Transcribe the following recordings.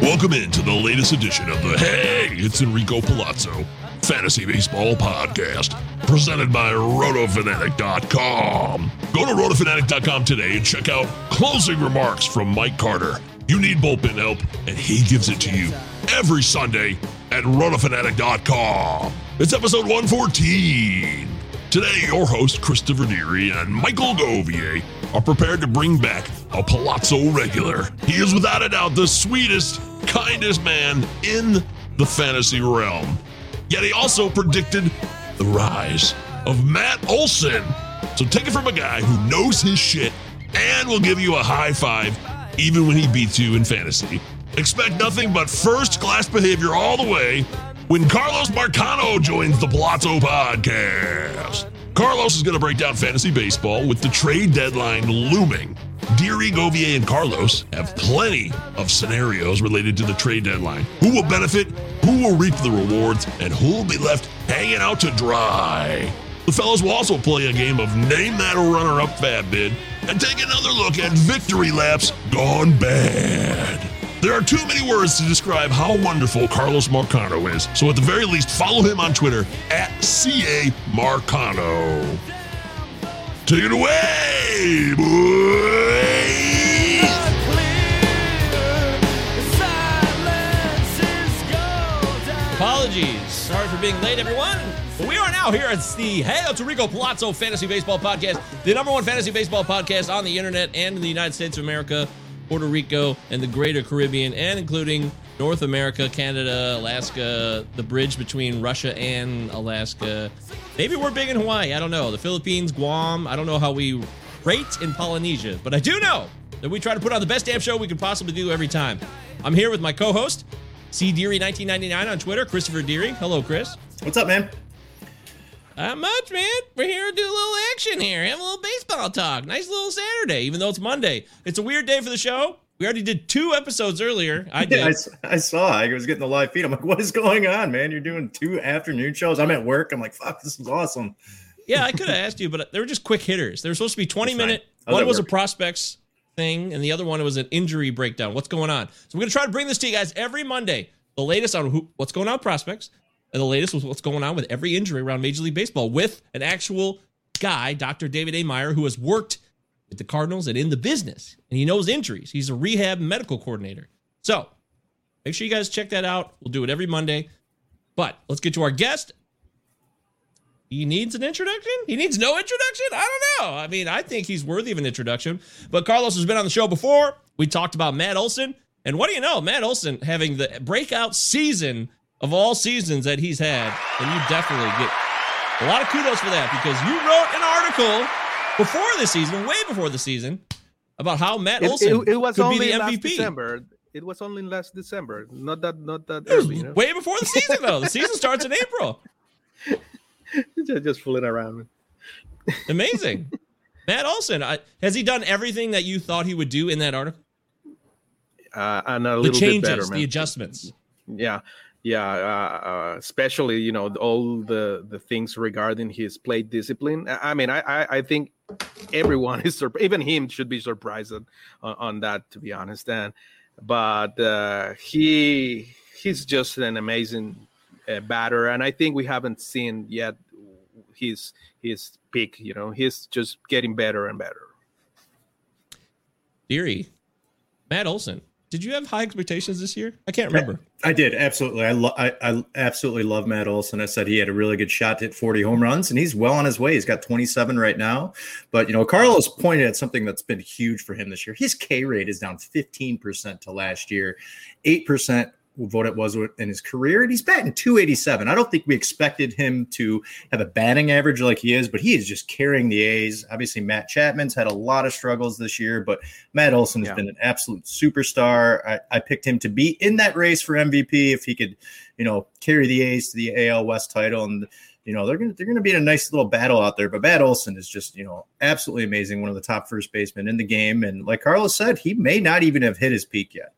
Welcome into the latest edition of the Hey, it's Enrico Palazzo Fantasy Baseball Podcast, presented by RotoFanatic.com. Go to RotoFanatic.com today and check out closing remarks from Mike Carter. You need bullpen help, and he gives it to you every Sunday at RotoFanatic.com. It's episode 114. Today, your host, Christopher Deary and Michael Govier, are prepared to bring back a Palazzo regular. He is without a doubt the sweetest, kindest man in the fantasy realm. Yet he also predicted the rise of Matt Olson. So take it from a guy who knows his shit and will give you a high five even when he beats you in fantasy. Expect nothing but first class behavior all the way when Carlos Marcano joins the Palazzo podcast. Carlos is going to break down fantasy baseball with the trade deadline looming. Deary, Govier, and Carlos have plenty of scenarios related to the trade deadline. Who will benefit, who will reap the rewards, and who will be left hanging out to dry. The fellas will also play a game of Name That Runner Up FAAB Bid and take another look at victory laps gone bad. There are too many words to describe how wonderful Carlos Marcano is, so at the very least, follow him on Twitter at CA Marcano. Take it away, boys! Apologies. Sorry for being late, everyone. But we are now here at the Hey, it's Rico Palazzo Fantasy Baseball Podcast, the number one fantasy baseball podcast on the internet and in the United States of America, Puerto Rico, and the greater Caribbean, and including North America, Canada, Alaska, the bridge between Russia and Alaska. Maybe we're big in Hawaii. I don't know. The Philippines, Guam. I don't know how we rate in Polynesia, but I do know that we try to put on the best damn show we can possibly do every time. I'm here with my co-host, C Deary 1999 on Twitter, Christopher Deary. Hello, Chris. What's up, man? Not much, man. We're here to do a little action here, have a little baseball talk. Nice little Saturday, even though it's Monday. It's a weird day for the show. We already did two episodes earlier. I did. Yeah, I, I saw. I was getting the live feed. I'm like, what is going on, man? You're doing two afternoon shows. I'm at work. I'm like, fuck, this is awesome. yeah, I could have asked you, but they were just quick hitters. They were supposed to be 20 That's minute. Was One was a prospects thing, and the other one was an injury breakdown. What's going on? So going to try to bring this to you guys every Monday. The latest on who, what's going on with prospects, and the latest with what's going on with every injury around Major League Baseball with an actual guy, Dr. David A. Meyer, who has worked with the Cardinals and in the business, and he knows injuries. He's a rehab medical coordinator. So make sure you guys check that out. We'll do it every Monday. But let's get to our guest. He needs an introduction? He needs no introduction? I don't know. I mean, I think he's worthy of an introduction. But Carlos has been on the show before. We talked about Matt Olson. And what do you know? Matt Olson having the breakout season of all seasons that he's had. And you definitely get a lot of kudos for that because you wrote an article before the season, way before the season, about how Matt It, Olson it, it was could only be the last MVP. December. It was only last December. Not that not that early. You know? Way before the season, though. The season starts in April. just, just fooling around. Amazing. Matt Olson, I, has he done everything that you thought he would do in that article? Uh, and a The little changes, bit better, man. the adjustments. yeah yeah uh, uh, especially you know all the the things regarding his play discipline i mean i i, I think everyone is sur- even him should be surprised on, on that to be honest and but uh, he he's just an amazing uh, batter and i think we haven't seen yet his his peak you know he's just getting better and better Deary, Matt Olson, did you have high expectations this year? I can't remember. I did absolutely. I, lo- I I absolutely love Matt Olson. I said he had a really good shot to hit 40 home runs, and he's well on his way. He's got 27 right now. But you know, Carlos pointed at something that's been huge for him this year. His K rate is down 15% to last year, eight percent what it was in his career, and he's batting 287. I don't think we expected him to have a batting average like he is, but he is just carrying the A's. Obviously, Matt Chapman's had a lot of struggles this year, but Matt Olson has Yeah. been an absolute superstar. I, I picked him to be in that race for MVP if he could, you know, carry the A's to the AL West title. And you know they're gonna they're gonna be in a nice little battle out there. But Matt Olson is just you know absolutely amazing, one of the top first basemen in the game. And like Carlos said, he may not even have hit his peak yet.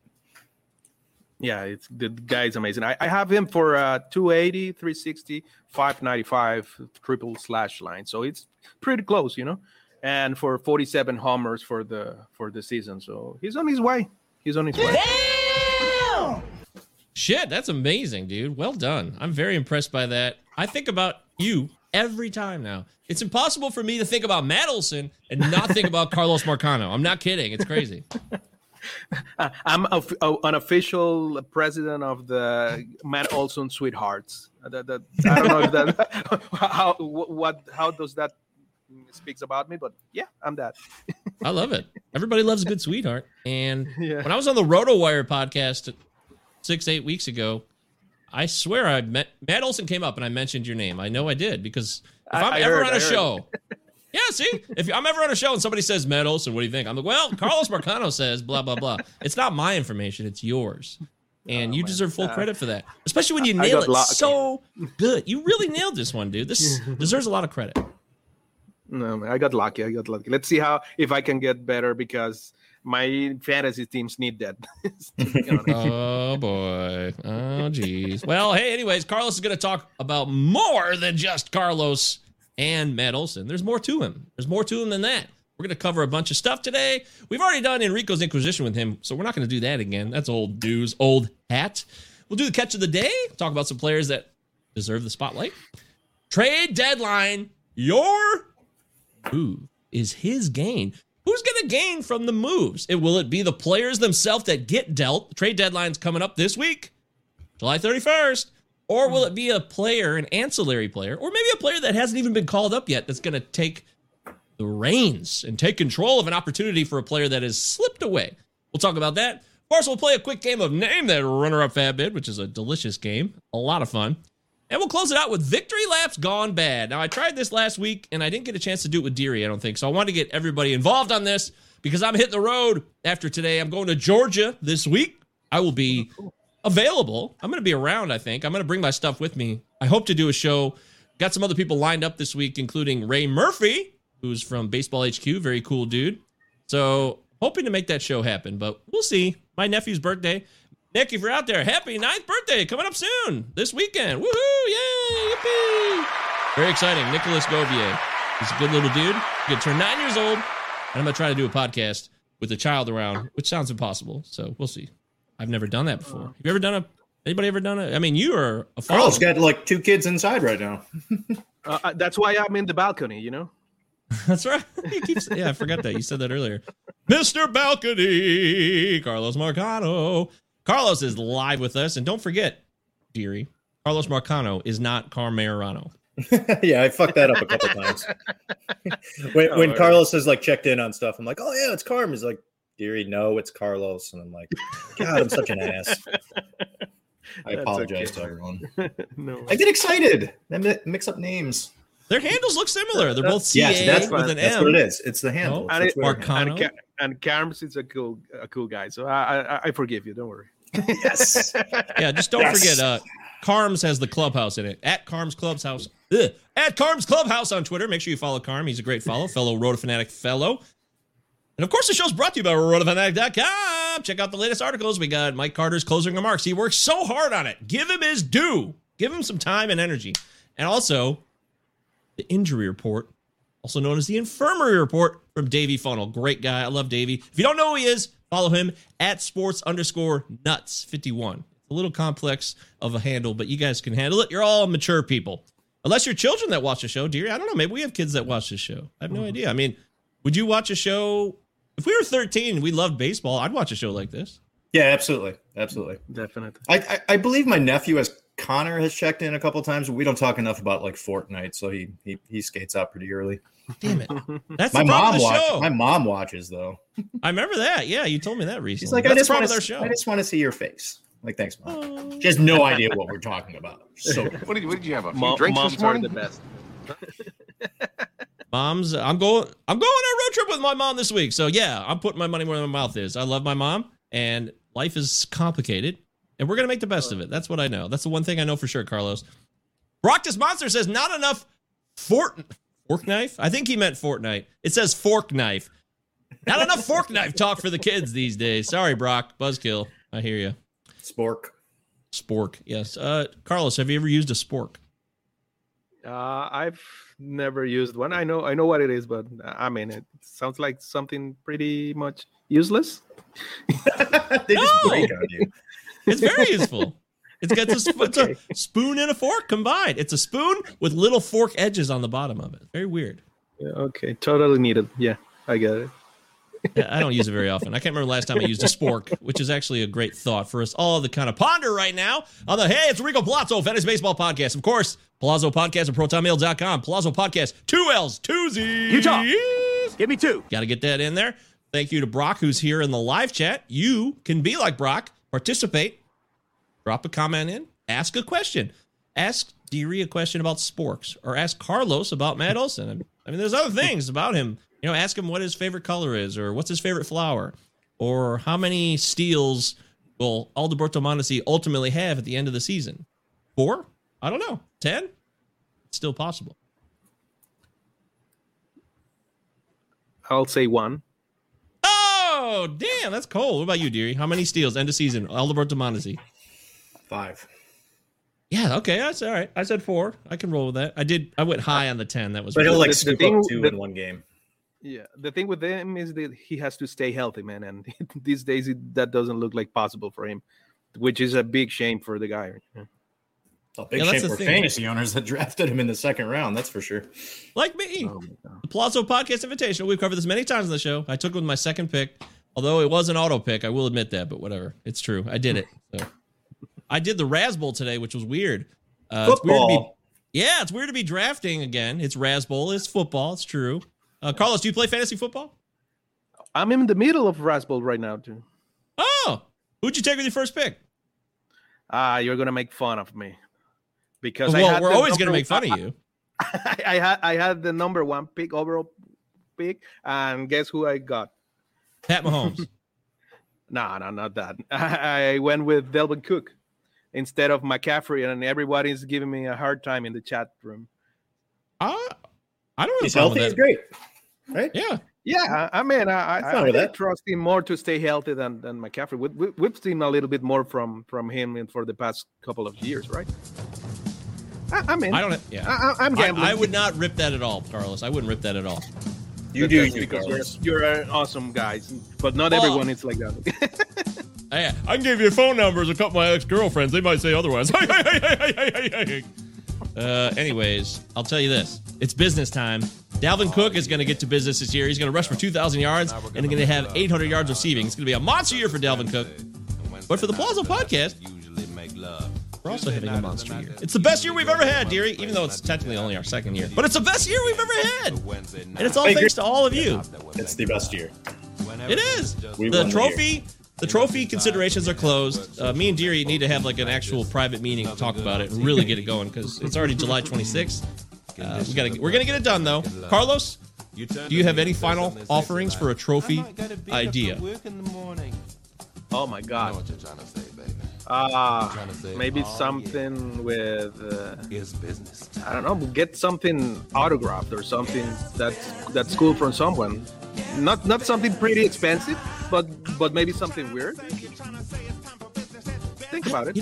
Yeah, the guy is amazing. I, I have him for uh 280, 360, 595 triple slash line. So it's pretty close, you know. And for 47 homers for the for the season. So he's on his way. He's on his way. Shit, that's amazing, dude. Well done. I'm very impressed by that. I think about you every time now. It's impossible for me to think about Matt Olson and not think about Carlos Marcano. I'm not kidding. It's crazy. Uh, I'm a, a- an official president of the Matt Olson Sweethearts. Uh, That, that, I don't know if that how what how does that speaks about me, but yeah, I'm that. I love it. Everybody loves a good sweetheart. And Yeah. when I was on the RotoWire podcast six, eight weeks ago, I swear I met Matt Olson came up and I mentioned your name. I know I did because if I- I'm I ever heard, on a show, yeah, see, if I'm ever on a show and somebody says Matt Olson, what do you think? I'm like, well, Carlos Marcano says blah blah blah. It's not my information; it's yours, and oh you deserve full credit for that. Especially when you Oh, nail it so good. You really nailed this one, dude. This deserves a lot of credit. No, man, I got lucky. I got lucky. Let's see how if I can get better because my fantasy teams need that. To be honest. oh boy. Oh geez. Well, hey, anyways, Carlos is going to talk about more than just Carlos and Matt Olson. There's more to him. There's more to him than that. We're going to cover a bunch of stuff today. We've already done Enrico's Inquisition with him, so we're not going to do that again. That's old news, old hat. We'll do the catch of the day. Talk about some players that deserve the spotlight. Trade deadline. Your move is his gain. Who's going to gain from the moves? It will it be the players themselves that get dealt? Trade deadline's coming up this week, July 31st. Or will hmm. it be a player, an ancillary player, or maybe a player that hasn't even been called up yet that's going to take the reins and take control of an opportunity for a player that has slipped away? We'll talk about that. Of course, we'll play a quick game of Name That Runner Up FAAB Bid, which is a delicious game, a lot of fun. And we'll close it out with Victory Laps Gone Bad. Now, I tried this last week and I didn't get a chance to do it with Deary, I don't think. So I wanted to get everybody involved on this because I'm hitting the road after today. I'm going to Georgia this week. I will be available. I'm going to be around, I think. I'm going to bring my stuff with me. I hope to do a show. Got some other people lined up this week, including Ray Murphy, who's from Baseball HQ. Very cool dude. So hoping to make that show happen, but we'll see. My nephew's birthday. Nick, if you're out there, happy ninth birthday coming up soon this weekend. Woohoo! Yay! Yippee! Very exciting. Nicholas Govier. He's a good little dude. Going to turn nine years old. And I'm going to try to do a podcast with a child around, which sounds impossible. So we'll see. I've never done that before. Have you ever done a, anybody ever done it? I mean, you are a father. Carlos got like two kids inside right now. Uh, uh, that's why I'm in the balcony, you know. That's right. He keeps, yeah, I forgot that. You said that earlier. Mr. Balcony, Carlos Marcano. Carlos is live with us. And don't forget, Deary, Carlos Marcano is not Carmerano. yeah, I fucked that up a couple times. when Oh, when right. Carlos is like checked in on stuff, I'm like, oh yeah, it's Carm. He's like, Deary, no, it's Carlos. And I'm like, God, I'm such an ass. I That's apologize okay. to everyone. no. I get excited. I mix up names. Their handles look similar. They're both CA Yes, that's, with an that's M. what it is. It's the handle. Oh, It's and, the it, Marcano. and, Ca- and Carms is a cool a cool guy, so I I, I forgive you. Don't worry. Yes. Yeah, just don't Yes. forget, uh, Carms has the clubhouse in it. At Carms Clubhouse. Ugh. At Carms Clubhouse on Twitter. Make sure you follow Carm. He's a great follow, fellow Roto Fanatic fellow. And of course, the show's brought to you by RotoFanatic.com. Check out the latest articles. We got Mike Carter's closing remarks. He works so hard on it. Give him his due. Give him some time and energy. And also, the injury report, also known as the infirmary report from Davey Funnel. Great guy. I love Davey. If you don't know who he is, follow him at sports underscore nuts 51. It's a little complex of a handle, but you guys can handle it. You're all mature people. Unless you're children that watch the show, dear. I don't know. Maybe we have kids that watch this show. I have no mm-hmm. idea. I mean, would you watch a show? If we were 13 and we loved baseball, I'd watch a show like this. Yeah, absolutely, absolutely. Definitely. I, I I believe my nephew has Connor has checked in a couple times. We don't talk enough about like Fortnite, so he he, he skates out pretty early. Damn it. That's my the mom the watches. show. My mom watches though. I remember that. Yeah, you told me that recently. She's like, That's I just want to. with our show. I just want to see your face. Like, thanks, mom. Oh. She has no idea what we're talking about. So What did, what did you have? A few Mom, drinks moms this are morning? the best. Mom's I'm going I'm going on a road trip with my mom this week. So yeah, I'm putting my money where my mouth is. I love my mom and life is complicated and we're going to make the best of it. That's what I know. That's the one thing I know for sure, Carlos. Brockness Monster says not enough fort fork knife. I think he meant Fortnite. It says fork knife. Not enough fork knife talk for the kids these days. Sorry, Brock. Buzzkill. I hear you. spork. Spork. Yes. Uh Carlos, have you ever used a spork? Uh, I've never used one. I know I know what it is, but uh, I mean it sounds like something pretty much useless. they just No. break on you. It's very useful. It's got a, sp- it's a spoon and a fork combined. It's a spoon with little fork edges on the bottom of it. Very weird. Yeah, okay, totally needed. Yeah, I get it. Yeah, I don't use it very often. I can't remember the last time I used a spork, which is actually a great thought for us all to kind of ponder right now on the Hey, it's Rico Palazzo, Fantasy Baseball Podcast. Of course, Palazzo Podcast at ProtonMail.com. Palazzo Podcast, two L's, two Z's. Utah. Give me two. Got to get that in there. Thank you to Brock, who's here in the live chat. You can be like Brock, participate, drop a comment in, ask a question. Ask Deary a question about sporks, or ask Carlos about Matt Olson. I mean, there's other things about him. You know, ask him what his favorite color is, or what's his favorite flower, or how many steals will Alberto Mondesi ultimately have at the end of the season. Four? I don't know. Ten? It's still possible. I'll say one. Oh, damn, that's cold. What about you, Deary? How many steals end of season? Alberto Mondesi. Five. Yeah, okay, that's all right. I said four. I can roll with that. I did. I went high on the ten. That was. But he'll like The- the scoop thing- up two the- in one game. Yeah, the thing with him is that he has to stay healthy, man, and these days it, that doesn't look like possible for him, which is a big shame for the guy. A big Yeah, shame for fantasy owners that drafted him in the second round. That's for sure. like me. Oh. The Palazzo Podcast Invitational. We've covered this many times on the show. I took it with my second pick, although it was an auto pick. I will admit that, but whatever. It's true. I did it. So I did the RazzBowl today, which was weird. Uh, it's weird to be, Football. yeah, it's weird to be drafting again. It's RazzBowl. It's football. It's true. Uh, Carlos, do you play fantasy football? I'm in the middle of Raspberry right now too. Oh, who'd you take with your first pick? Ah, you're gonna make fun of me because well, I had we're always going to make fun of you. I, I had I had the number one pick overall pick, and guess who I got? Pat Mahomes. No, no, not that. I went with Dalvin Cook instead of McCaffrey, and everybody's giving me a hard time in the chat room. uh, I don't have a He's healthy. He's great. Right? Yeah. Yeah, I I mean, I, I'm I, I with did that. trust him more to stay healthy than, than McCaffrey. We, we, we've seen a little bit more from from him in, for the past couple of years, right? I, I mean, I don't. Yeah. I, I, am I, gambling. I would not rip that at all, Carlos. I wouldn't rip that at all. You do you, because Carlos. you're, you're an awesome guy, but not Well- everyone is like that. Hey, I can give you phone numbers of a couple of my ex girlfriends. They might say otherwise. uh, anyways, I'll tell you this: it's business time. Dalvin Cook is going to get to business this year. He's going to rush for 2,000 yards and going to have 800 yards receiving. It's going to be a monster year for Dalvin Cook. But for the Palazzo Podcast, we're also hitting a monster year. It's the best year we've ever had, Deary, even though it's technically only our second year. But it's the best year we've ever had. And it's all thanks to all of you. It's the best year. It is. We the trophy. The trophy considerations are closed. Uh, me and Deary need to have like an actual private meeting to talk about it and really get it going because it's already July 26th. Uh, we gotta, we're gonna get it done though. Carlos, do you have any final offerings for a trophy idea? oh my god! Uh, maybe something with uh, his business. I don't know. Get something autographed or something that's that's cool from someone. Not not something pretty expensive, but but maybe something weird. Think about it.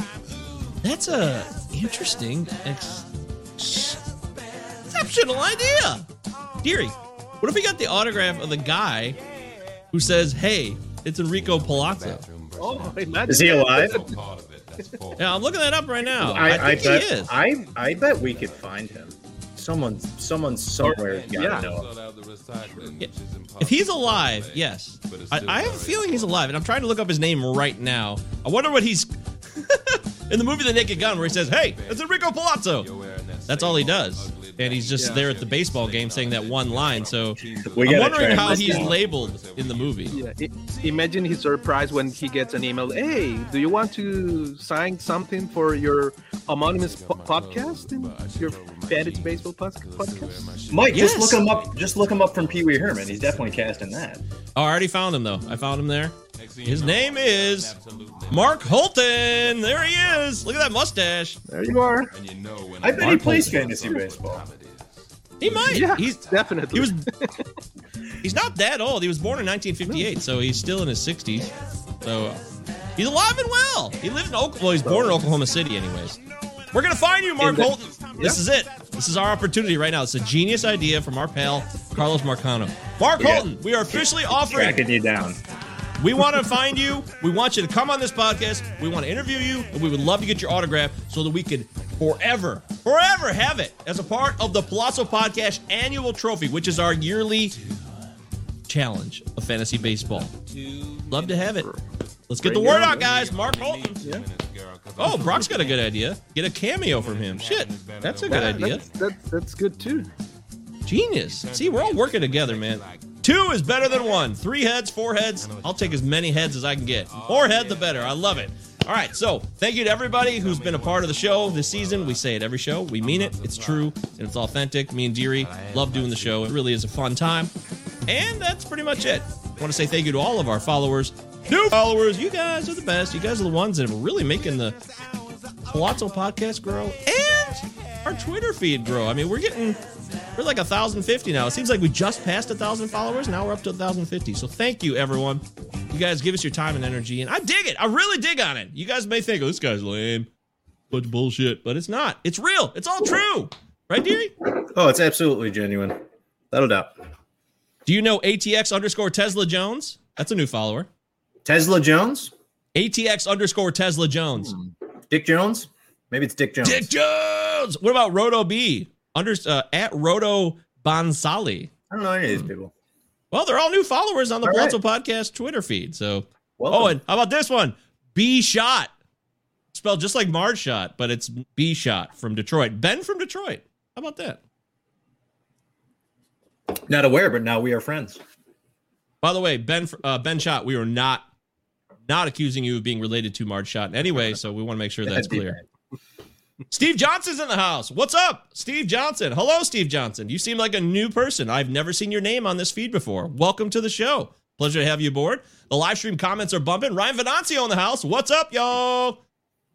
That's a interesting, ex- exceptional idea. Deary, what if we got the autograph of the guy who says, "Hey, it's Enrico Palazzo"? Oh, imagine Is he alive? Yeah, I'm looking that up right now. I, I, think bet he is. I I bet we could find him. Someone someone somewhere gotta yeah. know. If he's alive, yes. I, I have a feeling he's alive, and I'm trying to look up his name right now. I wonder what he's in the movie The Naked Gun, where he says, "Hey, it's Enrico Palazzo." That's all he does, and he's just Yeah. there at the baseball game saying that one line. So We I'm wondering how he's down. labeled in the movie. Yeah, i- imagine his surprise when he gets an email. Hey, do you want to sign something for your anonymous po- podcast? And your fantasy baseball podcast? Mike, just look him up. Just look him up from Pee Wee Herman. He's definitely casting that. Oh, I already found him though. I found him there. His name is Mark Holton. There he is. Look at that mustache. There you are. I bet he plays fantasy baseball. He might. Yeah, He's definitely. He was. he's not that old. He was born in 1958, so he's still in his 60s. So he's alive and well. He lives in Oklahoma. Well, he's born in Oklahoma City, anyways. We're gonna find you, Mark Holton. This is it. This is our opportunity right now. It's a genius idea from our pal Carlos Marcano. Mark Holton, we are officially offering. Tracking you down. We want to find you. We want you to come on this podcast. We want to interview you, and we would love to get your autograph so that we could forever, forever have it as a part of the Palazzo Podcast annual trophy, which is our yearly challenge of fantasy baseball. Love to have it. Let's get the word out, guys. Mark Holton. Oh, Brock's got a good idea. Get a cameo from him. Shit, that's a good idea. That's, that's, that's good too. Genius. See, we're all working together, man. Two is better than one. Three heads, four heads. I'll take as many heads as I can get. More head, the better. I love it. All right, so thank you to everybody who's been a part of the show this season. We say it every show. We mean it. It's true and it's authentic. Me and Deary love doing the show. It really is a fun time. And that's pretty much it. I want to say thank you to all of our followers. New followers, you guys are the best. You guys are the ones that are really making the Palazzo podcast grow and our Twitter feed grow. I mean, we're getting we're like a thousand fifty now. It seems like we just passed a thousand followers. Now we're up to a thousand fifty. So thank you, everyone. You guys give us your time and energy, and I dig it. I really dig on it. You guys may think, "Oh, this guy's lame, bunch of bullshit," but it's not. It's real. It's all true, right, Deary? Oh, it's absolutely genuine. That'll doubt. Do you know ATX underscore Tesla Jones? That's a new follower. Tesla Jones? ATX underscore Tesla Jones. Dick Jones? Maybe it's Dick Jones. Dick Jones. What about Roto B? Under uh, at Roto Bonsali. I don't know any of these people. Well, they're all new followers on the All right. Palazzo Podcast Twitter feed. So, Welcome. oh, and how about this one? B Shot, spelled just like Marge Schott, but it's B Shot from Detroit. Ben from Detroit. How about that? Not aware, but now we are friends. By the way, Ben uh, Ben Shot, we are not not accusing you of being related to Marge Schott in any way, so we want to make sure that's clear. Steve Johnson's in the house. What's up, Steve Johnson? Hello, Steve Johnson. You seem like a new person. I've never seen your name on this feed before. Welcome to the show. Pleasure to have you aboard. The live stream comments are bumping. Ryan Venancio in the house. What's up, y'all?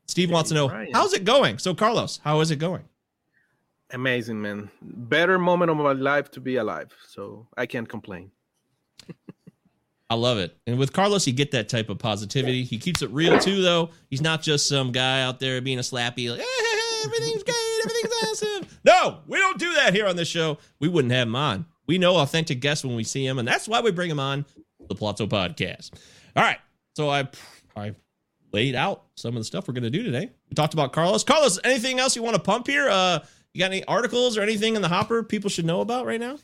Steve wants to know Ryan. how's it going. So, Carlos, how is it going? Amazing, man. Better moment of my life to be alive. So I can't complain. I love it. And with Carlos, you get that type of positivity. He keeps it real too, though. He's not just some guy out there being a slappy, like, "Eh, everything's great, everything's awesome. No, we don't do that here on this show. We wouldn't have him on. We know authentic guests when we see him, and that's why we bring him on the Palazzo Podcast. All right. So I I laid out some of the stuff we're gonna do today. We talked about Carlos. Carlos, anything else you want to pump here? Uh you got any articles or anything in the hopper people should know about right now?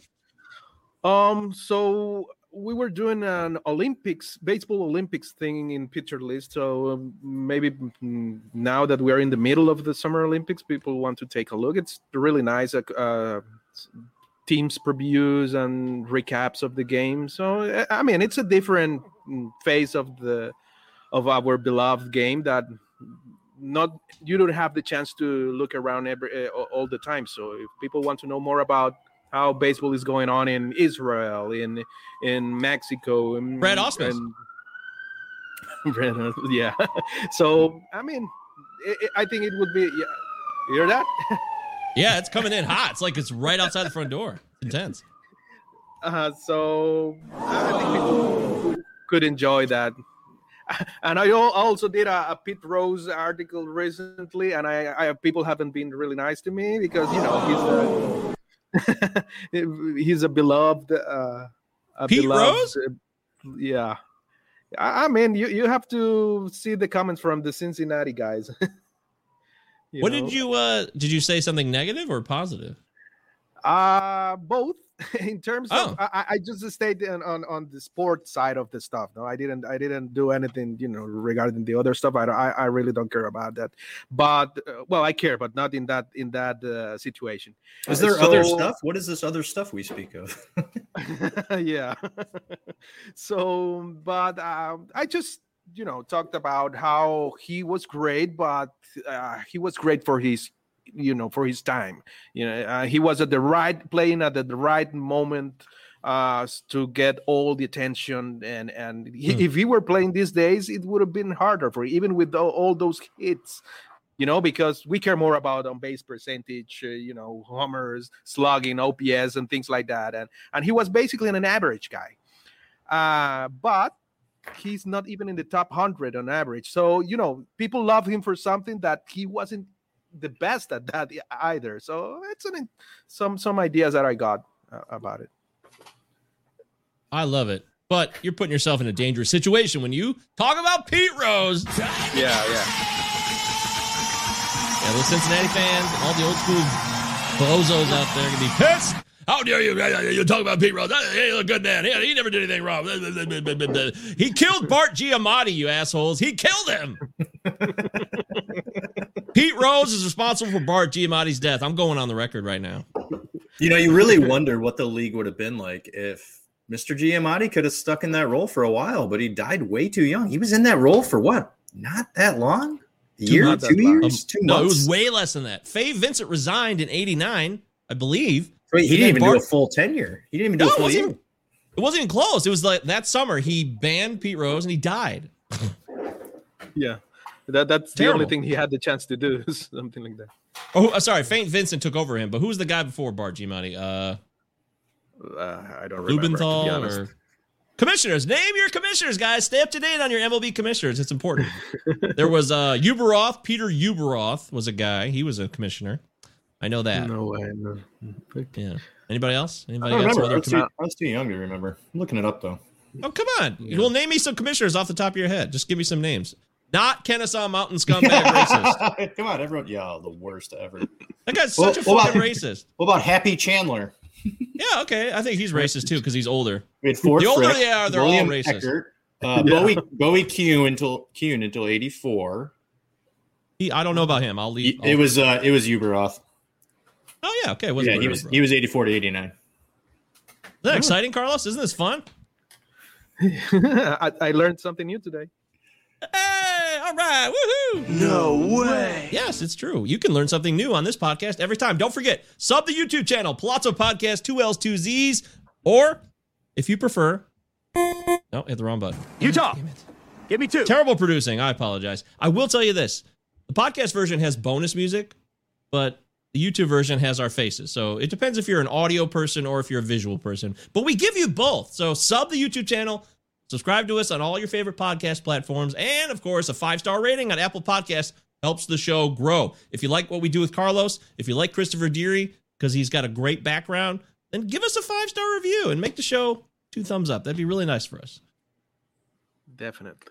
Um, so we were doing an Olympics, baseball Olympics thing in Pitcher List. So um, maybe mm, now that we're in the middle of the Summer Olympics, people want to take a look. It's really nice. Uh, teams previews and recaps of the game. So I mean, it's a different mm, phase of the of our beloved game that not you don't have the chance to look around every uh, all the time. So if people want to know more about how baseball is going on in Israel, in in Mexico, in, Brad Ausmus. and yeah. So I mean, it, it- I think it would be. Yeah, you hear that? Yeah, it's coming in hot. It's like it's right outside the front door. It's intense. Uh, so I think people could, could enjoy that. And I also did a, a Pete Rose article recently, and I, I people haven't been really nice to me because you know he's a he's a beloved uh, a Pete beloved, Rose? uh, yeah. I I mean, you, you have to see the comments from the Cincinnati guys. What know? did you uh did you say something negative or positive? Uh both in terms Oh. of I, I- I just stayed on, on on the sport side of the stuff. No, I didn't I didn't do anything you know regarding the other stuff. I I, I really don't care about that. But uh, well, I care, but not in that in that uh, situation. Is there other stuff? What is this other stuff we speak of? yeah. so, but um, I just you know talked about how he was great, but uh, he was great for his you know for his time. You know, uh, he was at the right playing at the, the right moment uh to get all the attention and and he, Hmm. if he were playing these days it would have been harder for even with all, all those hits you know because we care more about on base percentage uh, you know homers slugging ops and things like that and and he was basically an average guy uh but he's not even in the top 100 on average so you know people love him for something that he wasn't the best at that either so it's an some some ideas that i got uh, about it I love it. But you're putting yourself in a dangerous situation when you talk about Pete Rose. yeah yeah Yeah, those Cincinnati fans, all the old school bozos out there gonna be pissed. How dare you? You talk about Pete Rose? Hey, he's a good man. He, he never did anything wrong. He killed Bart Giamatti, you assholes. He killed him. Pete Rose is responsible for Bart Giamatti's death. I'm going on the record right now. You know, you really wonder what the league would have been like if Mr. Giamatti could have stuck in that role for a while, but he died way too young. He was in that role for what? Not that long? A year, not that two long. years, um, two no, it was way less than that. Fay Vincent resigned in '89, I believe. Wait, he And didn't then even do a full tenure. He didn't even do No, a full wasn't year. even- It wasn't even close. It was like that summer he banned Pete Rose and he died. yeah that that's the only thing he had the chance to do something like that Oh, uh, sorry, Fay Vincent took over him. But who was the guy before Bart Giamatti? Uh, uh, i don't remember be Lubenthal honest. or commissioners? Name your commissioners, guys. Stay up to date on your MLB commissioners. It's important. there was uh Ueberroth. Peter Ueberroth was a guy. He was a commissioner. I know that. no way no. Yeah. Anybody else? I Anybody don't got some remember. I was, too, I was too young to remember. I'm looking it up though. Oh, come on. Well, name me some commissioners off the top of your head. Just give me some names. Not Kenesaw Mountain scumbag racist. Come on, everyone. Yeah, the worst ever. That guy's Well, such a fucking about- racist. What about Happy Chandler? Yeah, okay. I think he's racist too because he's older. We had Ford The older Frick, they are, they're all racist. Eckert, uh, Bowie Bowie Kuhn until Kuhn until '84. He, I don't know about him. I'll leave. It was uh, it was Ueberroth. Oh yeah, okay. Yeah, he was bro. he was '84 to '89. Isn't that exciting, Carlos? Isn't this fun? I, I learned something new today Woohoo! No way. Yes, it's true. You can learn something new on this podcast every time. Don't forget, sub the YouTube channel, Palazzo Podcast, two L's, two Z's, or if you prefer, no, hit the wrong button. Utah. Give me two. Terrible producing. I apologize. I will tell you this: the podcast version has bonus music, but the YouTube version has our faces. So it depends if you're an audio person or if you're a visual person. But we give you both. So sub the YouTube channel, subscribe to us on all your favorite podcast platforms, and of course, a five star rating on Apple Podcasts helps the show grow. If you like what we do with Carlos, if you like Christopher Deary because he's got a great background, then give us a five star review and make the show two thumbs up. That'd be really nice for us. definitely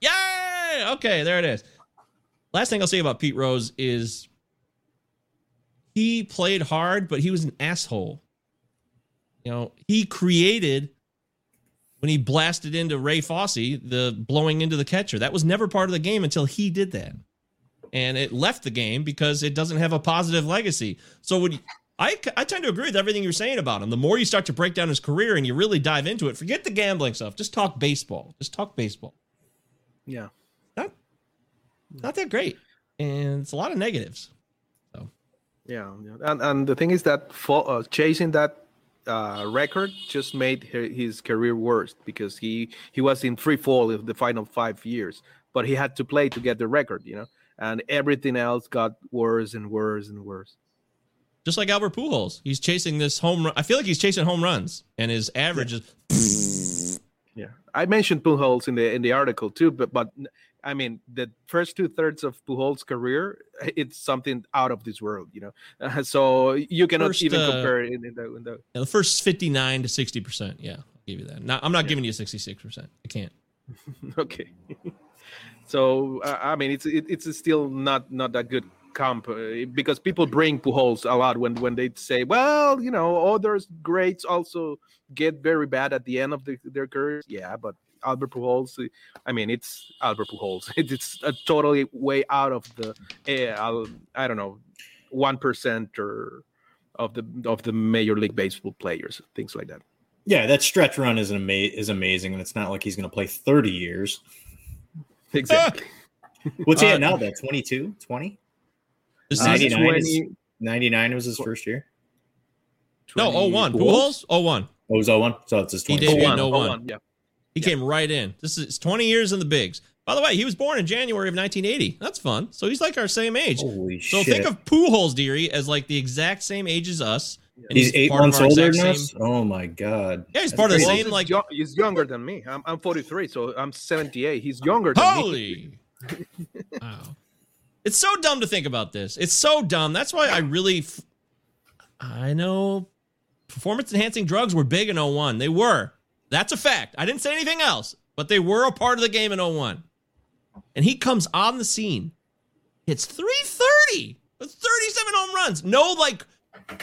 Yay! Okay, there it is. Last thing I'll say about Pete Rose is he played hard, but he was an asshole. You know, he created when he blasted into Ray Fosse, the blowing into the catcher. That was never part of the game until he did that. And it left the game because it doesn't have a positive legacy. So when I, I tend to agree with everything you're saying about him. The more you start to break down his career and you really dive into it, forget the gambling stuff. Just talk baseball. Just talk baseball yeah not not that great, and it's a lot of negatives. So. yeah. and and the thing is that for, uh, chasing that uh, record just made his career worse because he he was in free fall in the final five years, but he had to play to get the record, you know, and everything else got worse and worse and worse. Just like Albert Pujols, he's chasing this home run. I feel like he's chasing home runs, and his average is. Yeah, I mentioned Pujols in the in the article too, but but I mean the first two thirds of Pujols' career, it's something out of this world, you know. Uh, so you cannot First, even uh, compare it in, in the, in the Yeah, the first 59 to 60%. Yeah, I'll give you that. Not, I'm not giving you 66%. I can't. okay. so uh, I mean, it's it, it's still not not that good comp uh, because people bring Pujols a lot when when they say, well, you know, others greats also get very bad at the end of the, their careers. Yeah, but Albert Pujols, uh, I mean, it's Albert Pujols. It's, it's a totally way out of the, uh, I'll- don't know, one percent or of the of the Major League Baseball players, things like that. Yeah, that stretch run is an ama- is amazing, and it's not like he's going to play 30 years. Exactly. What's he Uh, at now? That 22, 20? This season? 99, is, 99 was his first year. No, 01. Pujols? Pujols? 01. Oh, it was 01? So it's his He 22. 01, 01. 01, yeah. He came right in. This is 20 years in the bigs. By the way, he was born in January of 1980. That's fun. So he's like our same age. Holy so shit. think of Pujols, Deary, as like the exact same age as us. And he's eight months older exact than same- us? Oh, my God. Yeah, he's That's part of the crazy. same He's like yo- he's younger than me. I'm, I'm 43, so I'm 78. He's younger than me. Holy. wow. It's so dumb to think about this. It's so dumb. That's why I really f- I know performance enhancing drugs were big in 01. They were. That's a fact. I didn't say anything else, but they were a part of the game in 01. And he comes on the scene. Hits 330 with 37 home runs. No like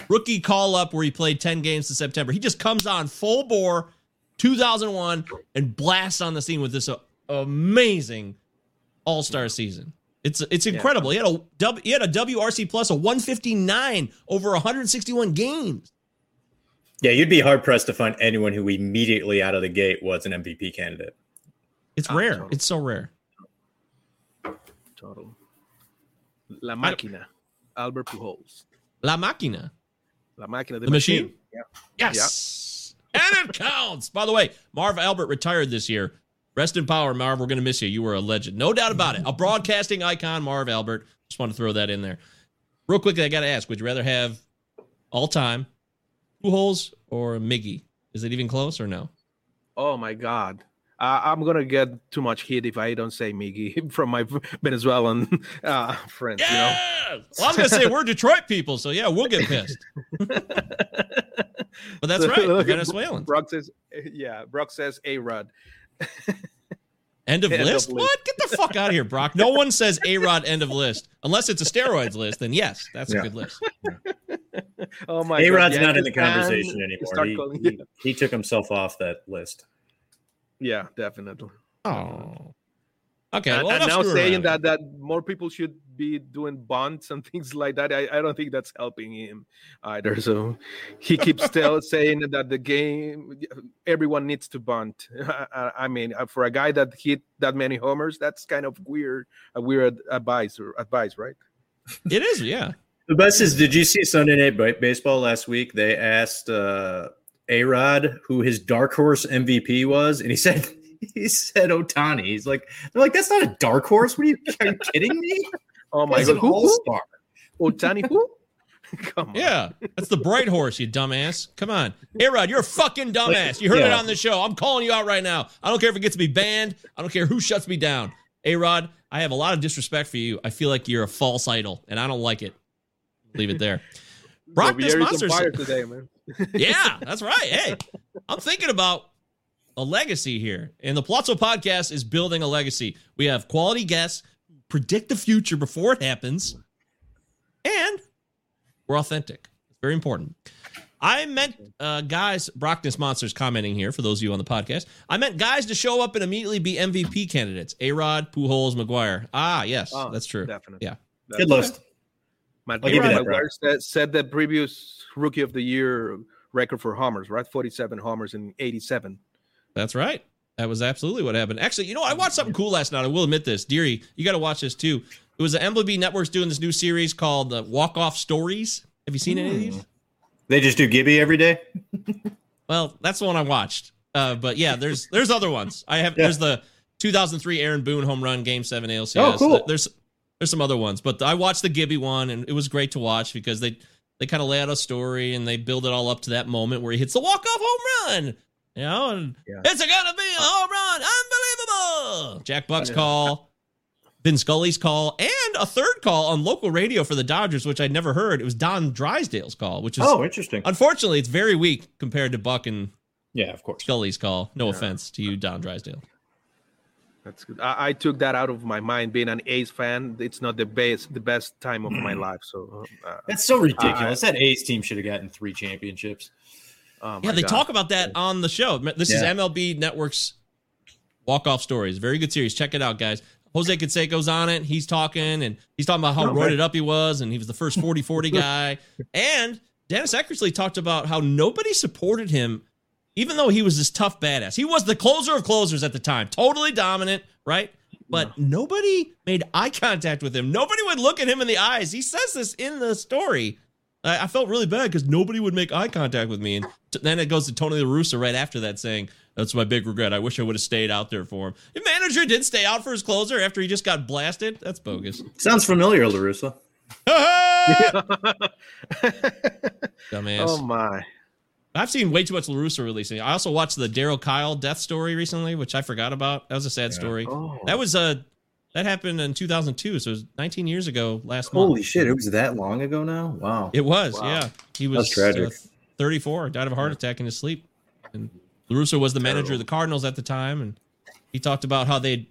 rookie call up where he played 10 games in September. He just comes on full bore 2001 and blasts on the scene with this uh, amazing all-star season. It's it's incredible. He had a W he had a WRC plus a 159 over 161 games. Yeah, you'd be hard pressed to find anyone who immediately out of the gate was an MVP candidate. It's ah, rare. It's so rare. Total. La Máquina. Albert Pujols. La Máquina. La Máquina. The, The machine? machine. Yeah. Yes. And it counts. By the way, Marv Albert retired this year. Rest in power, Marv. We're going to miss you. You were a legend. No doubt about it. A broadcasting icon, Marv Albert. Just want to throw that in there. Real quickly, I got to ask would you rather have all time Pujols or Miggy? Is it even close or no? Oh my God. Uh, I'm gonna get too much heat if I don't say Miggy from my Venezuelan uh, friends. You know. Well, I was going to say we're Detroit people, so yeah, we'll get pissed. but that's right. Venezuelans. Brock says, yeah. Brock says A Rod. End of End of list? list. What? Get the fuck out of here, Brock. No one says A Rod end of list. Unless it's a steroids list, then yes, that's Yeah. a good list. Oh my A Rod's God. not in the conversation you anymore. He, calling- he, he took himself off that list. yeah, definitely. Oh. Okay. and, well, and now saying around. that that more people should be doing bonds and things like that, I, I don't think that's helping him either. So he keeps still saying that the game, everyone needs to bunt. I, I mean, uh, for a guy that hit that many homers, that's kind of weird. A weird advice or advice, right? It is, yeah. The best is, did you see Sunday Night Baseball last week? They asked uh, A Rod who his dark horse MVP was, and he said he said Ohtani. He's like, they're like, that's not a dark horse. What are you, are you kidding me? Oh my god, an who? all oh, who? star. Ohtani who? Come on. Yeah. That's the bright horse, you dumbass. Come on. A Rod, you're a fucking dumbass. You heard it on the show. I'm calling you out right now. I don't care if it gets me banned. I don't care who shuts me down. A Rod, I have a lot of disrespect for you. I feel like you're a false idol, and I don't like it. Leave it there. Brock, this Novieri's monster. fire today, man. yeah, that's right. Hey, I'm thinking about a legacy here. And the Palazzo podcast is building a legacy. We have quality guests, predict the future before it happens, and we're authentic. It's very important. I meant uh, guys, Brockness Monsters commenting here for those of you on the podcast. I meant guys to show up and immediately be MVP candidates. A Rod, Pujols, McGwire. Ah, yes, Oh, that's true. definitely. Yeah. That's Good list. Matt I'll give you that, McGwire said, said the previous rookie of the year record for homers, right? 47 homers in 87. That's right. That was absolutely what happened. Actually, you know, I watched something cool last night. I will admit this. Deary, you got to watch this too. It was the MLB Network's doing this new series called uh, Walk Off Stories. Have you seen any of these? They just do Gibby every day. Well, that's the one I watched. Uh, but yeah, there's there's other ones. I have there's the 2003 Aaron Boone home run game seven ALCS. Oh, cool. There's there's some other ones, but I watched the Gibby one and it was great to watch because they they kind of lay out a story and they build it all up to that moment where he hits the walk off home run. You know, and it's gonna be a home run, unbelievable. Jack Buck's call, Vin Scully's call, and a third call on local radio for the Dodgers, which I'd never heard. It was Don Drysdale's call, which is Oh, interesting. Unfortunately, it's very weak compared to Buck and Yeah, of course. Scully's call. No offense to you, Don Drysdale. That's good. I, I took that out of my mind. Being an A's fan, it's not the best the best time of my life. So uh, That's so ridiculous. that A's team should have gotten three championships. Oh Yeah, they God. talk about that on the show. This is MLB Network's Walk Off Stories. Very good series. Check it out, guys. Jose Canseco's on it. He's talking and he's talking about how roided up he was and he was the first 40 40 guy. And Dennis Eckersley talked about how nobody supported him, even though he was this tough badass. He was the closer of closers at the time, totally dominant, right? But nobody made eye contact with him. Nobody would look at him in the eyes. He says this in the story. I, I felt really bad because nobody would make eye contact with me. And t- then it goes to Tony La Russa right after that saying, That's my big regret. I wish I would have stayed out there for him. The manager did stay out for his closer after he just got blasted. That's bogus. Sounds familiar, La Russa. Dumbass. Oh my! I've seen way too much LaRusso releasing. I also watched the Darryl Kile death story recently, which I forgot about. That was a sad story. Oh. That was uh that happened in 2002, so it was 19 years ago last Holy month. Holy shit! It was that long ago now. Wow. It was, Wow. yeah. He was tragic. uh, 34, died of a heart attack in his sleep. And LaRusso was the manager of the Cardinals at the time, and he talked about how they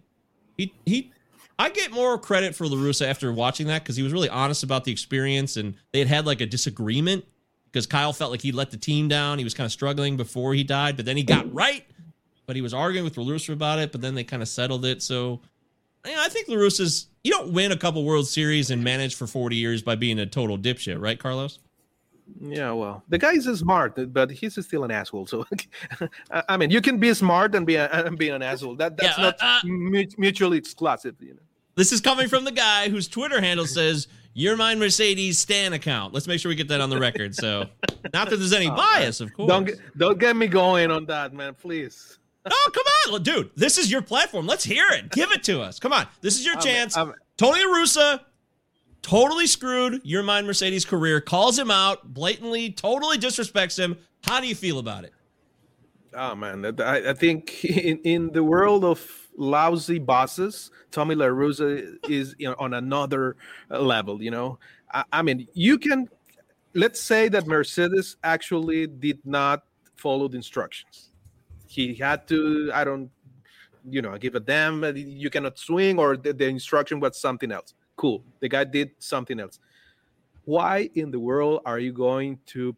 he he I get more credit for LaRussa after watching that because he was really honest about the experience and they had had like a disagreement because Kile felt like he let the team down. He was kind of struggling before he died, but then he got right. But he was arguing with LaRussa about it, but then they kind of settled it. So I think LaRussa's you don't win a couple World Series and manage for 40 years by being a total dipshit, right, Carlos? Yeah, well, the guy is smart, but he's still an asshole. So, I mean, you can be smart and be a, and be an asshole. That that's Yeah, not uh, uh, mutually exclusive. You know. This is coming from the guy whose Twitter handle says "Yermín Mercedes Stan account." Let's make sure we get that on the record. So, not that there's any bias, of course. Don't get, don't get me going on that, man. Please. Oh, come on, dude. This is your platform. Let's hear it. Give it to us. Come on. This is your chance. I'm- Tony Russa totally screwed Yermín Mercedes career, calls him out, blatantly, totally disrespects him. How do you feel about it? Oh man, I, I think in, in the world of lousy bosses, Tommy La Russa is you know, on another level. You know, I, I mean, you can let's say that Mercedes actually did not follow the instructions. He had to. I don't, you know, give a damn. uh, You cannot swing, or the, the instruction was something else. Cool, the guy did something else. Why in the world are you going to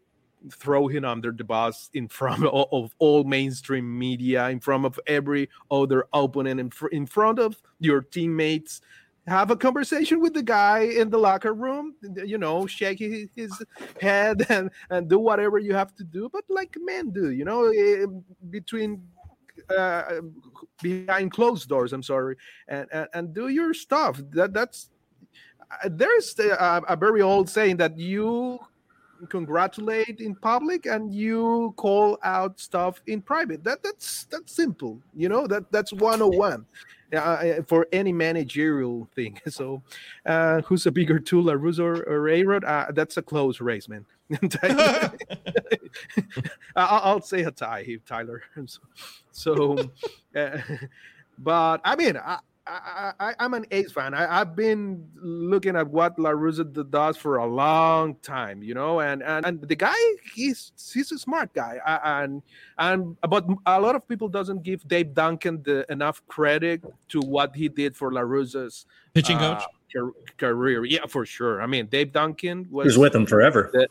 throw him under the bus in front of, of all mainstream media, in front of every other opponent, in, fr- in front of your teammates. Have a conversation with the guy in the locker room, you know, shake his, head and, and do whatever you have to do. But like men do, you know, eh, between uh, behind closed doors. I'm sorry, and and, and do your stuff. That that's uh, there's a, a very old saying that you congratulate in public and you call out stuff in private that that's that's simple you know that that's 101 uh, for any managerial thing. So uh who's a bigger tool a Russo or, or a-rod uh, that's a close race man. I'll say a tie Tyler. So, so uh, but I mean, I, I, I, I'm an A's fan. I, I've been looking at what La Russa does for a long time, you know, and and, and the guy, he's he's a smart guy, I- and and but a lot of people doesn't give Dave Duncan the enough credit to what he did for La Russa's Pitching uh, coach? car- career. Yeah, for sure. I mean, Dave Duncan was He was with him forever. the-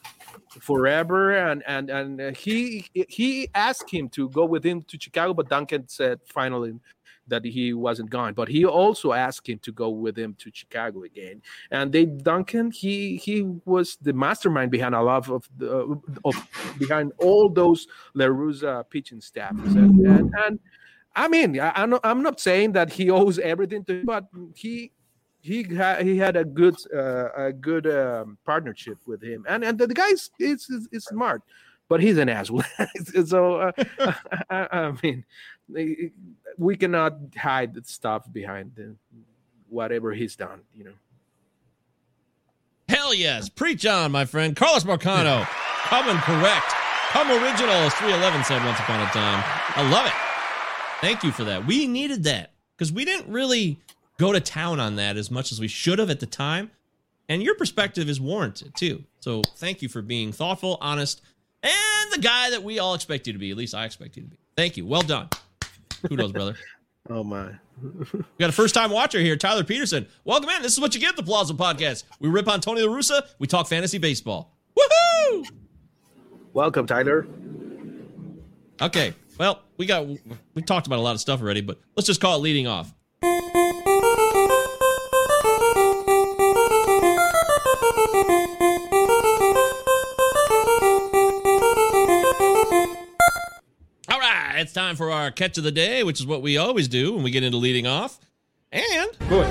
forever and and and uh, he he asked him to go with him to chicago but duncan said finally that he wasn't gone but he also asked him to go with him to chicago again and they duncan he he was the mastermind behind a lot of the of behind all those La Russa pitching staffs and and, and i mean I, i'm not saying that he owes everything to him, but he he had he had a good uh, a good um, partnership with him, and and the guy is is, is, is smart. but he's an asshole. so uh, I, I mean, we cannot hide the stuff behind the, whatever he's done. You know. Hell yes. Preach on, my friend. Carlos Marcano. Coming correct. Come original, as 311 said once upon a time. I love it. Thank you for that. We needed that because we didn't really go to town on that as much as we should have at the time. And your perspective is warranted too. So thank you for being thoughtful, honest, and the guy that we all expect you to be. At least I expect you to be. Thank you. Well done. Kudos, brother. Oh my. We got a first time watcher here, Tyler Peterson. Welcome in. This is what you get the Palazzo Podcast. We rip on Tony La Russa. We talk fantasy baseball. Woohoo! Welcome, Tyler. Okay. Well, we got we talked about a lot of stuff already, but let's just call it leading off. It's time for our catch of the day, which is what we always do when we get into leading off. And Good.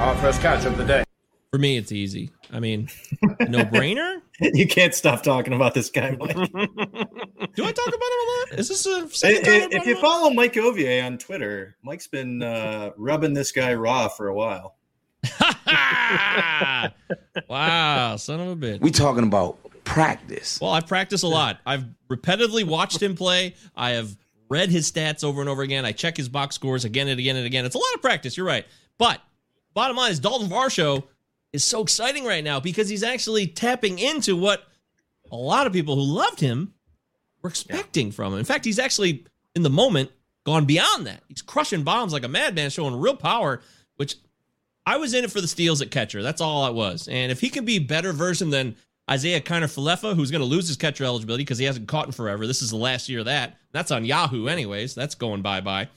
Our first catch of the day. for me, it's easy. I mean, no brainer. you can't stop talking about this guy, Mike. Do I talk about him a lot? Is this a If, second time I if you him follow Mike Govier on Twitter, Mike's been uh, rubbing this guy raw for a while. wow, son of a bitch. We talking about practice. Well, I've practiced a lot. I've repetitively watched him play. I have read his stats over and over again. I check his box scores again and again and again. It's a lot of practice. You're right. But bottom line is Dalton Varsho is so exciting right now because he's actually tapping into what a lot of people who loved him were expecting from him. In fact, he's actually in the moment gone beyond that. He's crushing bombs like a madman, showing real power, which I was in it for the steals at catcher. That's all it was. And if he can be better version than Isiah Kiner Falefa, who's going to lose his catcher eligibility because he hasn't caught in forever. This is the last year of that. That's on Yahoo, anyways. That's going bye bye.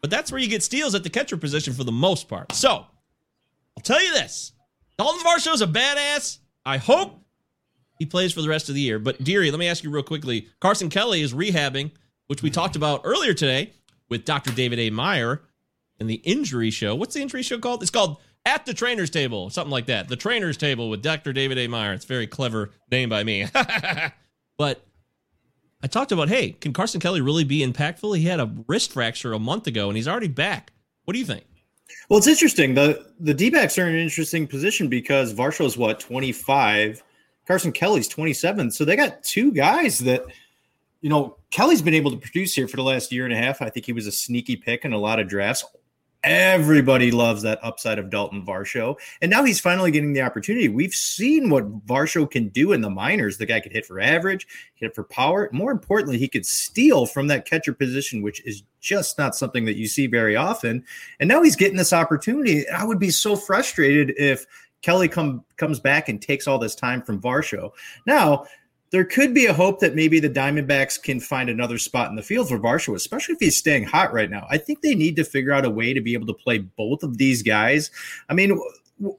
But that's where you get steals at the catcher position for the most part. So I'll tell you this Dalton Varsho's a badass. I hope he plays for the rest of the year. But Deary, let me ask you real quickly. Carson Kelly is rehabbing, which we mm-hmm. talked about earlier today with Dr. David A. Meyer in the injury show. What's the injury show called? It's called At the Trainer's Table, something like that. The Trainer's Table with Dr. David A. Meyer. It's very clever name by me. but I talked about, hey, can Carson Kelly really be impactful? He had a wrist fracture a month ago and he's already back. What do you think? Well, it's interesting. The the D backs are in an interesting position because Varsho's what, 25, Carson Kelly's 27. So they got two guys that, you know, Kelly's been able to produce here for the last year and a half. I think he was a sneaky pick in a lot of drafts. Everybody loves that upside of Dalton Varsho. And now he's finally getting the opportunity. We've seen what Varsho can do in the minors. The guy could hit for average, hit for power. More importantly, he could steal from that catcher position, which is just not something that you see very often. And now he's getting this opportunity. I would be so frustrated if Kelly come comes back and takes all this time from Varsho. Now, there could be a hope that maybe the Diamondbacks can find another spot in the field for Varsho, especially if he's staying hot right now. I think they need to figure out a way to be able to play both of these guys. I mean,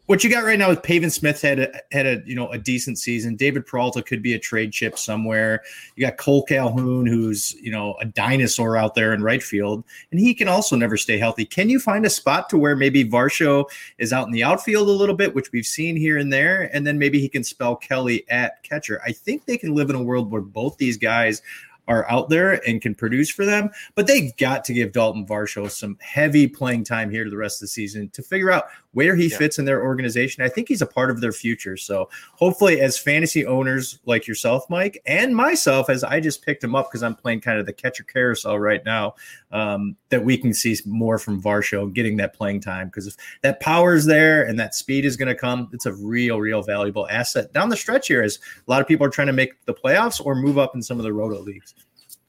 what you got right now is Pavin Smith had a, had a you know a decent season. David Peralta could be a trade chip somewhere. You got Cole Calhoun, who's you know a dinosaur out there in right field, and he can also never stay healthy. Can you find a spot to where maybe Varsho is out in the outfield a little bit, which we've seen here and there, and then maybe he can spell Kelly at catcher? I think they can live in a world where both these guys are out there and can produce for them, but they've got to give Dalton Varsho some heavy playing time here to the rest of the season to figure out where he Yeah. fits in their organization. I think he's a part of their future. So hopefully, as fantasy owners like yourself, Mike, and myself, as I just picked him up because I'm playing kind of the catcher carousel right now, um, that we can see more from Varsho getting that playing time because if that power is there and that speed is going to come, it's a real, real valuable asset down the stretch here as a lot of people are trying to make the playoffs or move up in some of the roto leagues.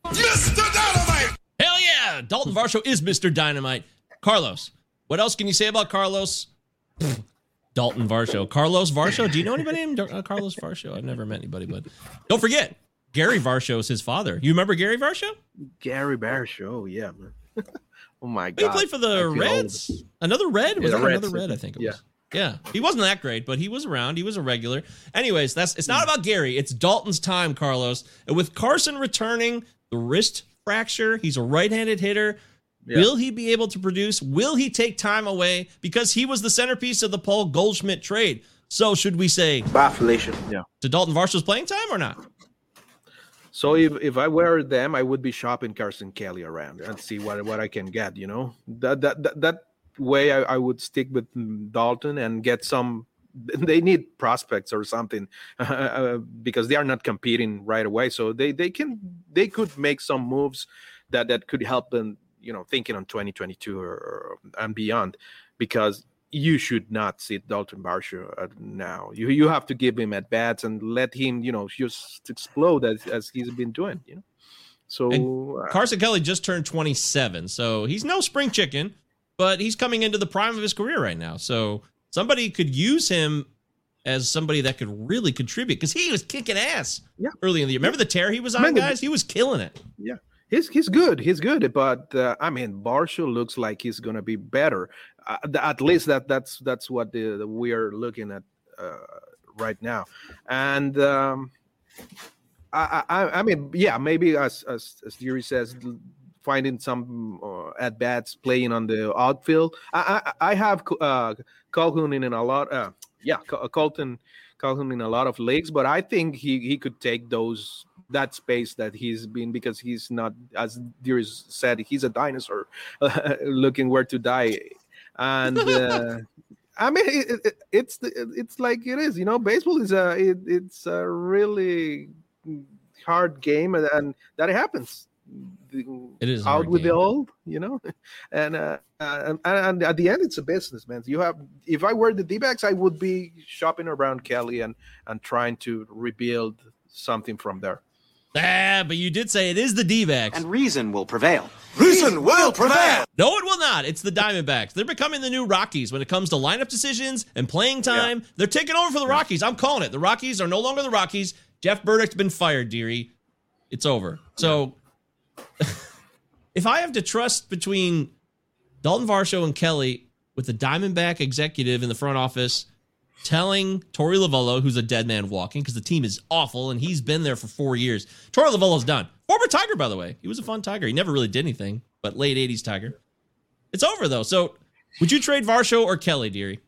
Mr. Dynamite! Hell yeah! Dalton Varsho is Mr. Dynamite. Carlos, what else can you say about Carlos? Dalton Varsho. Carlos Varsho. Do you know anybody named uh, Carlos Varsho? I've never met anybody, but don't forget, Gary Varsho is his father. You remember Gary Varsho? Gary Varsho, show, yeah, man. oh my god. He played for the feel old. Reds. Another Red? Was Yeah, that the another Red? I think it Yeah. was. Yeah. He wasn't that great, but he was around. He was a regular. Anyways, that's it's not about Gary. It's Dalton's time, Carlos. And with Carson returning, the wrist fracture, he's a right-handed hitter. Yeah. Will he be able to produce? Will he take time away? Because he was the centerpiece of the Paul Goldschmidt trade. So should we say Bye, Felicia. Yeah. to Dalton Varsho's playing time or not? So if, if I were them, I would be shopping Carson Kelly around and see what what I can get. You know that that that, that way I, I would stick with Dalton and get some. They need prospects or something uh, because they are not competing right away. So they they can they could make some moves that that could help them. You know, thinking on 2022 or, or and beyond, because you should not sit Dalton Varsho uh, now. You you have to give him at bats and let him, you know, just explode as, as he's been doing, you know. So And uh, Carson Kelly just turned 27, so he's no spring chicken, but he's coming into the prime of his career right now. So somebody could use him as somebody that could really contribute because he was kicking ass yeah. early in the year. Remember the tear he was on, guys? He was killing it. yeah. He's, he's good. He's good, but uh, I mean, Varsho looks like he's gonna be better. Uh, at least that that's that's what the, the we are looking at uh, right now. And um, I, I I mean, yeah, maybe as as as Yuri says, finding some uh, at bats playing on the outfield. I I, I have uh, Calhoun in a lot. Uh, yeah, Col- Colton Calhoun in a lot of leagues, but I think he he could take those that space that he's been because he's not as Darius said he's a dinosaur looking where to die. And uh, I mean it, it, it's it's like it is you know baseball is a it, it's a really hard game and, and that happens. It is out with the old you know? And uh, and, and at the end it's a business man. You have if I were the D-backs I would be shopping around Kelly and and trying to rebuild something from there Ah, but you did say it is the D-backs. And reason will prevail. Reason will prevail. No, it will not. It's the Diamondbacks. They're becoming the new Rockies when it comes to lineup decisions and playing time. They're taking over for the Rockies. I'm calling it. The Rockies are no longer the Rockies. Jeff Bridich's been fired, Deary. It's over. So if I have to trust between Dalton Varsho and Kelly with the Diamondback executive in the front office telling Torey Lovullo, who's a dead man walking, because the team is awful and he's been there for four years. Torey Lovullo's done. Former Tiger, by the way. He was a fun Tiger. He never really did anything, but late 80s Tiger. It's over, though. So would you trade Varsho or Kelly, Deary?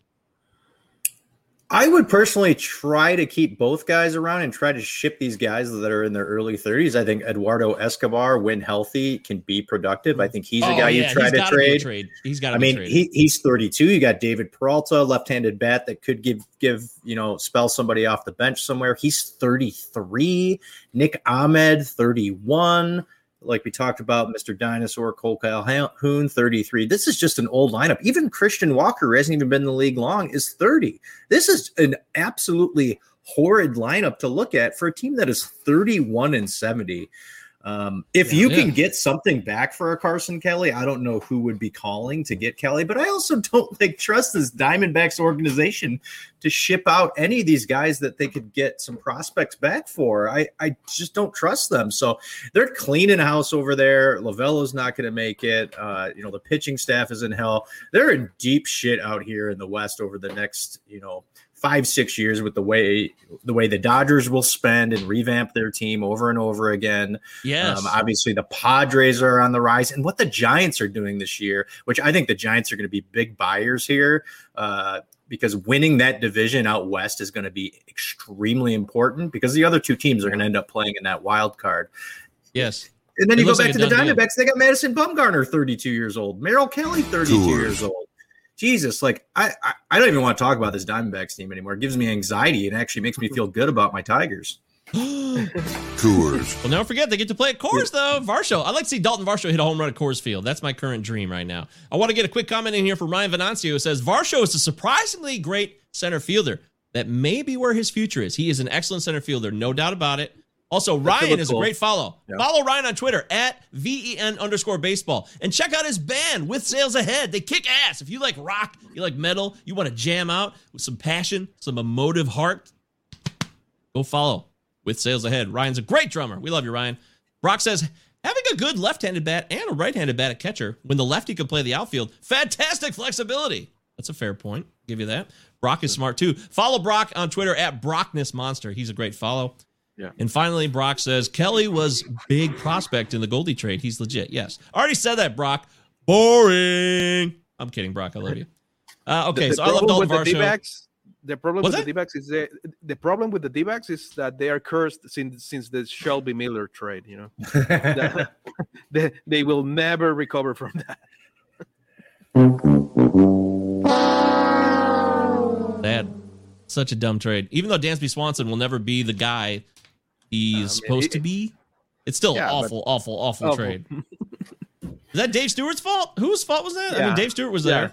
I would personally try to keep both guys around and try to ship these guys that are in their early 30s. I think Eduardo Escobar, when healthy, can be productive. I think he's a Oh, guy yeah, you try he's to a trade. trade. He's got I mean, he, he's 32. You got David Peralta, left-handed bat that could give give you know spell somebody off the bench somewhere. He's 33. Nick Ahmed, 31. Like we talked about, Mr. Dinosaur, Cole Calhoun, 33. This is just an old lineup. Even Christian Walker, who hasn't even been in the league long, is 30. This is an absolutely horrid lineup to look at for a team that is 31 and 70. Um, if you Yeah. can get something back for a Carson Kelly, I don't know who would be calling to get Kelly, but I also don't like trust this Diamondbacks organization to ship out any of these guys that they could get some prospects back for. I, I just don't trust them. So they're cleaning house over there. Lovullo's not going to make it. Uh, you know, the pitching staff is in hell. They're in deep shit out here in the West over the next, you know, five six years with the way the way the Dodgers will spend and revamp their team over and over again. Yes. Um, obviously, the Padres are on the rise, and what the Giants are doing this year, which I think the Giants are going to be big buyers here, uh, because winning that division out west is going to be extremely important because the other two teams are going to end up playing in that wild card. yes. And then It you go back like to the done deal. Diamondbacks. They got Madison Bumgarner, 32 years old. Merrill Kelly, 32 Coors. years old. Jesus, like I, I, I don't even want to talk about this Diamondbacks team anymore. It gives me anxiety and actually makes me feel good about my Tigers. Coors. Well, don't forget they get to play at Coors though. Varsho. I'd like to see Dalton Varsho hit a home run at Coors Field. That's my current dream right now. I want to get a quick comment in here from Ryan Venancio who says Varsho is a surprisingly great center fielder. That may be where his future is. He is an excellent center fielder, no doubt about it. Also, Ryan is a great follow. Yeah. Follow Ryan on Twitter at VEN underscore baseball. And check out his band, With Sales Ahead. They kick ass. If you like rock, you like metal, you want to jam out with some passion, some emotive heart, go follow with sales ahead. Ryan's a great drummer. We love you, Ryan. Brock says, having a good left handed bat and a right handed bat at catcher when the lefty can play the outfield, fantastic flexibility. That's a fair point. Give you that. Brock is smart too. Follow Brock on Twitter at Brockness Monster. He's a great follow. Yeah. And finally, Brock says Kelly was big prospect in the Goldie trade. He's legit. Yes. I already said that, Brock. Boring. I'm kidding, Brock. I love you. Uh, okay, the, so I love problem Dalton with the Varsho. D-backs, The problem What's with the D-backs is they, the problem with the D-backs is that they are cursed since since the Shelby Miller trade. You know, That- they, they will never recover from that. That such a dumb trade. Even though Dansby Swanson will never be the guy he's supposed to be, it's still Yeah, but- awful, awful, awful, Awful. trade. Is that Dave Stewart's fault? Whose fault was that? I mean, Dave Stewart was Yeah. there.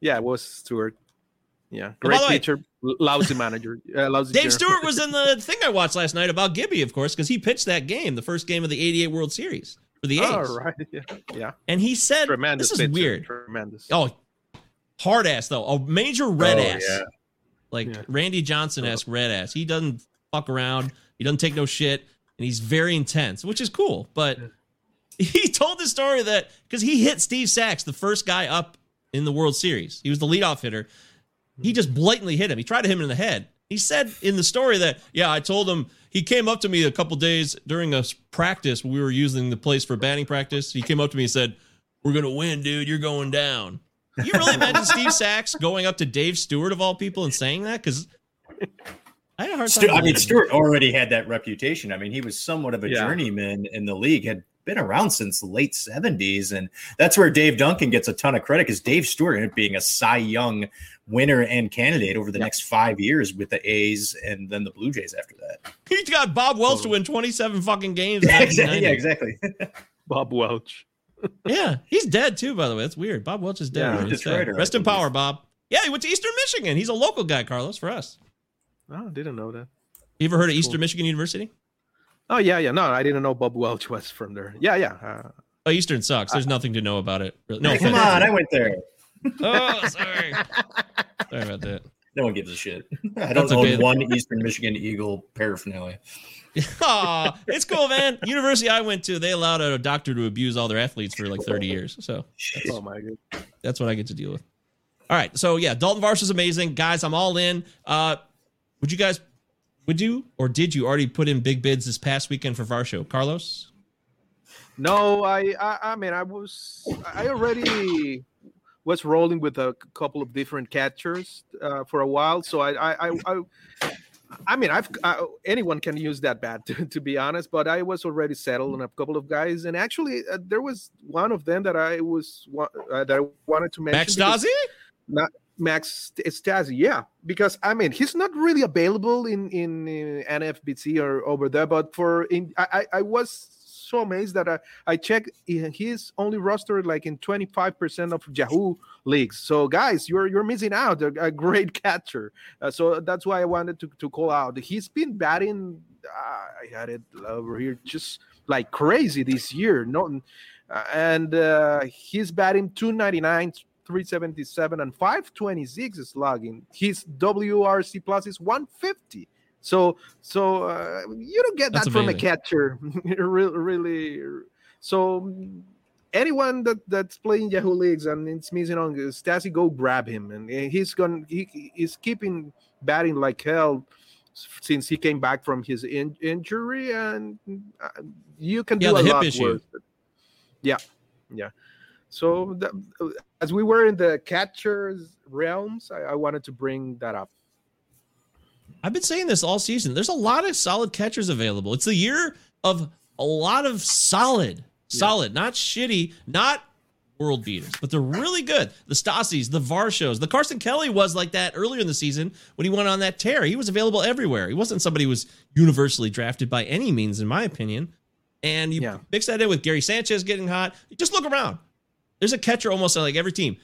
Yeah, it was Stewart. Yeah, great pitcher, lousy manager. Uh, lousy Dave. Stewart was in the thing I watched last night about Gibby, of course, because he pitched that game, the first game of the '88 World Series for the A's. Oh, right. Yeah. yeah. And he said, Tremendous "This is pitcher, weird." Tremendous. Oh, hard ass though, a major red Oh, ass, yeah. like Yeah. Randy Johnson esque red ass. He doesn't fuck around. He doesn't take no shit, and he's very intense, which is cool. But he told the story that because he hit Steve Sax, the first guy up in the World Series, he was the leadoff hitter. He just blatantly hit him. He tried to hit him in the head. He said in the story that, yeah, I told him he came up to me a couple days during a practice. We were using the place for batting practice. He came up to me and said, "We're gonna win, dude. You're going down." You really imagine Steve Sax going up to Dave Stewart of all people and saying that? Because I had a hard time. Stu- I mean, believing. Stewart already had that reputation. I mean, he was somewhat of a Yeah. journeyman in the league, had been around since late 70s. And that's where Dave Duncan gets a ton of credit because Dave Stewart ended up being a Cy Young winner and candidate over the next five years with the A's and then the Blue Jays after that. He got Bob Welch to win 27 fucking games. Yeah, exactly. Yeah, exactly. Bob Welch. Yeah, he's dead too. By the way, that's weird. Bob Welch is dead. Yeah, man. Detroiter, dead. Rest in power, Bob. Yeah, he went to Eastern Michigan. He's a local guy, Carlos, for us. Oh, I didn't know that. You ever heard of Eastern Michigan University? Oh yeah, yeah. No, I didn't know Bob Welch was from there. Yeah, yeah. Uh, Oh, Eastern sucks. There's nothing to know about it. Really. No, Hey, come offense. on, I went there. Oh, sorry. sorry about that. No one gives a shit. I don't own okay. one Eastern Michigan Eagle paraphernalia. Aw, it's cool, man. University I went to, they allowed a doctor to abuse all their athletes for like 30 years. So that's, oh my god. that's what I get to deal with. All right. So yeah, Dalton Varsh is amazing. Guys, I'm all in. Uh would you guys would you or did you already put in big bids this past weekend for Varsho? Carlos? No, I, I, I mean, I was, I already was rolling with a couple of different catchers uh, for a while. So I, I, I, I, I mean, I've I, anyone can use that bat to, to be honest, but I was already settled on a couple of guys, and actually, uh, there was one of them that I was wa- uh, that I wanted to mention. Max because- not Max Stassi, yeah, because I mean he's not really available in in uh, NFBC or over there, but for in I I, was so amazed that I I checked he- he's only rostered like in twenty five percent of Yahoo leagues. So guys, you're you're missing out a, a great catcher. Uh, so that's why I wanted to to call out. He's been batting. Uh, I had it over here just like crazy this year. No, uh, and uh, he's batting 299 377 and 526 is logging his wrc plus is 150 so so uh, you don't get That's that from a catcher. Really really so anyone that that's playing yahoo leagues and it's missing on Stassi, go grab him. And he's gonna he, he's keeping batting like hell since he came back from his in- injury. And uh, you can Yeah, do a lot issue. worse. Yeah yeah so that, as we were in the catchers realms I, I wanted to bring that up I've been saying this all season. There's a lot of solid catchers available. It's the year of a lot of solid, solid, not shitty, not world beaters, but they're really good. The Stassis, the Varshos, the Carson Kelly was like that earlier in the season when he went on that tear. He was available everywhere. He wasn't somebody who was universally drafted by any means, in my opinion. And you Yeah. mix that in with Gary Sanchez getting hot. Just look around. There's a catcher almost like every team.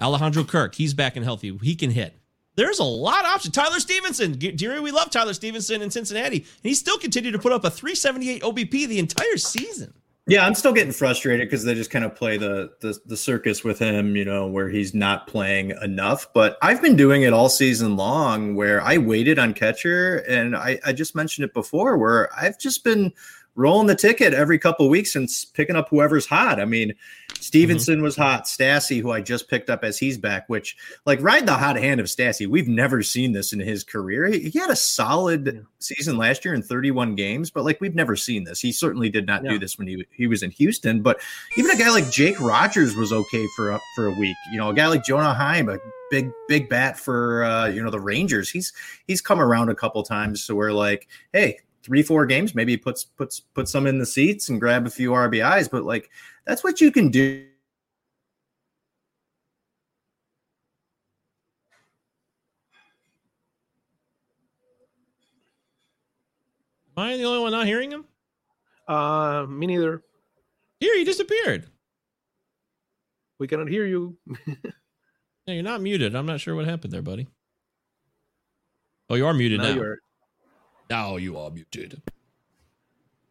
Alejandro Kirk, he's back and healthy. He can hit. There's a lot of options. Tyler Stephenson, Jerry, we love Tyler Stephenson in Cincinnati, and he still continued to put up a 378 OBP the entire season. Yeah, I'm still getting frustrated because they just kind of play the, the the circus with him, you know, where he's not playing enough. But I've been doing it all season long, where I waited on catcher, and I, I just mentioned it before, where I've just been rolling the ticket every couple weeks and picking up whoever's hot. I mean, Stephenson was hot. Stassi, who I just picked up as he's back, which like ride the hot hand of Stassi. We've never seen this in his career. He, he had a solid season last year in 31 games, but like we've never seen this. He certainly did not Yeah. do this when he he was in Houston. But even a guy like Jake Rogers was okay for a, for a week. You know, a guy like Jonah Heim, a big big bat for uh, you know the Rangers. He's he's come around a couple times so we're like, hey, three four games, maybe he puts puts put some in the seats and grab a few RBIs. But like that's what you can do. Am I the only one not hearing him? Uh, me neither. Here, he disappeared. We cannot hear you. Yeah, you're not muted. I'm not sure what happened there, buddy. Oh, you are muted Now now. You're- Now you are muted.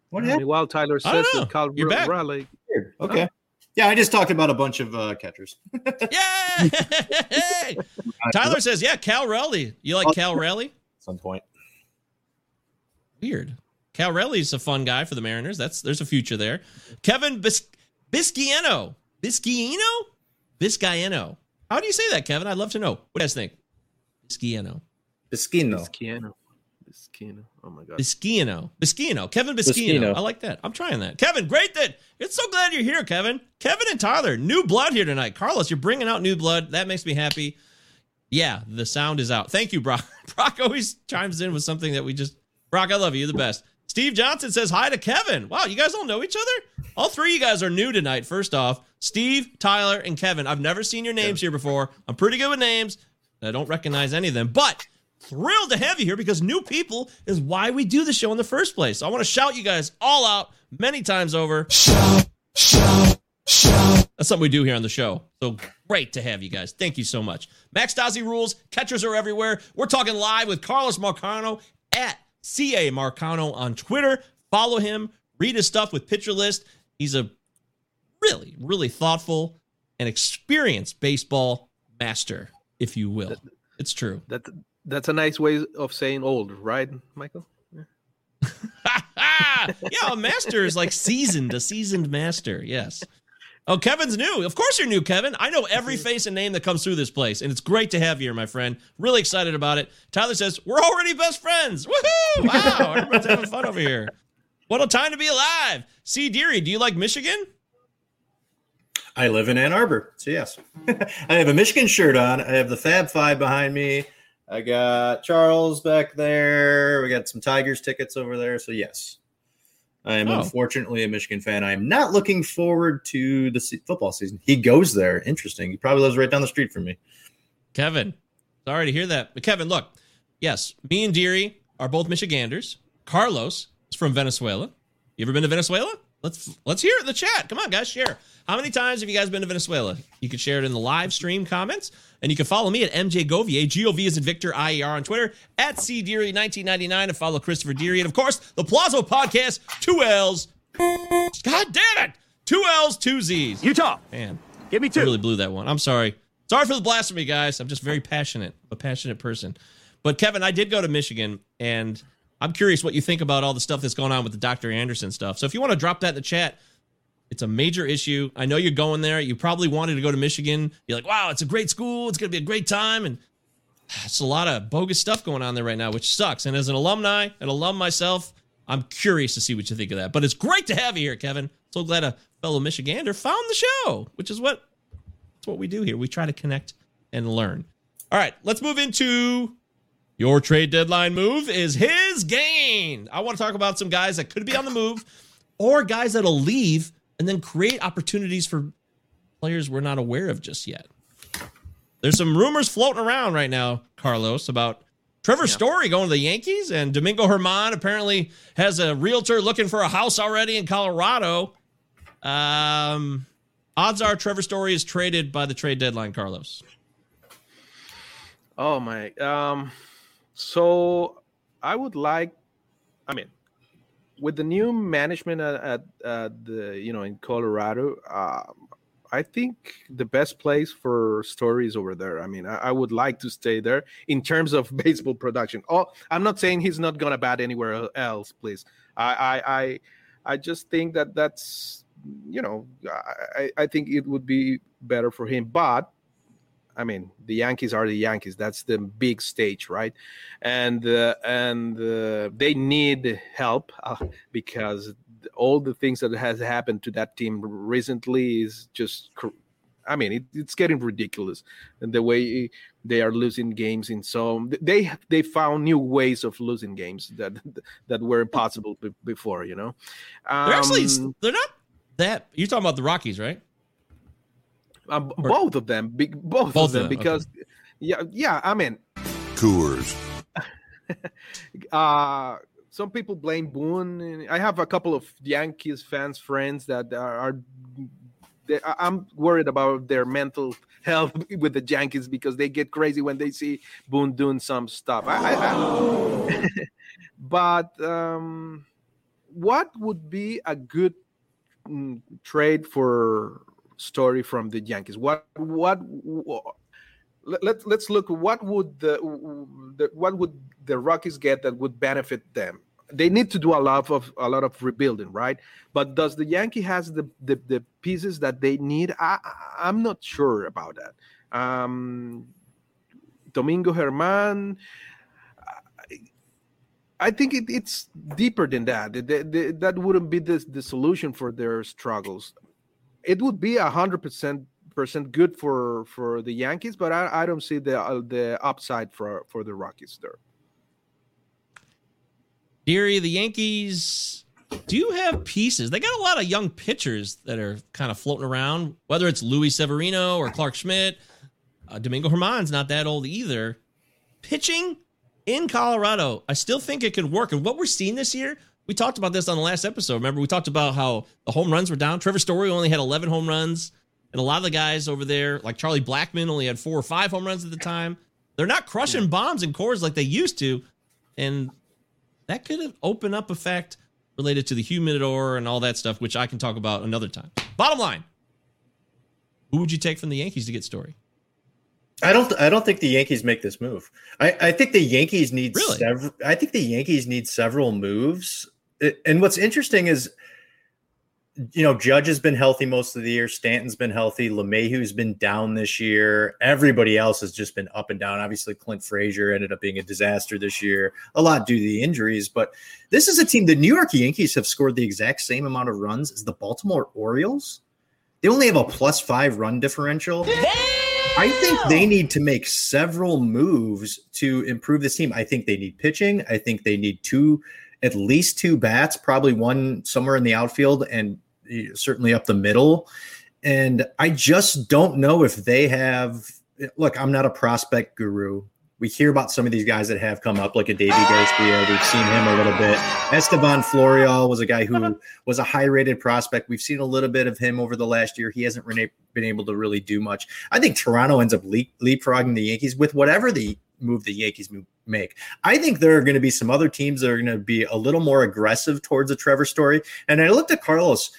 What Meanwhile, Tyler I don't says know. that Cal You're back. Raleigh. Weird. Okay. Yeah, I just talked about a bunch of uh, catchers. Hey! Tyler says, yeah, Cal Raleigh. You like Cal Raleigh? At some point. Weird. Cal Raleigh's a fun guy for the Mariners. That's there's a future there. Kevin Bis- Bisciano. Bisciano? Bisciano. How do you say that, Kevin? I'd love to know. What do you guys think? Bisciano. Biscino. Bisciano. Biscino. Oh my god. Bisciano. Bisciano. Kevin Bisciano. Biscino. I like that. I'm trying that. Kevin, great that. It's so glad you're here, Kevin. Kevin and Tyler, new blood here tonight. Carlos, you're bringing out new blood. That makes me happy. Yeah, the sound is out. Thank you, Brock. Brock always chimes in with something that we just. Brock, I love you. You're the best. Steve Johnson says hi to Kevin. Wow, you guys all know each other? All three of you guys are new tonight. First off, Steve, Tyler, and Kevin. I've never seen your names here before. I'm pretty good with names. I don't recognize any of them, but thrilled to have you here because new people is why we do the show in the first place. So I want to shout you guys all out many times over. Shout, shout, shout. That's something we do here on the show. So great to have you guys. Thank you so much. Max Dozzy rules. Catchers are everywhere. We're talking live with Carlos Marcano at CA Marcano on Twitter. Follow him. Read his stuff with Pitcher List. He's a really, really thoughtful and experienced baseball master, if you will. It's true. That that's a nice way of saying old, right, Michael? Ah, yeah, a master is like seasoned, a seasoned master. Yes. Oh, Kevin's new. Of course you're new, Kevin. I know every face and name that comes through this place, and it's great to have you here, my friend. Really excited about it. Tyler says, We're already best friends. Woohoo! Wow, everybody's having fun over here. What a time to be alive. C. Deary, do you like Michigan? I live in Ann Arbor, so yes. I have a Michigan shirt on. I have the Fab Five behind me. I got Charles back there. We got some Tigers tickets over there. So yes, I am Oh. unfortunately a Michigan fan. I am not looking forward to the se- football season. He goes there. Interesting. He probably lives right down the street from me. Kevin, sorry to hear that. But Kevin, look, yes, me and Deary are both Michiganders. Carlos is from Venezuela. You ever been to Venezuela? Let's let's hear it in the chat. Come on, guys, share. How many times have you guys been to Venezuela? You can share it in the live stream comments, and you can follow me at MJ Govier. G O V is in Victor I E R on Twitter at C Deary 1999 and follow Christopher Deary, and of course the Palazzo Podcast. Two L's. God damn it! Two L's, two Z's. Utah. Man, Give me I two. really blew that one. I'm sorry. Sorry for the blasphemy, guys. I'm just very passionate, a passionate person. But Kevin, I did go to Michigan, and I'm curious what you think about all the stuff that's going on with the Dr. Anderson stuff. So if you want to drop that in the chat, it's a major issue. I know you're going there. You probably wanted to go to Michigan. You're like, wow, it's a great school. It's going to be a great time. And it's a lot of bogus stuff going on there right now, which sucks. And as an alumni, an alum myself, I'm curious to see what you think of that. But it's great to have you here, Kevin. So glad a fellow Michigander found the show, which is what that's what we do here. We try to connect and learn. All right, let's move into your trade deadline move is his gain. I want to talk about some guys that could be on the move or guys that'll leave and then create opportunities for players we're not aware of just yet. There's some rumors floating around right now, Carlos, about Trevor Story going to the Yankees and Domingo Germán apparently has a realtor looking for a house already in Colorado. Um, odds are Trevor Story is traded by the trade deadline, Carlos. Oh my. Um. So I would like. I mean, with the new management at, at, the you know in Colorado, um, I think the best place for stories over there. I mean, I, I would like to stay there in terms of baseball production. Oh, I'm not saying he's not gonna bat anywhere else, please. I I I, I just think that that's you know I, I think it would be better for him, but I mean, the Yankees are the Yankees. That's the big stage, right? And uh, and uh, they need help uh, because all the things that has happened to that team recently is just. I mean, it, it's getting ridiculous, and the way they are losing games in so they they found new ways of losing games that that were impossible before. You know, um, they're actually they're not that. You're talking about the Rockies, right? Um, both of them, both, both of them, because okay. yeah, yeah. I mean, Coors. uh, some people blame Boone. I have a couple of Yankees fans friends that are. are they, I'm worried about their mental health with the Yankees because they get crazy when they see Boone doing some stuff. I, I, I, but um, what would be a good mm, trade for story from the Yankees. What what, what let, let's look what would the, the, what would the Rockies get that would benefit them they need to do a lot of a lot of rebuilding right but does the yankee has the the, the pieces that they need I, i'm not sure about that um domingo Germán. I think it, it's deeper than that. The, the, that wouldn't be the, the solution for their struggles it would be a hundred percent percent good for for the Yankees, but I, I don't see the uh, the upside for for the Rockies there. Deary, the Yankees do have pieces. They got a lot of young pitchers that are kind of floating around, whether it's Luis Severino or Clark Schmidt. Uh, Domingo Germán's not that old either. Pitching in Colorado, I still think it could work. And what we're seeing this year, we talked about this on the last episode. Remember, we talked about how the home runs were down. Trevor Story only had 11 home runs, and a lot of the guys over there, like Charlie Blackmon, only had four or five home runs at the time. They're not crushing yeah. bombs and Coors like they used to, and that could have opened up effect related to the humidor and all that stuff, which I can talk about another time. Bottom line, who would you take from the Yankees to get Story? I don't. I don't think the Yankees make this move. I, I think the Yankees need really? I think the Yankees need several moves and what's interesting is, you know, Judge has been healthy most of the year. Stanton's been healthy. LeMahieu's been down this year. Everybody else has just been up and down. Obviously, Clint Frazier ended up being a disaster this year, a lot due to the injuries. But this is a team. The New York Yankees have scored the exact same amount of runs as the Baltimore Orioles. They only have a plus five run differential. Damn! I think they need to make several moves to improve this team. I think they need pitching. I think they need two at least two bats, probably one somewhere in the outfield and eh, certainly up the middle. And I just don't know if they have. Look, I'm not a prospect guru. We hear about some of these guys that have come up, like a Deivi Garcia. We've seen him a little bit. Estevan Florial was a guy who uh-huh. was a high rated prospect. We've seen a little bit of him over the last year. He hasn't been able to really do much. I think Toronto ends up leap, leapfrogging the Yankees with whatever the move the Yankees make. I think there are going to be some other teams that are going to be a little more aggressive towards a Trevor Story. And I looked at Carlos,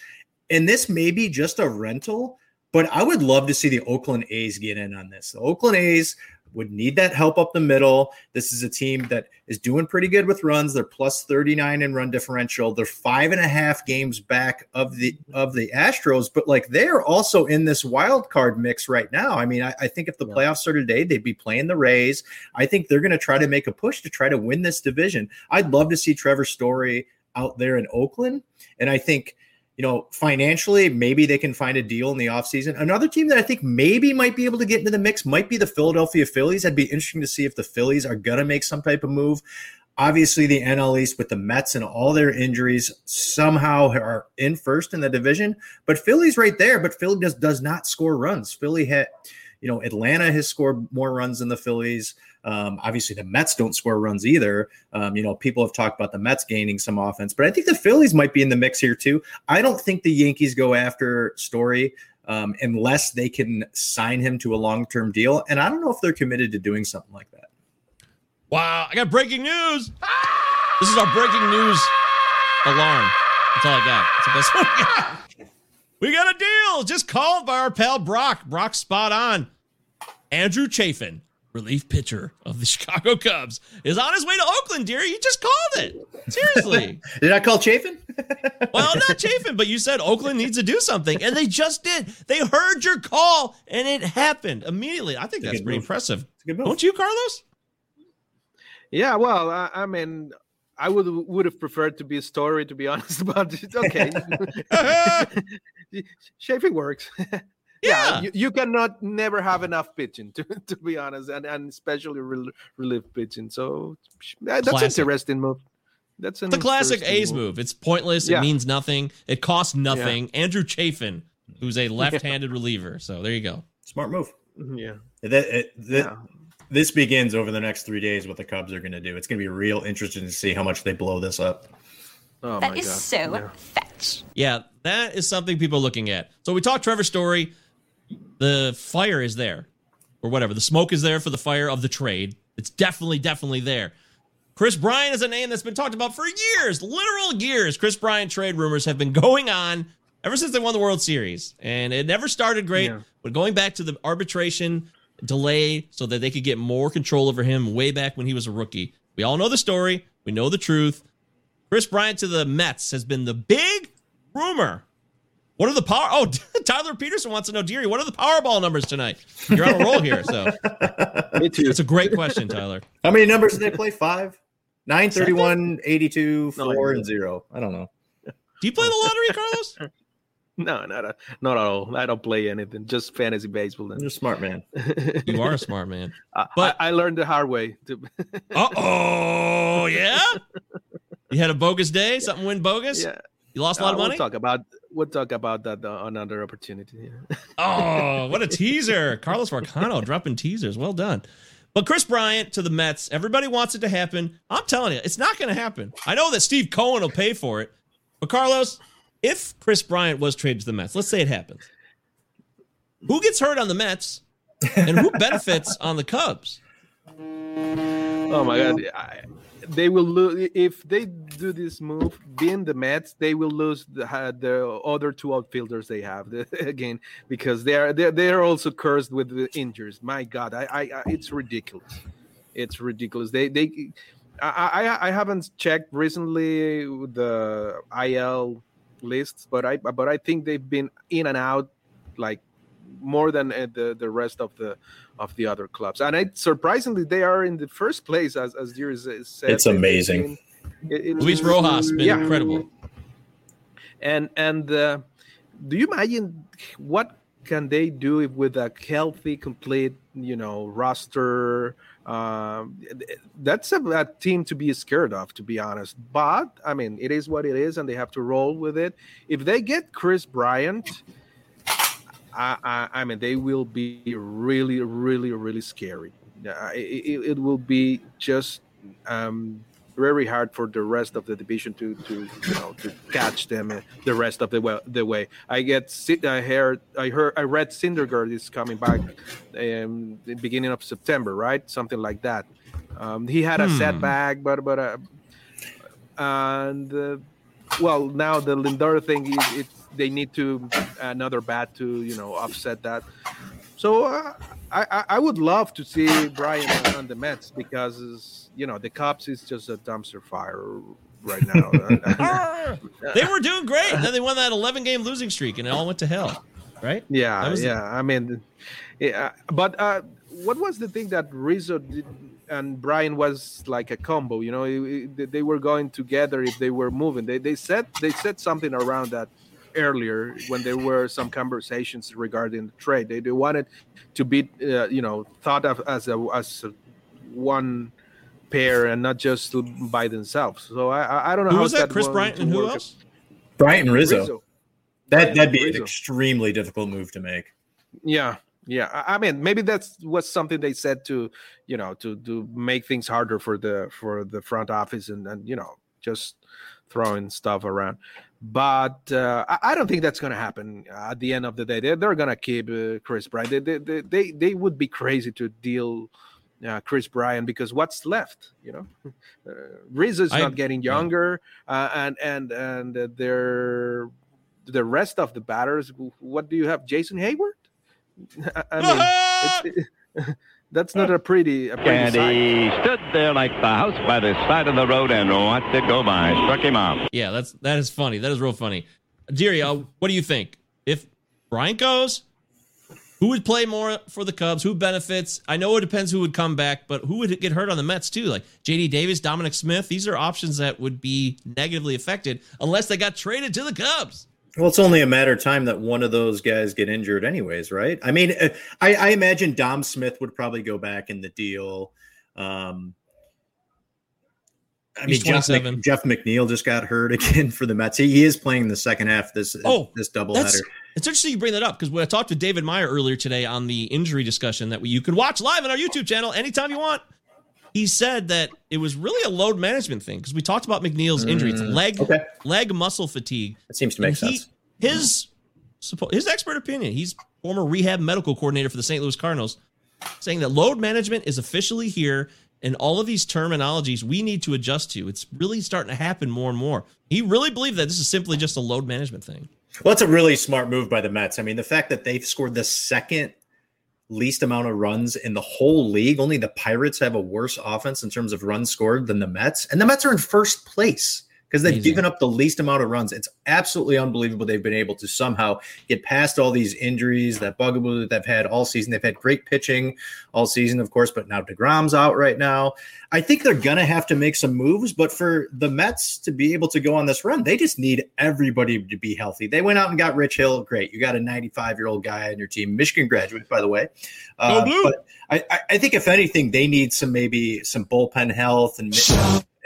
and this may be just a rental, but I would love to see the Oakland A's get in on this. The Oakland A's would need that help up the middle. This is a team that is doing pretty good with runs. They're plus 39 in run differential. They're five and a half games back of the of the Astros, but like they're also in this wild card mix right now. I mean, I, I think if the playoffs started today, they'd be playing the Rays. I think they're going to try to make a push to try to win this division. I'd love to see Trevor Story out there in Oakland. And I think you know, financially, maybe they can find a deal in the offseason. Another team that I think maybe might be able to get into the mix might be the Philadelphia Phillies. I'd be interesting to see if the Phillies are going to make some type of move. Obviously, the NL East with the Mets and all their injuries somehow are in first in the division, but Philly's right there. But Philly just does not score runs. Philly had, you know, Atlanta has scored more runs than the Phillies. Um, obviously, the Mets don't score runs either. Um, you know, people have talked about the Mets gaining some offense, but I think the Phillies might be in the mix here too. I don't think the Yankees go after Story um, unless they can sign him to a long term deal. And I don't know if they're committed to doing something like that. Wow, I got breaking news. This is our breaking news alarm. That's all I got. That's the best one we got. A deal just called by our pal Brock. Brock spot on. Andrew Chafin relief pitcher of the Chicago Cubs, is on his way to Oakland, Deary. You just called it. Seriously. Did I call Chafin? well, not Chafin, but you said Oakland needs to do something, and they just did. They heard your call, and it happened immediately. I think It's that's pretty move. impressive. It's a good move. Don't you, Carlos? Yeah, well, I, I mean, I would would have preferred to be a story, to be honest. But it's okay, Chafin works. Yeah. you, you cannot never have enough pitching, to, to be honest, and, and especially rel- relief pitching. So eh, that's Classic. an interesting move. That's an The classic interesting A's move. It's pointless. Yeah. It means nothing. It costs nothing. Andrew Chafin, who's a left-handed reliever. So there you go. Smart move. Mm-hmm. Yeah. That, it- that- Yeah. This begins over the next three days. What the Cubs are going to do. It's going to be real interesting to see how much they blow this up. Oh That my is God. so Yeah. fetch. Yeah, that is something people are looking at. So we talked Trevor Story. The fire is there, or whatever. The smoke is there for the fire of the trade. It's definitely, definitely there. Kris Bryant is a name that's been talked about for years, literal years. Kris Bryant trade rumors have been going on ever since they won the World Series, and it never started great. Yeah. But going back to the arbitration delay so that they could get more control over him way back when he was a rookie. We all know the story. We know the truth. Kris Bryant to the Mets has been the big rumor. What are the power? Oh, Tyler Peterson wants to know, Deary, what are the Powerball numbers tonight? You're on a roll here, so Me too. it's a great question, Tyler. How many numbers did they play? Five, nine, 31, 82, four, I- and zero. I don't know. Do you play the lottery, Carlos? No, not a, not at all. I don't play anything. Just fantasy baseball. You're a smart man. You are a smart man. But- I, I learned the hard way. To, Uh oh, yeah. You had a bogus day. Something went bogus. yeah. You lost a lot Uh, of money. We'll talk about we'll talk about that on another opportunity. Yeah. Oh, what a teaser. Carlos Marcano dropping teasers. Well done. But Kris Bryant to the Mets, everybody wants it to happen. I'm telling you, it's not going to happen. I know that Steve Cohen will pay for it. But Carlos, if Kris Bryant was traded to the Mets, let's say it happens. Who gets hurt on the Mets and who benefits on the Cubs? Oh my god, I, they will lose if they do this move. Being the Mets, they will lose the, uh, the other two outfielders they have again because they are they're, they're also cursed with the injuries. My God, I, I, I it's ridiculous. It's ridiculous. They they. I, I I haven't checked recently the IL lists, but I but I think they've been in and out like more than uh, the the rest of the of the other clubs. And it, surprisingly, they are in the first place, as as Dear said. It's amazing. It- it- Luis Rojas been yeah. incredible. And and uh, do you imagine what can they do if with a healthy, complete, you know, roster? Um, that's a, a team to be scared of, to be honest. But I mean, it is what it is, and they have to roll with it. If they get Kris Bryant, I, I, I mean, they will be really, really, really scary. Uh, it, it will be just um, very hard for the rest of the division to, to you know, to catch them uh, the rest of the way. The way I get, I heard, I heard, I read Syndergaard is coming back, um, the beginning of September, right? Something like that. Um, he had a Hmm. setback, but but uh, and uh, well, now the Lindor thing is it, they need to another bat to you know offset that. So uh, I I- I would love to see Bryant on- on the Mets because you know the Cubs is just a dumpster fire right now. They were doing great. And then they won that 11 game losing streak and it all went to hell. Right? Yeah, That was the- yeah. I mean, yeah. But uh, what was the thing that Rizzo did and Bryant was like a combo? You know, it- it- they were going together if they were moving. They they said they said something around that earlier when there were some conversations regarding the trade. They, they wanted to be, uh, you know, thought of as a as a one pair and not just to- by themselves. So I I, I don't know Who how was that? Kris Bryant and who work. else? Bryant and Rizzo. Rizzo. That that'd be and an extremely difficult move to make. Yeah, yeah. I I mean, maybe that's was something they said to, you know, to to make things harder for the for the front office and and you know just throwing stuff around. But uh, I, I don't think that's going to happen at the end of the day. They're, they're going to keep uh, Kris Bryant. They, they, they, they, they would be crazy to deal uh, Kris Bryant because what's left, you know? Uh, Rizzo's I- not getting yeah. younger, uh, and and and uh, they're the rest of the batters. What do you have, Jason Heyward? I mean, it's, that's not a pretty, a pretty And sight. he stood there like the house by the side of the road and watched it go by. Struck him out. Yeah, that's that is funny. That is real funny. Deary, uh, what do you think? If Bryant goes, who would play more for the Cubs? Who benefits? I know it depends who would come back, but who would get hurt on the Mets too? Like JD Davis, Dominic Smith. These are options that would be negatively affected unless they got traded to the Cubs. Well, it's only a matter of time that one of those guys get injured, anyways, right? I mean, uh, I, I imagine Dom Smith would probably go back in the deal. Um, I He's mean, Jeff, Mc- Jeff McNeil just got hurt again for the Mets. He, he is playing the second half this Oh, this doubleheader. It's interesting you bring that up because when I talked to David Meyer earlier today on the injury discussion that we, you can watch live on our YouTube channel anytime you want. He said that it was really a load management thing because we talked about McNeil's injury. It's Mm, leg okay. leg muscle fatigue. That seems to make he- sense. His his expert opinion. He's former rehab medical coordinator for the St. Louis Cardinals, saying that load management is officially here, and all of these terminologies we need to adjust to. It's really starting to happen more and more. He really believed that this is simply just a load management thing. Well, it's a really smart move by the Mets. I mean, the fact that they've scored the second least amount of runs in the whole league, only the Pirates have a worse offense in terms of runs scored than the Mets. And the Mets are in first place because they've Amazing. given up the least amount of runs. It's absolutely unbelievable they've been able to somehow get past all these injuries, that bugaboo that they've had all season. They've had great pitching all season, of course, but now DeGrom's out right now. I think they're going to have to make some moves, but for the Mets to be able to go on this run, they just need everybody to be healthy. They went out and got Rich Hill. Great. You got a 95 year old guy on your team, Michigan graduate, by the way. Uh, but I, I- I think if anything, they need some maybe some bullpen health and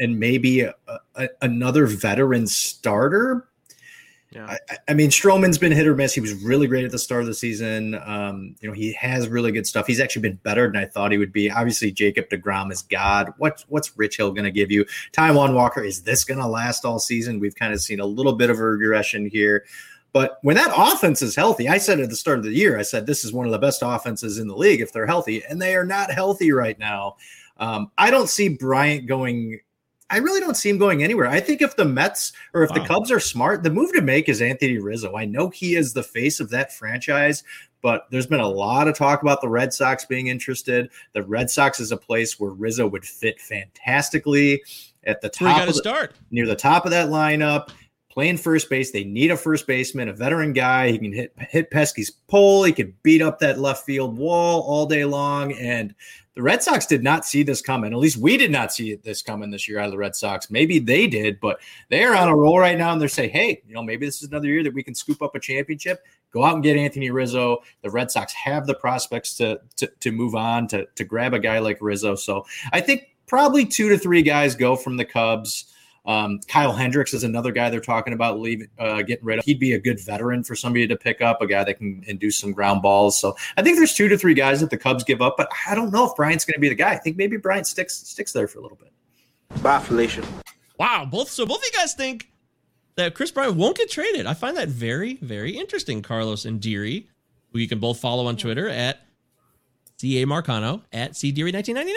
and maybe a, a, another veteran starter. Yeah. I, I- mean, Stroman's been hit or miss. He was really great at the start of the season. Um, you know, he has really good stuff. He's actually been better than I thought he would be. Obviously, Jacob Degrom is God. What what's Rich Hill going to give you? Taijuan Walker is this going to last all season? We've kind of seen a little bit of a regression here. But when that offense is healthy, I said at the start of the year, I said this is one of the best offenses in the league if they're healthy, and they are not healthy right now. Um, I don't see Bryant going. I really don't see him going anywhere. I think if the Mets or if the Cubs are smart, the move to make is Anthony Rizzo. I know he is the face of that franchise, but there's been a lot of talk about the Red Sox being interested. The Red Sox is a place where Rizzo would fit fantastically at the That's where you top got of to the, start. near the top of that lineup, playing first base. They need a first baseman, a veteran guy. He can hit hit Pesky's pole. He can beat up that left field wall all day long. And the Red Sox did not see this coming. At least we did not see this coming this year out of the Red Sox. Maybe they did, but they are on a roll right now. And they're saying, hey, you know, maybe this is another year that we can scoop up a championship. Go out and get Anthony Rizzo. The Red Sox have the prospects to to, to move on to to grab a guy like Rizzo. So I think probably two to three guys go from the Cubs. Um, Kyle Hendricks is another guy they're talking about leaving, uh, getting rid of. He'd be a good veteran for somebody to pick up, a guy that can induce some ground balls. So I think there's two to three guys that the Cubs give up, but I don't know if Bryant's going to be the guy. I think maybe Bryant sticks sticks there for a little bit. Bye, Felicia. Wow, both so both of you guys think that Kris Bryant won't get traded. I find that very, very interesting. Carlos and Deary, who you can both follow on Twitter at CA Marcano at CDeary1999.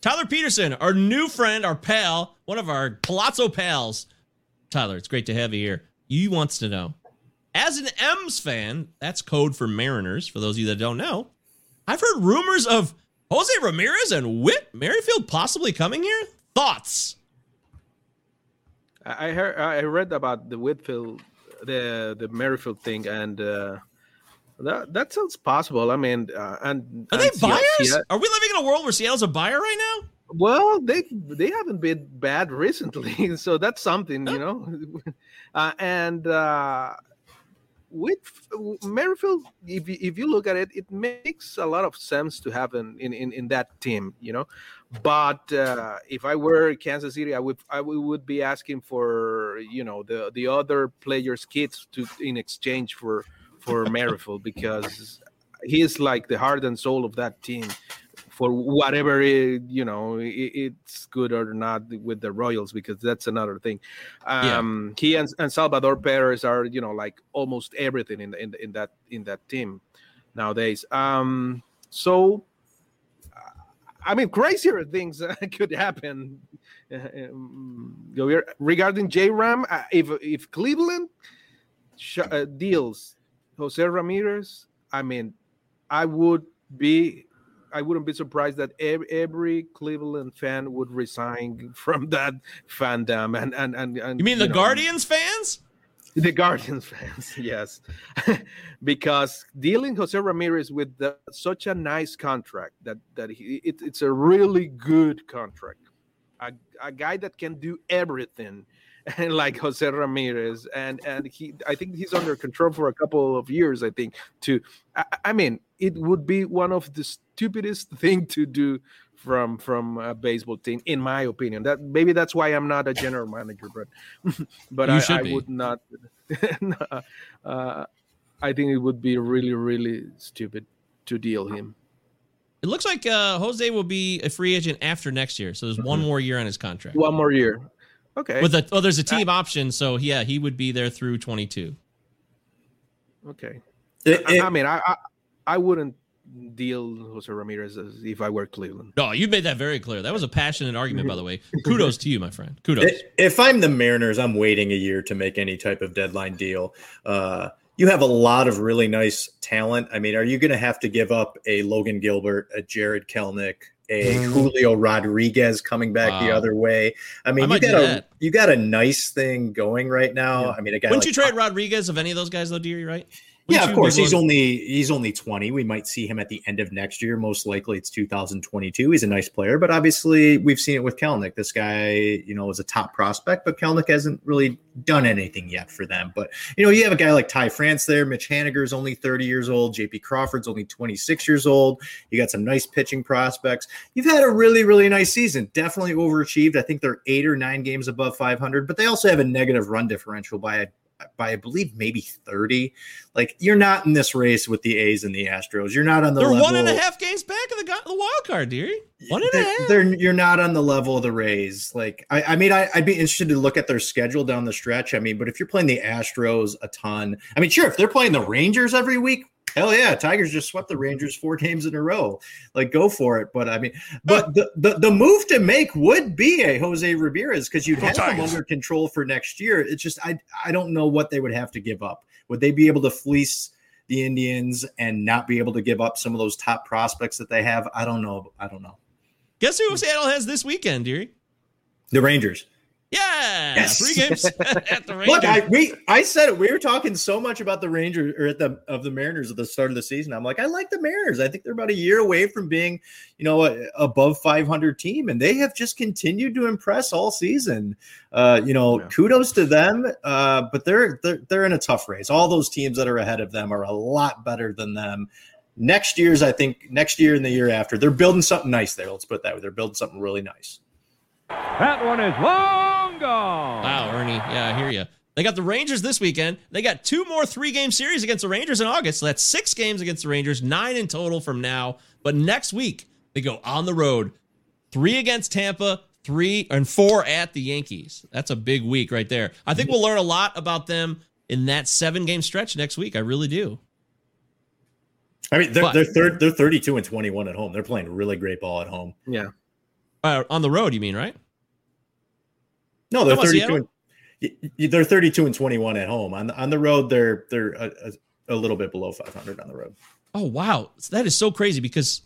Tyler Peterson, our new friend, our pal, one of our Palazzo pals. Tyler, it's great to have you here. You wants to know. As an M's fan, that's code for Mariners, for those of you that don't know. I've heard rumors of Jose Ramirez and Whit Merrifield possibly coming here. Thoughts? I heard I read about the Whitfield, the the Merrifield thing, and uh, that that sounds possible. I mean, uh, and Are they and Seattle- buyers? Seattle- Are we living in a world where Seattle's a buyer right now? Well, they they haven't been bad recently, so that's something, you know. uh, and uh, with Merrifield, if you, if you look at it, it makes a lot of sense to have in in, in, in that team, you know. But uh, if I were Kansas City, I would I would be asking for you know the the other players' kids to in exchange for for Merrifield because he is like the heart and soul of that team for whatever it, you know it's good or not with the Royals because that's another thing. Yeah. Um, He and, and Salvador Perez are you know like almost everything in, in in that in that team nowadays. Um, so I mean, crazier things could happen. Um, regarding J Ram, uh, if if Cleveland sh- uh, deals Jose Ramirez, I mean, I would be I wouldn't be surprised that every, Cleveland fan would resign from that fandom. And and and, and You mean the know, Guardians fans? The Guardians fans, yes, because dealing Jose Ramirez with the, such a nice contract that that he it, it's a really good contract, a, a guy that can do everything, and like Jose Ramirez, and and he I think he's under control for a couple of years. I think to I, I mean it would be one of the stupidest thing to do from from a baseball team, in my opinion. That maybe that's why I'm not a general manager, but but I, I would not. uh, I think it would be really really stupid to deal him. It looks like uh, Jose will be a free agent after next year, so there's one more year on his contract. One more year. Okay. With a oh, there's a team option, so yeah, he would be there through 22. Okay. It- I, it- I mean, I, I I wouldn't deal Jose Ramirez if I were Cleveland. No, you made that very clear. That was a passionate argument, by the way. Kudos to you, my friend. Kudos. If I'm the Mariners, I'm waiting a year to make any type of deadline deal. Uh, you have a lot of really nice talent. I mean, are you going to have to give up a Logan Gilbert, a Jarred Kelenic, a Julio Rodriguez coming back the Mm. Other way? I mean, I you got a that. you got a nice thing going right now. I mean, a guy Wouldn't like you trade Rodriguez of any of those guys, though, Deary? Right? Yeah, of course. He's only he's only 20. We might see him at the end of next year. Most likely it's 2022. He's a nice player, but obviously we've seen it with Kelenic. This guy, you know, is a top prospect, but Kelenic hasn't really done anything yet for them. But you know, you have a guy like Ty France there. Mitch Haniger's only 30 years old. JP Crawford's only 26 years old. You got some nice pitching prospects. You've had a really, really nice season. Definitely overachieved. I think they're eight or nine games above 500, but they also have a negative run differential by a by I believe maybe 30. Like you're not in this race with the A's and the Astros. You're not on the They're level. one and a half games back of the, the wild card, Deary. One and They're, half. they're you're not on the level of the Rays. Like I, I mean, I, I'd be interested to look at their schedule down the stretch. I mean, but if you're playing the Astros a ton, I mean, sure, if they're playing the Rangers every week, hell yeah, Tigers just swept the Rangers four games in a row. Like go for it. But I mean, but the the, the move to make would be a Jose Ramirez because you'd have him under control for next year. It's just I I don't know what they would have to give up. Would they be able to fleece? The Indians and not be able to give up some of those top prospects that they have. I don't know. I don't know. Guess who Seattle has this weekend, Deary? The Rangers. Yeah, Yes. three games at the Rangers. Look, I we I said it. We were talking so much about the Rangers or at the of the Mariners at the start of the season. I'm like, I like the Mariners. I think they're about a year away from being, you know, a, above 500 team, and they have just continued to impress all season. Uh, you know, kudos to them. Uh, but they're they're they're in a tough race. All those teams that are ahead of them are a lot better than them. Next year's, I think, next year and the year after, they're building something nice there. Let's put it that way. They're building something really nice. That one is long gone. Wow, Ernie. Yeah, I hear you. They got the Rangers this weekend. They got two more three game series against the Rangers in August. So that's six games against the Rangers, nine in total from now. But next week, they go on the road three against Tampa, three and four at the Yankees. That's a big week right there. I think we'll learn a lot about them in that seven game stretch next week. I really do. I mean, they're But- they're third, they're 32 and 21 at home. They're playing really great ball at home. Yeah. Uh, on the road, you mean, right? No, they're How 32. Seattle? And, y- y- they're 32 and 21 at home. On the, on the road, they're they're a, a, a little bit below 500 on the road. Oh wow, that is so crazy because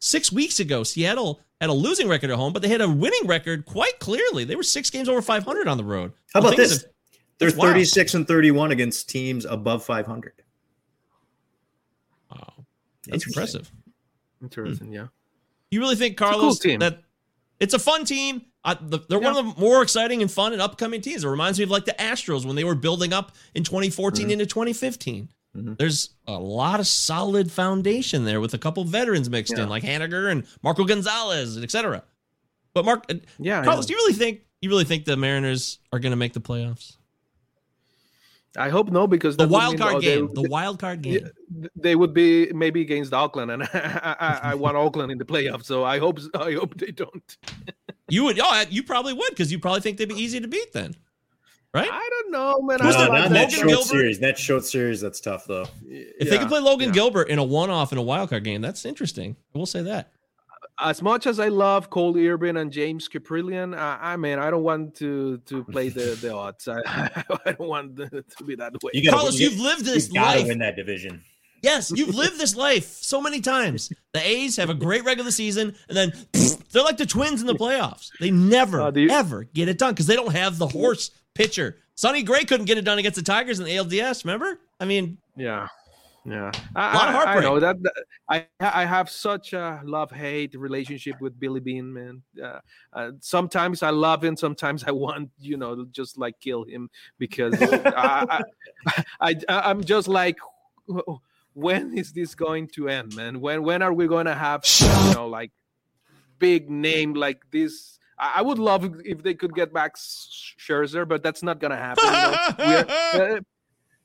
six weeks ago Seattle had a losing record at home, but they had a winning record quite clearly. They were six games over 500 on the road. How about this? have- They're that's wild. 36 and 31 against teams above 500. Wow, that's impressive. Interesting. Yeah. You really think a cool Carlos team. that it's a fun team? Uh, the, they're one of the more exciting and fun and upcoming teams. It reminds me of like the Astros when they were building up in 2014 Mm-hmm. into 2015. There's a lot of solid foundation there with a couple veterans mixed Yeah. in, like Haniger and Marco Gonzalez, etc. But Mark, uh, Yeah, Carlos, do you really think you really think the Mariners are going to make the playoffs? I hope no, because The that would wild mean, card oh, they- game, the wild card game. They would be maybe against Oakland, and I, I, I want Oakland in the playoffs. So I hope I hope they don't. You would, oh, you probably would because you probably think they'd be easy to beat then, right? I don't know, man. Who's I don't not like in that Logan short Gilbert? series. That short series, that's tough though. If they Yeah, can play Logan yeah. Gilbert in a one-off in a wild card game, that's interesting. I will say that. As much as I love Cole Irvin and James Kaprielian, I, I mean, I don't want to to play the the odds. I, I don't want it to be that way. You gotta, Carlos, you, you've lived this you life. win that division. Yes, you've lived this life so many times. The A's have a great regular season, and then pfft, they're like the Twins in the playoffs. They never, Uh, you- ever get it done because they don't have the horse pitcher. Sonny Gray couldn't get it done against the Tigers in the ALDS. Remember? I mean, Yeah, yeah. A lot of I, I know that, that- I I have such a love hate relationship with Billy Beane, man. Uh, uh, sometimes I love him, sometimes I want you know just like kill him because I, I, I I'm just like. When is this going to end, man? When when are we going to have you know like big name like this? I I would love if they could get back Scherzer, but that's not gonna happen. you know.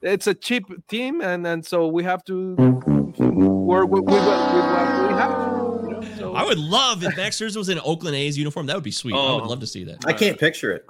We're- it's a cheap team, and and so we have to work with, with, what- with what we have. you know, so- I would love if Max Scherzer was in an Oakland A's uniform. That would be sweet. I would Oh. love to see that. I can't picture it.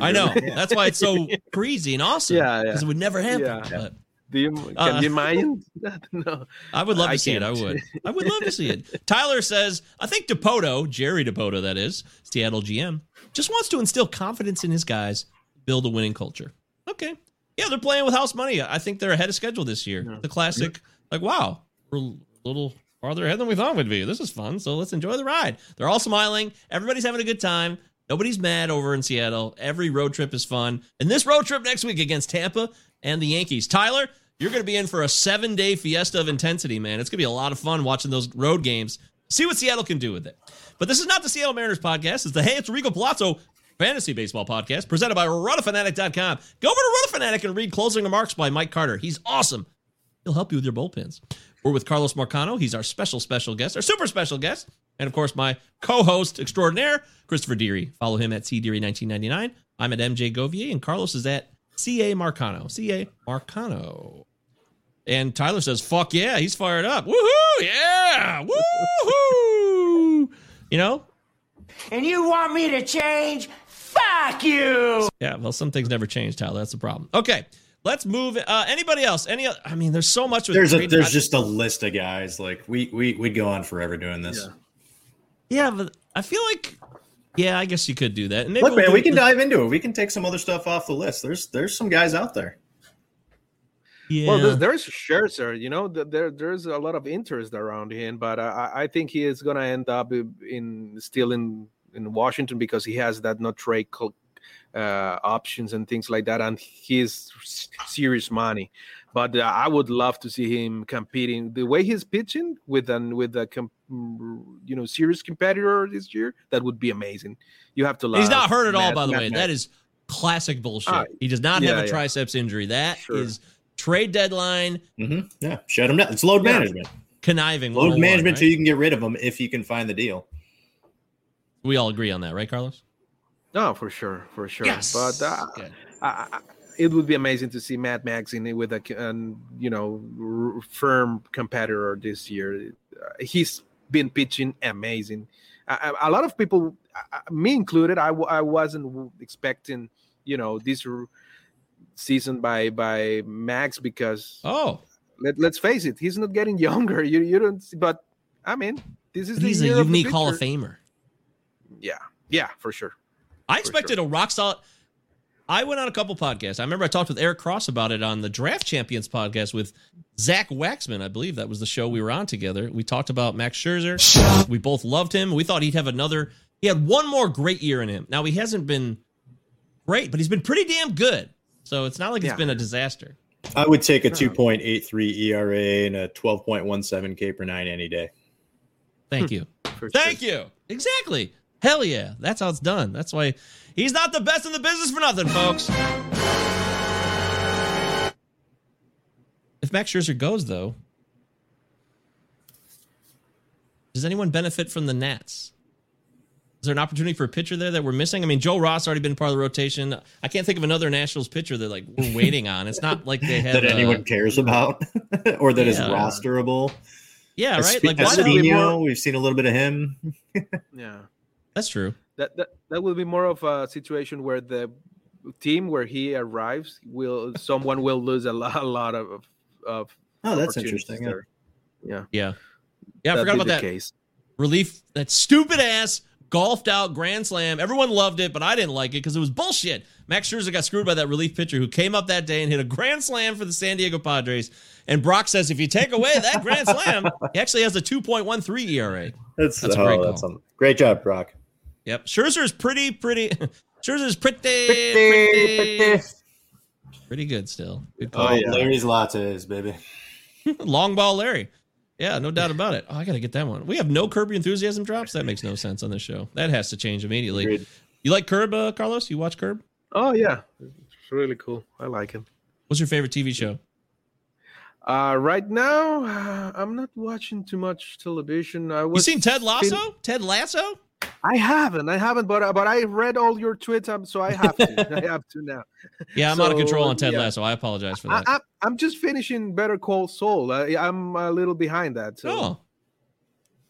I know. really. That's why it's so crazy and awesome. Yeah, yeah. Because it would never happen. Yeah. But Do you, can Uh, you imagine? that? no, I would love to I see it. I would. I would love to see it. Tyler says, I think Dipoto, Jerry Dipoto, that is, Seattle GM, just wants to instill confidence in his guys, build a winning culture. Okay. Yeah, they're playing with house money. I think they're ahead of schedule this year. The classic, like, wow, we're a little farther ahead than we thought we'd be. This is fun. So let's enjoy the ride. They're all smiling. Everybody's having a good time. Nobody's mad over in Seattle. Every road trip is fun. And this road trip next week against Tampa and the Yankees. Tyler, you're going to be in for a seven day fiesta of intensity, man. It's going to be a lot of fun watching those road games. See what Seattle can do with it. But this is not the Seattle Mariners podcast. It's the Hey, it's Rico Palazzo fantasy baseball podcast presented by RotoFanatic.com. Go over to RotoFanatic and read closing remarks by Mike Carter. He's awesome. He'll help you with your bullpens. We're with Carlos Marcano. He's our special, special guest, our super special guest. And of course, my co host extraordinaire, Christopher Deary. Follow him at CDeary1999. I'm at MJ Govier, and Carlos is at CA Marcano. CA Marcano. And Tyler says, fuck yeah, he's fired up. Woohoo! Yeah! Woohoo! You know? And you want me to change? Fuck you! Yeah, well, some things never change, Tyler. That's the problem. Okay, let's move. Uh, anybody else? Any? oth- I mean, there's so much. With There's a there's just a list of guys like we we we'd go on forever doing this. Yeah, but I feel like, yeah, I guess you could do that. And maybe Look, we'll man, we can with- dive into it. We can take some other stuff off the list. There's there's some guys out there. Yeah. Well, there's, there's Scherzer. You know, there there's a lot of interest around him, but I, I think he is gonna end up in, in still in in Washington because he has that no trade co- uh, options and things like that, and he's s- serious money. But uh, I would love to see him competing the way he's pitching with an with a com- you know serious competitor this year. That would be amazing. You have to. Love He's not hurt at all, by the Matt way. Matt. That is classic bullshit. Ah, he does not yeah, have a yeah. triceps injury. That is Sure. trade deadline Mm-hmm. Yeah, shut him down. It's load Yeah. management. conniving. Load management right? so you can get rid of him if you can find the deal. We all agree on that, right, Carlos? No, for sure, for sure. Yes. But uh, Good. I, I, it would be amazing to see Matt Max in it with a an, you know r- firm competitor this year. Uh, he's been pitching amazing. I, I- a lot of people, uh, me included, I, I wasn't expecting you know this r- season by by Max because Oh, let, let's face it, he's not getting younger. You you don't, see- but I mean, this is the he's a year of the unique Hall of. Famer. Yeah, yeah, for sure. I expected a rock solid. I went on a couple podcasts. I remember I talked with Eric Cross about it on the Draft Champions podcast with Zach Waxman. I believe that was the show we were on together. We talked about Max Scherzer. We both loved him. We thought he'd have another. He had one more great year in him. Now he hasn't been great, but he's been pretty damn good. So it's not like it's been a disaster. I would take a 2.83 ERA and a 12.17 K per nine any day. Thank hmm. you. For Thank you. Exactly. Hell yeah. That's how it's done. That's why he's not the best in the business for nothing, folks. If Max Scherzer goes, though, does anyone benefit from the Nats? Is there an opportunity for a pitcher there that we're missing? I mean, Joe Ross already been part of the rotation. I can't think of another Nationals pitcher that like we're waiting on. It's not like they have that anyone uh, cares about or that is Yeah. rosterable. yeah, right. Esp- Like why not? Espino, we've seen a little bit of him. Yeah. That's true. that, that that will be more of a situation where the team where he arrives will someone will lose a lot, a lot of of Oh, that's interesting. yeah. there. Yeah, Yeah. Yeah, I That'd forgot about that. case. relief that stupid ass golfed out grand slam. Everyone loved it, but I didn't like it because it was bullshit. Max Scherzer got screwed by that relief pitcher who came up that day and hit a grand slam for the San Diego Padres. And Brock says if you take away that grand slam, he actually has a 2.13 ERA. That's, That's a oh, great that's call. some- great job, Brock. Yep. Scherzer is pretty, pretty. Scherzer is pretty, Pretty, pretty, pretty. pretty good still. Good. Oh, yeah. Larry's lattes, baby. Long ball Larry. Yeah, no doubt about it. Oh, I got to get that one. We have no Curb Your Enthusiasm drops. That makes no sense on this show. That has to change immediately. Agreed. You like Curb, uh, Carlos? You watch Curb? Oh yeah, it's really cool. I like it. What's your favorite TV show? Uh, right now, uh, I'm not watching too much television. I was You seen Ted fin- Lasso? Ted Lasso? I haven't. I haven't, but uh, but I read all your tweets, um, so I have to. I have to now. Yeah, I'm out of control on Ted yeah. Lasso. I apologize for that. I, I'm just finishing Better Call Saul. I, I'm a little behind that. So. oh,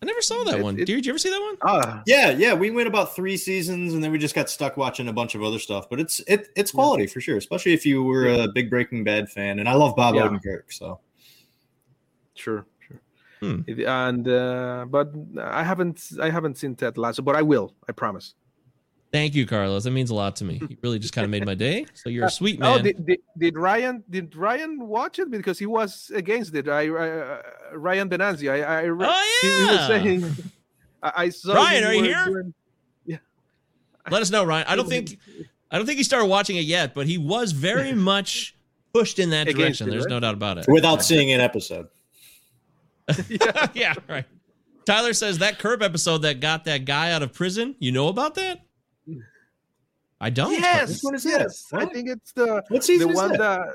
I never saw that It- one. it- Did you ever see that one? Ah, Yeah, yeah. We went about three seasons, and then we just got stuck watching a bunch of other stuff. But it's it it's quality for sure, especially if you were a big Breaking Bad fan. And I love Bob Yeah. Odenkirk, so sure, sure. Hmm. And uh, but I haven't I haven't seen Ted Lasso, but I will. I promise. Thank you, Carlos. That means a lot to me. You really just kind of made my day. So you're a sweet Oh, man. did, did, did Ryan did Ryan watch it because he was against it? I uh, Ryan Benanzi. I I re- Oh, he, he was yeah. saying. I, I saw. Ryan, are you here? doing- Let us know, Ryan. I don't think I don't think he started watching it yet, but he was very much pushed in that Against direction. it, There's right? no doubt about it. without seeing an episode. yeah, right. Tyler says that curb episode that got that guy out of prison. You know about that? I don't. Yes, Which one is that? yes. I think it's the What the season is one that? that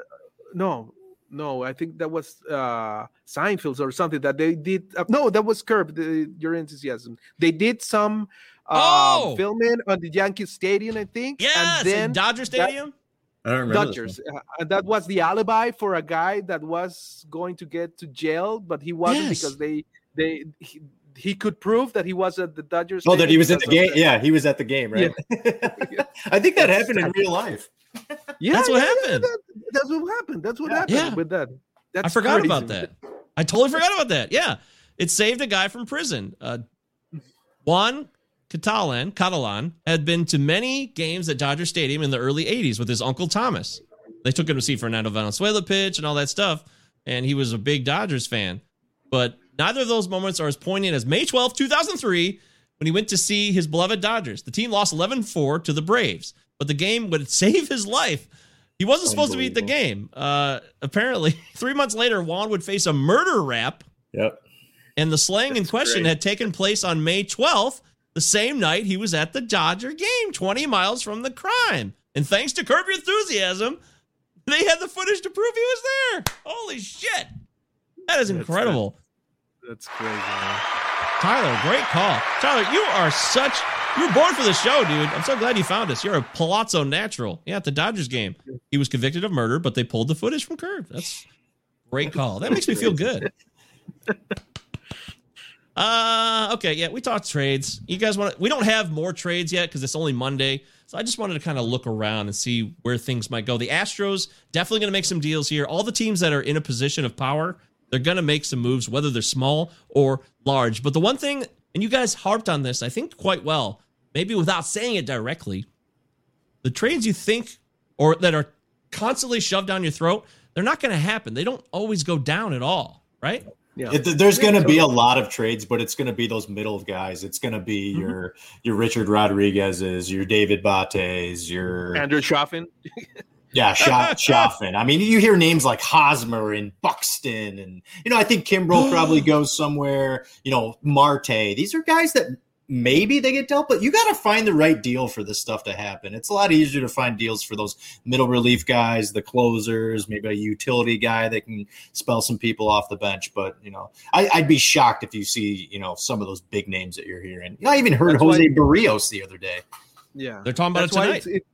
no no I think that was uh Seinfeld or something that they did uh, no that was Curb the, your enthusiasm they did some uh, Oh! filming on the Yankee Stadium I think Yes, and in then Dodger Stadium. I don't remember. this Dodgers uh, and that was the alibi for a guy that was going to get to jail but he wasn't Yes. because they they he, he could prove that he was at the Dodgers. Oh, that he was at the game. the- Yeah, he was at the game, right? I think that happened in real life. yeah That's what yeah, yeah, happened. that- that's what happened that's what Yeah. happened Yeah. with that that's I forgot crazy. about that. I totally forgot about that. Yeah, it saved a guy from prison. Uh, Juan Catalan, Catalan had been to many games at Dodger Stadium in the early '80s with his uncle Thomas. They took him to see Fernando Valenzuela pitch and all that stuff, and he was a big Dodgers fan. But neither of those moments are as poignant as May 12, 2003, when he went to see his beloved Dodgers. The team lost 11-4 to the Braves, but the game would save his life. He wasn't supposed to be at the game. Uh, apparently, three months later, Juan would face a murder rap Yep. and the slaying in question great. had taken place on May 12th, the same night he was at the Dodger game, 20 miles from the crime. And thanks to Curb Your Enthusiasm, they had the footage to prove he was there. Holy shit. That is incredible. That's crazy. Man. Tyler, great call. Tyler, you are such. You were born for the show, dude. I'm so glad you found us. You're a Palazzo natural. Yeah, at the Dodgers game. He was convicted of murder, but they pulled the footage from Curb. That's great call. That makes me feel good. Uh okay, yeah, we talked trades. You guys want we don't have more trades yet because it's only Monday. So I just wanted to kind of look around and see where things might go. The Astros definitely going to make some deals here. All the teams that are in a position of power, they're going to make some moves, whether they're small or large. But the one thing, and you guys harped on this, I think quite well, maybe without saying it directly, the trades you think or that are constantly shoved down your throat, they're not going to happen. They don't always go down at all, right? Yeah. It, there's going to be a lot of trades, but it's going to be those middle guys. It's going to be Mm-hmm. your your Richard Rodriguez's, your David Bates, your Andrew Chafin. yeah, Scha- Chafin. I mean, you hear names like Hosmer and Buxton, and you know, I think Kimbrel probably goes somewhere. You know, Marte. These are guys that maybe they get dealt, but you got to find the right deal for this stuff to happen. It's a lot easier to find deals for those middle relief guys, the closers, maybe a utility guy that can spell some people off the bench. But you know, I, I'd be shocked if you see you know some of those big names that you're hearing. I even heard That's Jose why- Berrios the other day. Yeah, They're talking about That's it tonight. It's, it,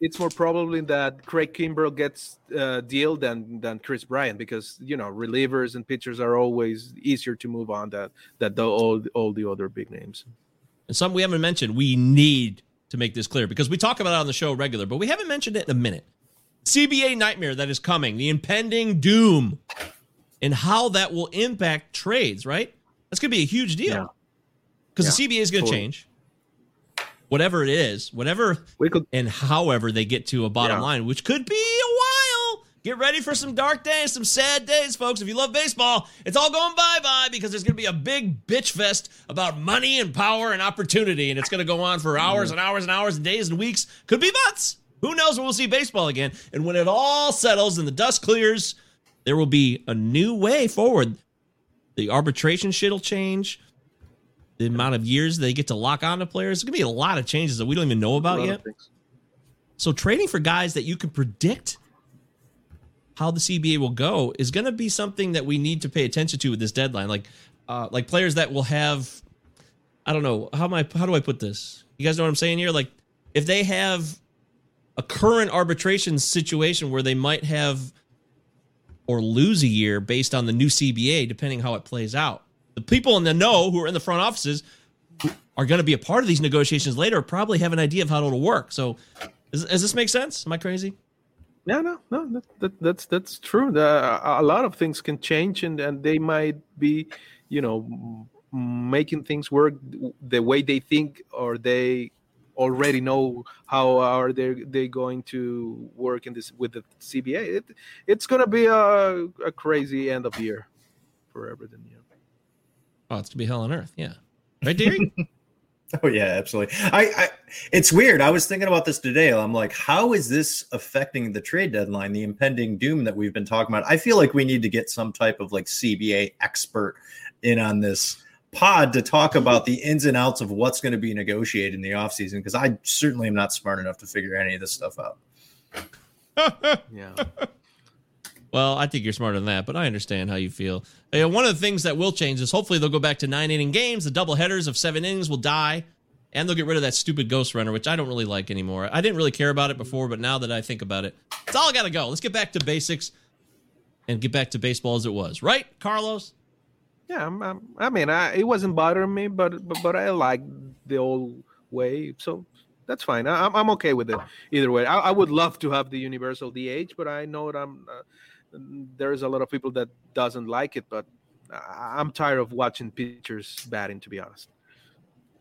it's more probably that Craig Kimbrel gets uh, deal than than Kris Bryant because you know relievers and pitchers are always easier to move on that that the, all all the other big names. And something we haven't mentioned, we need to make this clear because we talk about it on the show regular, but we haven't mentioned it in a minute. CBA nightmare that is coming, the impending doom, and how that will impact trades, right? That's going to be a huge deal because the Yeah, CBA is going to totally. change. whatever it is, whatever we could, and however they get to a bottom Yeah. line, which could be. Get ready for some dark days, some sad days, folks. If you love baseball, it's all going bye bye because there's going to be a big bitch fest about money and power and opportunity, and it's going to go on for hours and hours and hours and days and weeks, could be months. Who knows when we'll see baseball again? And when it all settles and the dust clears, there will be a new way forward. The arbitration shit will change. The amount of years they get to lock on to players. There's going to be a lot of changes that we don't even know about yet. So trading for guys that you can predict how the CBA will go is going to be something that we need to pay attention to with this deadline. Like, uh, like players that will have, I don't know how am I how do I put this? You guys know what I'm saying here? Like, if they have a current arbitration situation where they might have or lose a year based on the new CBA, depending how it plays out. The people in the know who are in the front offices are going to be a part of these negotiations later probably have an idea of how it'll work. So, does, does this make sense? Am I crazy? No, no, no. That, that, that's that's true. The, a lot of things can change, and, and they might be, you know, making things work the way they think, or they already know how are they they going to work in this with the CBA. It, it's going to be a, a crazy end of year for everything. Yeah. Oh, it's to be hell on earth. Yeah. Right, Deary? Oh yeah, absolutely. I, I it's weird. I was thinking about this today. I'm like, how is this affecting the trade deadline, the impending doom that we've been talking about? I feel like we need to get some type of like CBA expert in on this pod to talk about the ins and outs of what's going to be negotiated in the offseason because I certainly am not smart enough to figure any of this stuff out. Yeah. Well, I think you're smarter than that, but I understand how you feel. Uh, one of the things that will change is hopefully they'll go back to nine inning games. The double headers of seven innings will die, and they'll get rid of that stupid ghost runner, which I don't really like anymore. I didn't really care about it before, but now that I think about it, it's all got to go. Let's get back to basics and get back to baseball as it was, right, Carlos? Yeah, I'm, I'm, I mean, I, it wasn't bothering me, but but, but I like the old way, so that's fine. I, I'm I'm okay with it either way. I, I would love to have the universal DH, but I know that I'm uh, there's a lot of people that doesn't like it, but I, I'm tired of watching pitchers batting. To be honest.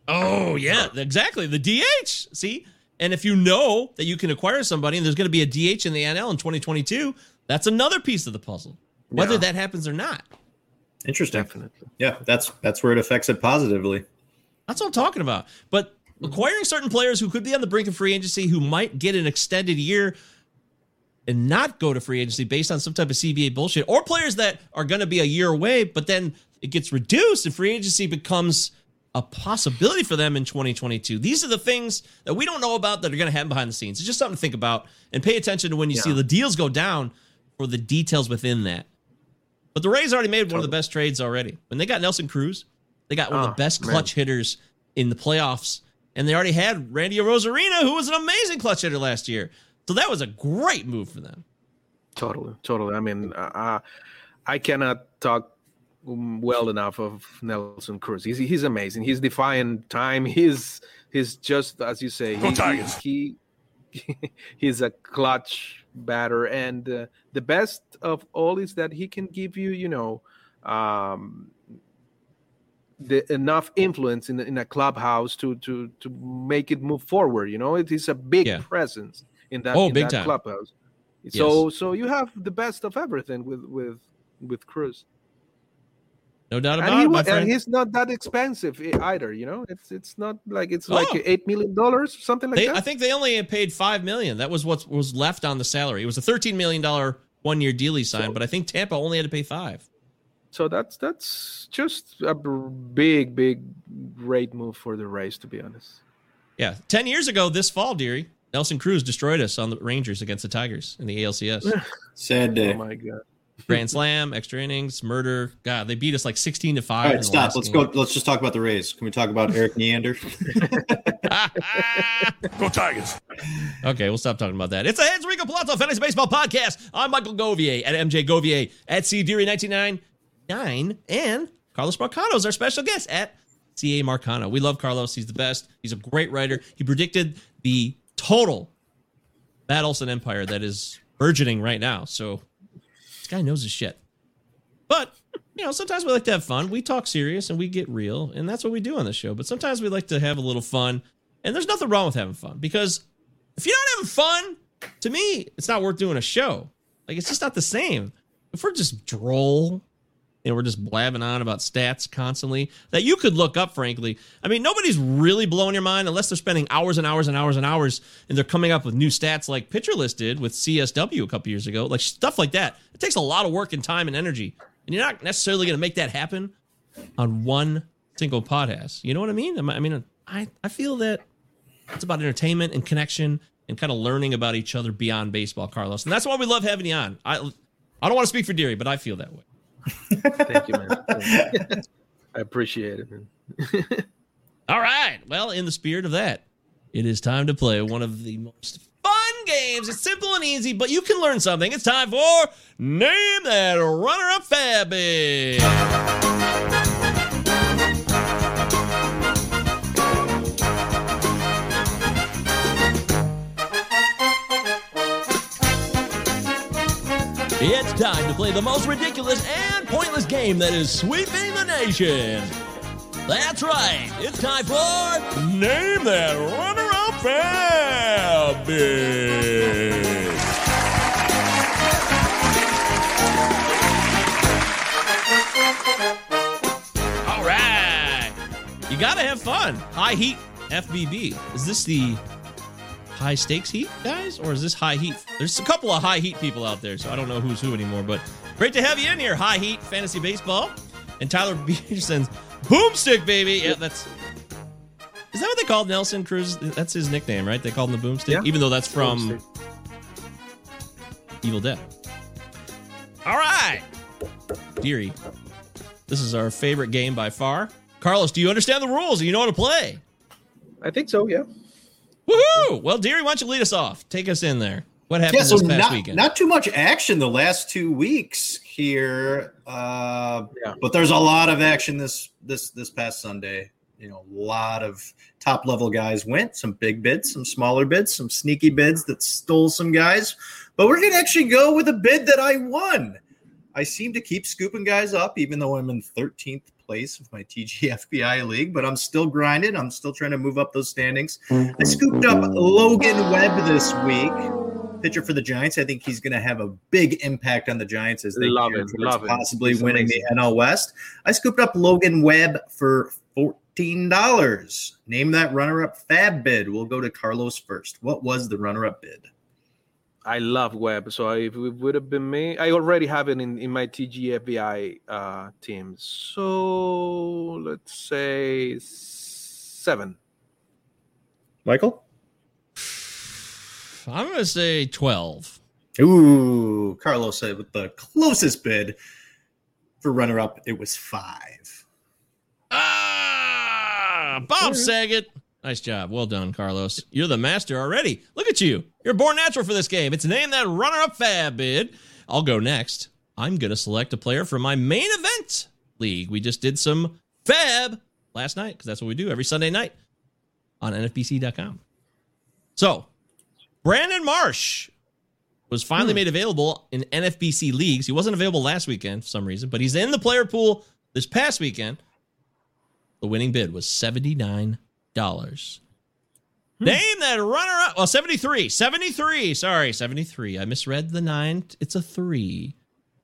Oh yeah, exactly. The DH. See, and if you know that you can acquire somebody and there's going to be a DH in the NL in 2022, that's another piece of the puzzle. Whether Yeah. that happens or not. Interesting. Definitely. Yeah, that's that's where it affects it positively. That's what I'm talking about. But acquiring certain players who could be on the brink of free agency, who might get an extended year and not go to free agency based on some type of CBA bullshit, or players that are going to be a year away, but then it gets reduced and free agency becomes a possibility for them in 2022. These are the things that we don't know about that are going to happen behind the scenes. It's just something to think about and pay attention to when you see the deals go down for the details within that. But the Rays already made one of the best trades already. When they got Nelson Cruz, they got one of Oh, the ah, best man. clutch hitters in the playoffs. And they already had Randy Arozarena, who was an amazing clutch hitter last year. So that was a great move for them. Totally, totally. I mean, uh, I cannot talk um, well enough of Nelson Cruz. He's he's amazing. He's defying time. He's he's just as you say. Go he, Tigers. he he's a clutch batter, and uh, the best of all is that he can give you, you know, um, the enough influence in in a clubhouse to to to make it move forward. You know, it is a big Yeah. presence in that, Oh, in big that time. clubhouse. So so you have the best of everything with with with Cruz, No doubt and, about he, it, my and he's not that expensive either. You know, it's it's not like it's like Oh. eight million dollars something like They, that. I think they only paid five million. That was what was left on the salary. It was a thirteen million dollar one year deal he signed, but I think Tampa only had to pay five. so that's that's just a big big great move for the Rays, to be honest. Yeah, ten years ago this fall, Deary, Nelson Cruz destroyed us on the Rangers against the Tigers in the ALCS. Sad day. Oh my god. Grand slam, extra innings, murder. God, they beat us like sixteen to five. All in right, the stop. Let's game. go. Let's just talk about the Rays. Can we talk about Erik Neander? Go Tigers. Okay, we'll stop talking about that. It's a Enrico Palazzo Fantasy Baseball Podcast. I'm Michael Govier at MJ Govier at C Deary 1999 and Carlos Marcano is our special guest at CA Marcano. We love Carlos. He's the best. He's a great writer. He predicted the total Matt Olson empire that is burgeoning right now. So this guy knows his shit. But you know, sometimes we like to have fun. We talk serious and we get real, and that's what we do on the show. But sometimes we like to have a little fun And there's nothing wrong with having fun because if you're not having fun, to me, it's not worth doing a show. Like it's just not the same. If we're just droll, you know, we're just blabbing on about stats constantly that you could look up, frankly. I mean, nobody's really blowing your mind unless they're spending hours and hours and hours and hours and they're coming up with new stats like Pitcher List did with CSW a couple years ago, like stuff like that. It takes a lot of work and time and energy. And you're not necessarily going to make that happen on one single podcast. You know what I mean? I mean, I, I feel that it's about entertainment and connection and kind of learning about each other beyond baseball, Carlos. And that's why we love having you on. I I don't want to speak for Deary, but I feel that way. Thank you, man. I appreciate it, man. All right. Well, in the spirit of that, it is time to play one of the most fun games. It's simple and easy, but you can learn something. It's time for Name That Runner Up Fabby. It's time to play the most ridiculous and pointless game that is sweeping the nation. That's right. It's time for Name That Runner Up Fabby. All right. You got to have fun. High heat FBB. Is this the high stakes heat guys? Or is this high heat? There's a couple of high heat people out there so i don't know who's who anymore but great to have you in here. High heat fantasy baseball and tyler peterson's boomstick baby. Yeah that's is that what they called nelson cruz? That's his nickname right? They called him the boomstick Yeah. even though that's from evil dead. All right. Deary this is our favorite game by far. Carlos do you understand the rules? Do you know how to play? I think so, yeah. Woohoo! Well, Deary, why don't you lead us off? Take us in there. What happened yeah, so this past not, weekend? not too much action the last two weeks here, uh, but there's a lot of action this this this past Sunday. You know, a lot of top level guys went. Some big bids, some smaller bids, some sneaky bids that stole some guys. But we're gonna actually go with a bid that I won. I seem to keep scooping guys up, even though I'm in 13th place of my TGFBI league, but I'm still grinding. I'm still trying to move up those standings. I mm-hmm. scooped up mm-hmm. Logan Webb this week, pitcher for the Giants. I think he's going to have a big impact on the Giants as they Love it, love possibly He's winning amazing. the NL West. I scooped up Logan Webb for fourteen dollars. Name that runner-up FAAB bid. We'll go to Carlos first. What was the runner-up bid? I love Webb. So if it would have been me, I already have it in, in my TGFBI uh, team. So let's say seven. Michael? I'm going to say 12. Ooh, Carlos said with the closest bid for runner-up, it was five. Ah, Bob Saget. Nice job. Well done, Carlos. You're the master already. Look at you. You're born natural for this game. It's named that runner up FAAB bid. I'll go next. I'm going to select a player for my main event league. We just did some FAAB last night because that's what we do every Sunday night on NFBC.com. So, Brandon Marsh was finally hmm. made available in NFBC leagues. He wasn't available last weekend for some reason, but he's in the player pool this past weekend. The winning bid was $79. Hmm. Name that runner up. Well, 73. 73. Sorry, 73. I misread the nine. It's a three.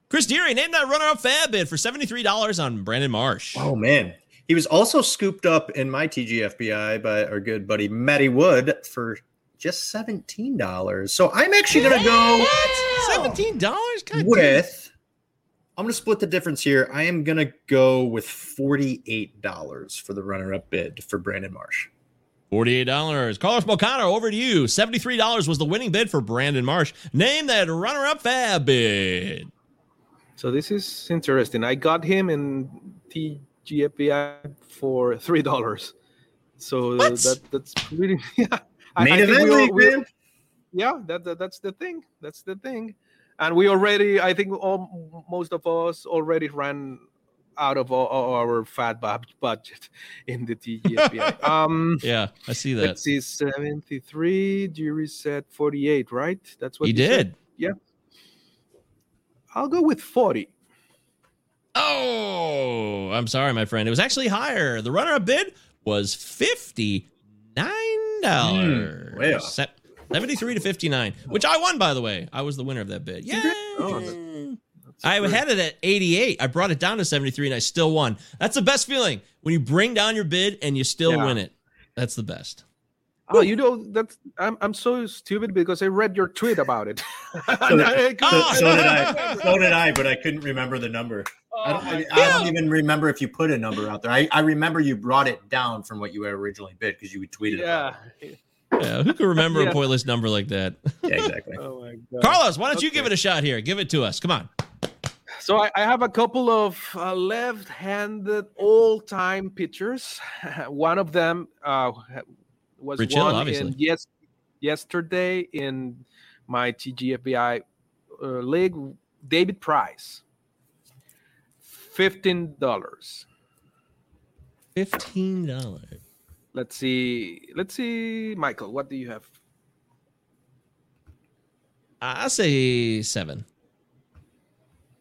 Chris Deary, name that runner up FAAB bid for $73 on Brandon Marsh. Oh man. He was also scooped up in my TGFBI by our good buddy Matty Wood for just $17. So I'm actually gonna go What? $17? God with I'm gonna split the difference here. I am gonna go with $48 for the runner-up bid for Brandon Marsh. $48. Carlos Marcano, over to you. $73 was the winning bid for Brandon Marsh. Name that runner up FAAB bid. So this is interesting. I got him in TGFBI for three dollars. So that that's pretty. Yeah, I- Main I event we all- league, we- man. yeah, that, that that's the thing. That's the thing. And we already, I think, all most of us already ran out of all, all our FAAB budget in the TGFBI. um, Yeah, I see that. let's see, seventy-three. Deary said forty-eight, right? That's what He you said? did. Yeah. I'll go with forty. Oh, I'm sorry, my friend. It was actually higher. The runner up bid was 59 dollars. Mm, way up. Se- 73 to 59, which I won, by the way. I was the winner of that bid. Yeah. Oh, I had it at 88. I brought it down to 73 and I still won. That's the best feeling when you bring down your bid and you still Yeah. win it. That's the best. Oh, you know that's I'm I'm so stupid because I read your tweet about it. So, I- so- ah! so did I. So did I, but I couldn't remember the number. I, don't, I, I don't even remember if you put a number out there. I, I remember you brought it down from what you had originally bid because you tweeted about yeah. Yeah, who can remember Yeah. a pointless number like that? Yeah, exactly. Oh my god. Carlos, why don't you give it a shot here? Give it to us. Come on. So I, I have a couple of uh, left-handed all-time pitchers. One of them uh, was Rich Hill, obviously. in yes yesterday in my TGFBI uh, league. David Price, fifteen dollars. Fifteen dollars. Let's see. Let's see, Michael. What do you have? I say seven.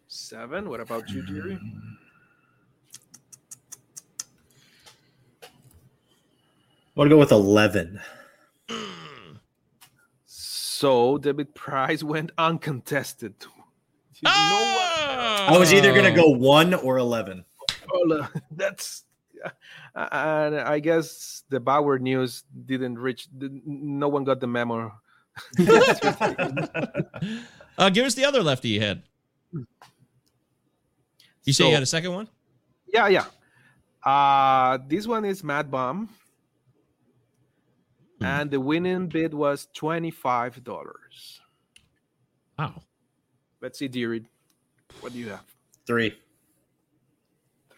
Seven. What about you, Deary? I want to go with 11. So David Price went uncontested. You know Oh! I was either going to go one or 11. what? Well, uh, that's. And I guess the Bauer news didn't reach. No one got the memo. Uh, give us the other lefty you had. You say you had a second one? Yeah, yeah. Uh this one is MadBum. Hmm. And the winning bid was twenty-five dollars. Wow. Let's see, Deary. What do you have? Three.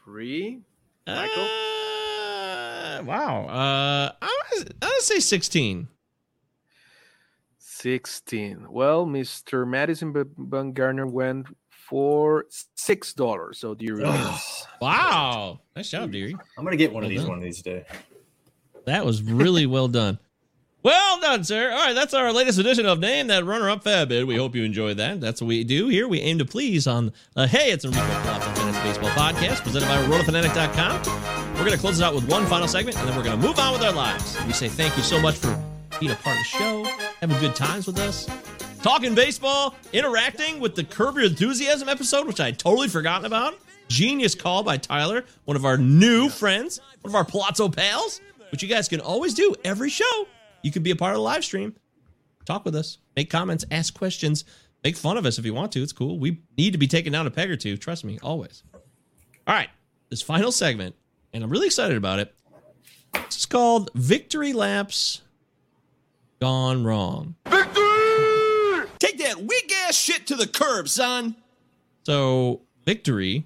Three. Michael? Uh, wow. Uh, I was, I would say 16. 16. Well, Mr. Madison B- Bumgarner went for six dollars. So do you realize? Wow. Nice job, Deary. I'm going to get one of these done. one of these days. That was really well done. Well done, sir. All right, that's our latest edition of Name That Runner Up FAAB Bid. We hope you enjoyed that. That's what we do here. We aim to please on uh, Hey, it's a Rico Flop and Fantasy Baseball podcast presented by RotoFanatic.com. We're going to close it out with one final segment, and then we're going to move on with our lives. We say thank you so much for being a part of the show, having good times with us, talking baseball, interacting with the Curb Your Enthusiasm episode, which I had totally forgotten about. Genius call by Tyler, one of our new friends, one of our Palazzo pals, which you guys can always do every show. You can be a part of the live stream, talk with us, make comments, ask questions, make fun of us if you want to. It's cool. We need to be taken down a peg or two. Trust me, always. All right, this final segment, and I'm really excited about it. It's called Victory Laps Gone Wrong. Victory! Take that weak ass shit to the curb, son. So, Victory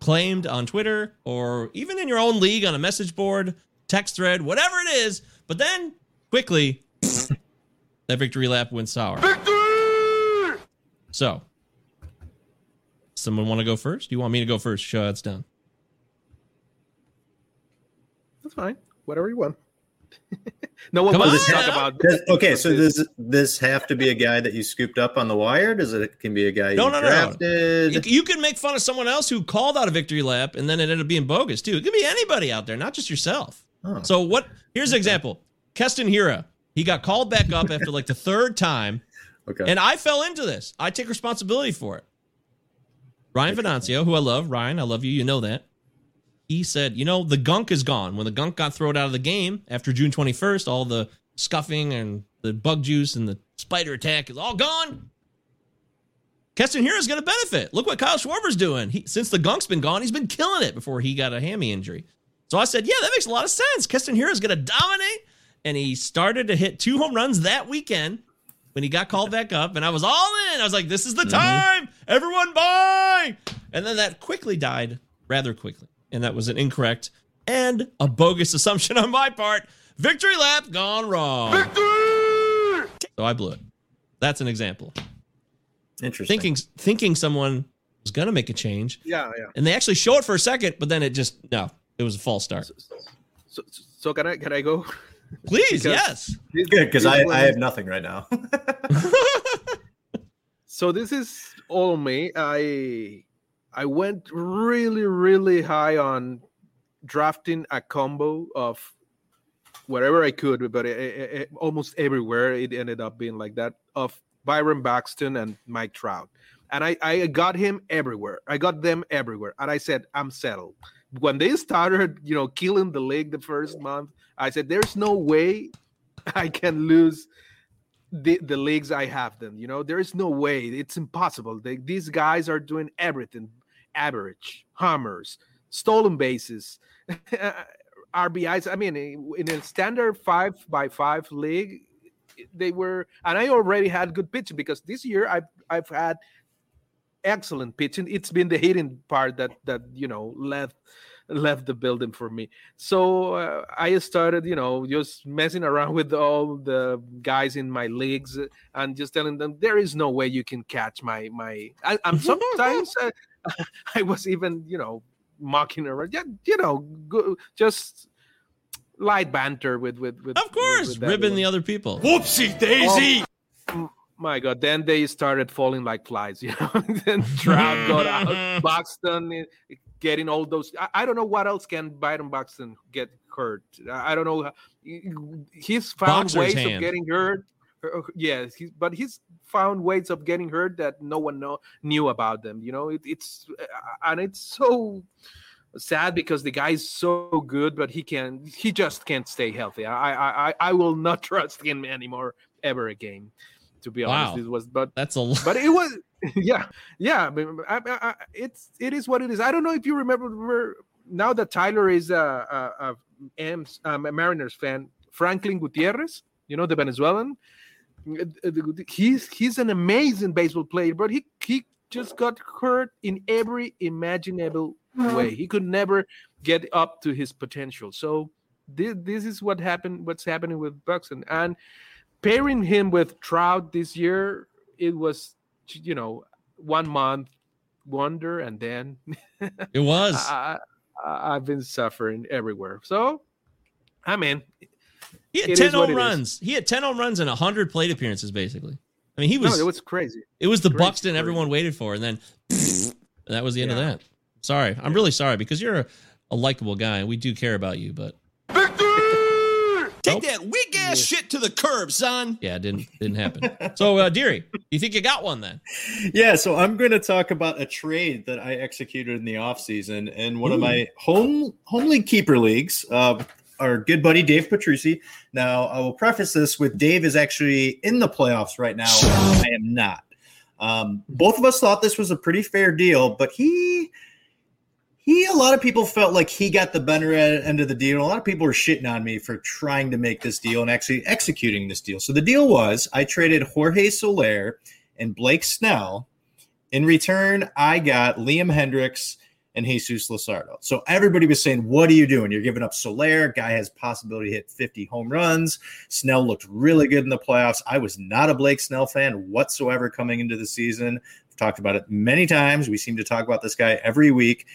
claimed on Twitter or even in your own league on a message board, text thread, whatever it is, but then quickly that victory lap went sour. Victory! So, someone want to go first? Do You want me to go first? Show it's done. That's fine. Whatever you want. no one wants on to talk now. about. Does- okay, so does this have to be a guy that you scooped up on the wire? Does it can be a guy No, you no, no, no. drafted? You, you can make fun of someone else who called out a victory lap and then it ended up being bogus too. It could be anybody out there, not just yourself. Oh. So what? Here's an example. Keston Hiura. He got called back up after like the third time, Okay. and I fell into this. I take responsibility for it. Ryan Venancio, who I love, Ryan, I love you. You know that. He said, you know, the gunk is gone. When the gunk got thrown out of the game after June 21st, all the scuffing and the bug juice and the spider attack is all gone. Keston Hiura is going to benefit. Look what Kyle Schwarber's doing. He, since the gunk's been gone, he's been killing it before he got a hammy injury. So I said, yeah, that makes a lot of sense. Keston Hiura is going to dominate. And he started to hit two home runs that weekend when he got called back up. And I was all in. I was like, this is the mm-hmm. time. Everyone buy. And then that quickly died rather quickly. And that was an incorrect and a bogus assumption on my part. Victory lap gone wrong. So I blew it. That's an example. Interesting. Thinking thinking someone was gonna make a change, Yeah, yeah. and they actually show it for a second, but then it just no, it was a false start. So, so can I can I go? Please, Because yes. Good because I, I have nothing right now. So this is all me. I I went really really high on drafting a combo of wherever I could, but it, it- it- almost everywhere it ended up being like that of Byron Buxton and Mike Trout. And I, I got him everywhere. I got them everywhere. And I said, I'm settled. When they started, you know, killing the league the first month, I said, there's no way I can lose the, the leagues I have them. You know, there is no way. It's impossible. They, these guys are doing everything average, homers, stolen bases, RBIs. I mean, in a standard five by five league, they were, and I already had good pitching because this year I've I've had excellent pitching. It's been the hitting part that that you know left left the building for me. So uh, I started, you know, just messing around with all the guys in my leagues and just telling them there is no way you can catch my my. I, I'm sometimes uh, I was even, you know, mocking around. Yeah, you know, go, just light banter with with with. Of course, with, with ribbing everyone. the other people. Whoopsie daisy! Oh, my God! Then they started falling like flies. You know, then Trout got out, Buxton eh, getting all those. I, I don't know what else can Byron Buxton get hurt. I I don't know. He's found Boxer's ways hand. of getting hurt. Uh, Yes, he, but he's found ways of getting hurt that no one know, knew about them. You know, it, it's uh, and it's so sad because the guy's so good, but he can he just can't stay healthy. I I, I will not trust him anymore ever again. To be honest, Wow. it was but That's a lot. but it was yeah yeah I, I, it's it is what it is. I don't know if you remember now that Tyler is a, a, a, um, a Mariners fan. Franklin Gutierrez, you know the Venezuelan. He's he's an amazing baseball player, but he he just got hurt in every imaginable way. He could never get up to his potential. So this, this is what happened. What's happening with Buxton and pairing him with Trout this year, it was you know one month wonder, and then It was. I, I, I've been suffering everywhere. So I'm in. He had It 10 is home it is. runs. He had 10 home runs and 100 plate appearances, basically. I mean, he was. no, it was crazy. It was the Crazy, Buxton everyone waited for, and then that was the end of that. Sorry, I'm really sorry because you're a, a likable guy, and we do care about you. But Victory Take that weak ass shit to the curb, son. yeah, it didn't didn't happen. so, uh, Deary, you think you got one then? Yeah, so I'm going to talk about a trade that I executed in the offseason in one of my home home league keeper leagues. Uh, our good buddy Dave Petrucci. Now, I will preface this with Dave is actually in the playoffs right now. I am not. Um, both of us thought this was a pretty fair deal, but he he a lot of people felt like he got the better end of the deal. A lot of people were shitting on me for trying to make this deal and actually executing this deal. So the deal was I traded Jorge Soler and Blake Snell. In return, I got Liam Hendriks and Jesus Luzardo. So everybody was saying, "What are you doing? You're giving up Soler. Guy has possibility to hit 50 home runs. Snell looked really good in the playoffs. I was not a Blake Snell fan whatsoever coming into the season. I've talked about it many times. We seem to talk about this guy every week.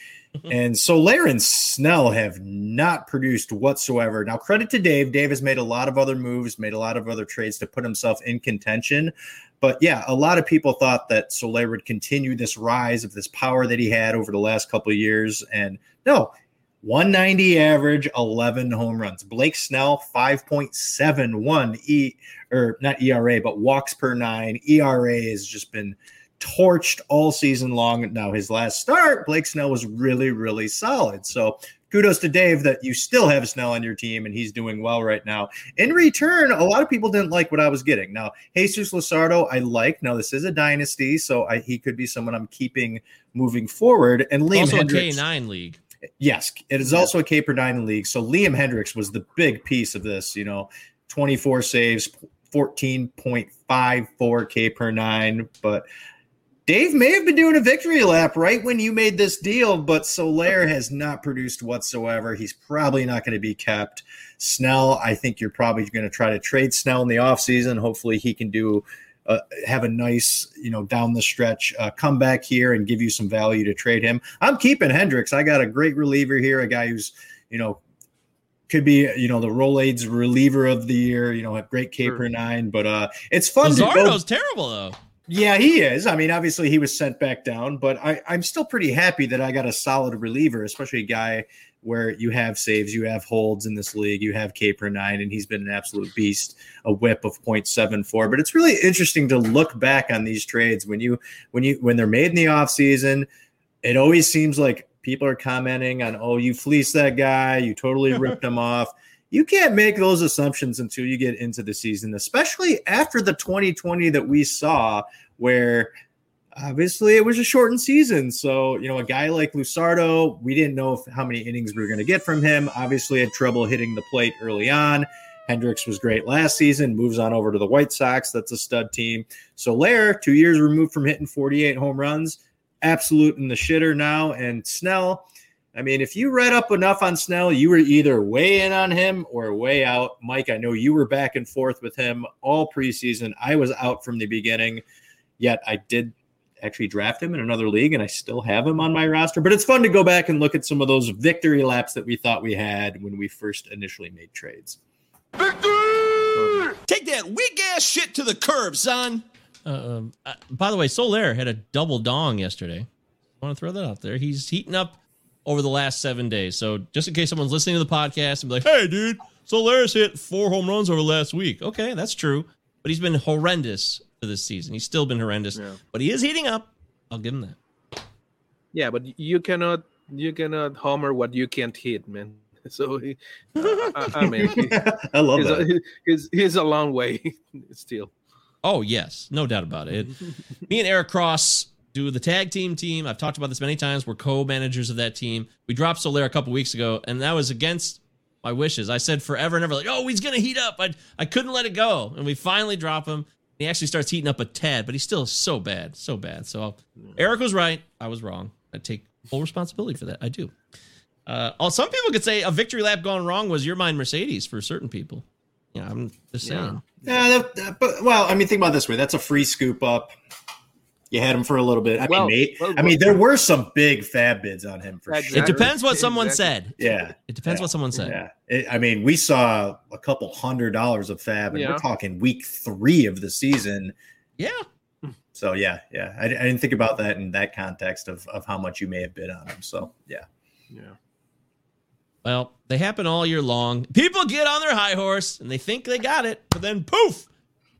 And Soler and Snell have not produced whatsoever. Now, credit to Dave. Dave has made a lot of other moves, made a lot of other trades to put himself in contention. But yeah, a lot of people thought that Soler would continue this rise of this power that he had over the last couple of years. And no, 190 average, 11 home runs. Blake Snell, 5.71 E or not ERA, but walks per nine. ERA has just been torched all season long. Now, his last start, Blake Snell was really, really solid. So kudos to Dave that you still have Snell on your team and he's doing well right now. In return, a lot of people didn't like what I was getting. Now, Jesus Luzardo, I like. Now, this is a dynasty, so I, he could be someone I'm keeping moving forward. And Liam also Hendriks, a K9 league. Yes, it is also a K per nine league. So Liam Hendriks was the big piece of this. You know, 24 saves, 14.54 K per nine. But Dave may have been doing a victory lap right when you made this deal, but Soler has not produced whatsoever. He's probably not going to be kept. Snell, I think you're probably going to try to trade Snell in the offseason. Hopefully, he can do uh, have a nice, you know, down the stretch uh, comeback here and give you some value to trade him. I'm keeping Hendriks. I got a great reliever here, a guy who's, you know, could be, you know, the Rolaids reliever of the year. You know, have great K per nine, but uh, it's fun. to go- terrible though. Yeah, he is. I mean, obviously he was sent back down, but I, I'm still pretty happy that I got a solid reliever, especially a guy where you have saves, you have holds in this league, you have K per nine, and he's been an absolute beast, a WHIP of 0.74. But it's really interesting to look back on these trades when you when you when they're made in the offseason, it always seems like people are commenting on, oh, you fleeced that guy, you totally ripped him off. You can't make those assumptions until you get into the season, especially after the 2020 that we saw, where obviously it was a shortened season. So, you know, a guy like Luzardo, we didn't know if, how many innings we were going to get from him. Obviously, had trouble hitting the plate early on. Hendriks was great last season, moves on over to the White Sox. That's a stud team. So, Lair, two years removed from hitting 48 home runs, absolute in the shitter now. And Snell, I mean, if you read up enough on Snell, you were either way in on him or way out. Mike, I know you were back and forth with him all preseason. I was out from the beginning, yet I did actually draft him in another league and I still have him on my roster. But it's fun to go back and look at some of those victory laps that we thought we had when we first initially made trades. Victory! Take that weak ass shit to the curb, son. Uh, um, uh, by the way, Soler had a double dong yesterday. I want to throw that out there. He's heating up over the last seven days. So just in case someone's listening to the podcast and be like, "Hey, dude, Soler's hit four home runs over the last week." Okay, that's true, but he's been horrendous for this season. He's still been horrendous, Yeah. but he is heating up. I'll give him that. Yeah, but you cannot you cannot homer what you can't hit, man. So he, I, I mean, he, I love he's, that. A, he's, he's a long way still. Oh yes, no doubt about it. Me and Eric Cross do the tag team team. I've talked about this many times. We're co-managers of that team. We dropped Soler a couple weeks ago, and that was against my wishes. I said forever and ever, like, oh, he's gonna heat up. I I couldn't let it go, and we finally drop him. He actually starts heating up a tad, but he's still so bad, so bad. So Eric was right. I was wrong. I take full responsibility for that. I do. Uh, oh, some people could say a victory lap gone wrong was Yermín Mercedes for certain people. Yeah, I'm just saying. Yeah, that, that- but well, I mean, think about it this way: that's a free scoop up. You had him for a little bit. I Well, mean, Nate, well, I mean, there were some big FAAB bids on him for sure. It depends what someone said. Yeah, It depends Yeah. what someone said. Yeah, It- I mean, we saw a couple hundred dollars of FAAB, and Yeah. we're talking week three of the season. Yeah. So yeah, yeah, I, I didn't think about that in that context of of how much you may have bid on him. So yeah, Yeah. Well, they happen all year long. People get on their high horse and they think they got it, but then poof,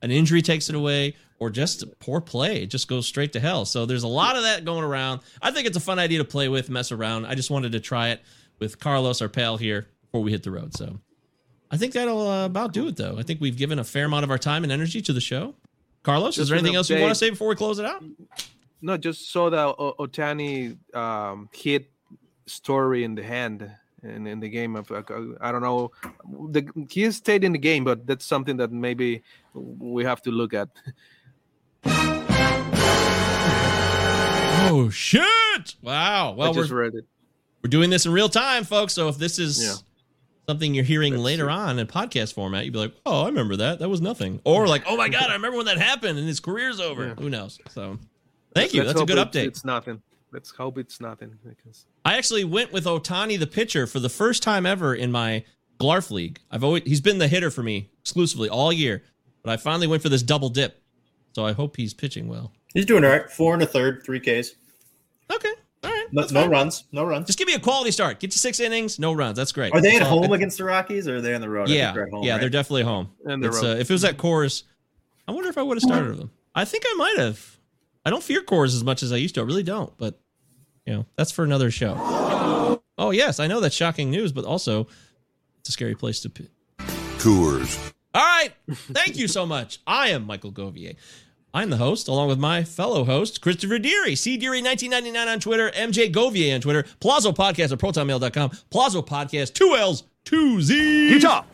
an injury takes it away, or just poor play. It just goes straight to hell. So there's a lot of that going around. I think it's a fun idea to play with, mess around. I just wanted to try it with Carlos, our pal here, before we hit the road. So I think that'll uh, about do it, though. I think we've given a fair amount of our time and energy to the show. Carlos, is there anything else you want to say before we close it out? No, just saw the o- Ohtani um, hit story in the hand in, in the game of I don't know. The, he stayed in the game, but that's something that maybe we have to look at. Oh shit! Wow. Well, I just we're read it. we're doing this in real time, folks. So if this is Yeah. something you're hearing later on in podcast format, you'd be like, "Oh, I remember that. That was nothing." Or like, "Oh my god, I remember when that happened and his career's over." Yeah. Who knows? So, thank you. Let's That's a good update. It's nothing. Let's hope it's nothing because I actually went with Ohtani the pitcher for the first time ever in my Glarf league. I've always he's been the hitter for me exclusively all year, but I finally went for this double dip. So I hope he's pitching well. he's doing all right. Four and a third, three Ks. Okay. All right. No, no runs, no runs. Just give me a quality start. Get you six innings, no runs. That's great. Are they at That's all- home against the Rockies, or are they on the road? Yeah, they're at home, yeah, right? they're definitely home. And they're It's, road. uh, if it was at Coors, I wonder if I would have started with them. I think I might have. I don't fear Coors as much as I used to. I really don't. But you know, that's for another show. Oh yes, I know that's shocking news, but also it's a scary place to. P- Coors. All right, thank you so much. I am Michael Govier. I'm the host, along with my fellow host, Christopher Deary, C Deary1999 on Twitter, MJ Govier on Twitter, Palazzo Podcast at protonmail.com, Palazzo Podcast, two L's, two Z's. Utah,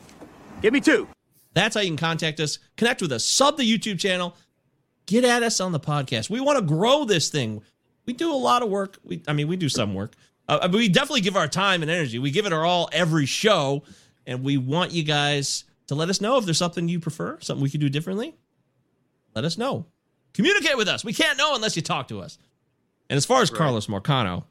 give me two. That's how you can contact us, connect with us, sub the YouTube channel, get at us on the podcast. We want to grow this thing. We do a lot of work. We, I mean, we do some work. Uh, but we definitely give our time and energy. We give it our all every show, and we want you guys to let us know if there's something you prefer, something we could do differently. Let us know. Communicate with us. We can't know unless you talk to us. And as far as Carlos Marcano,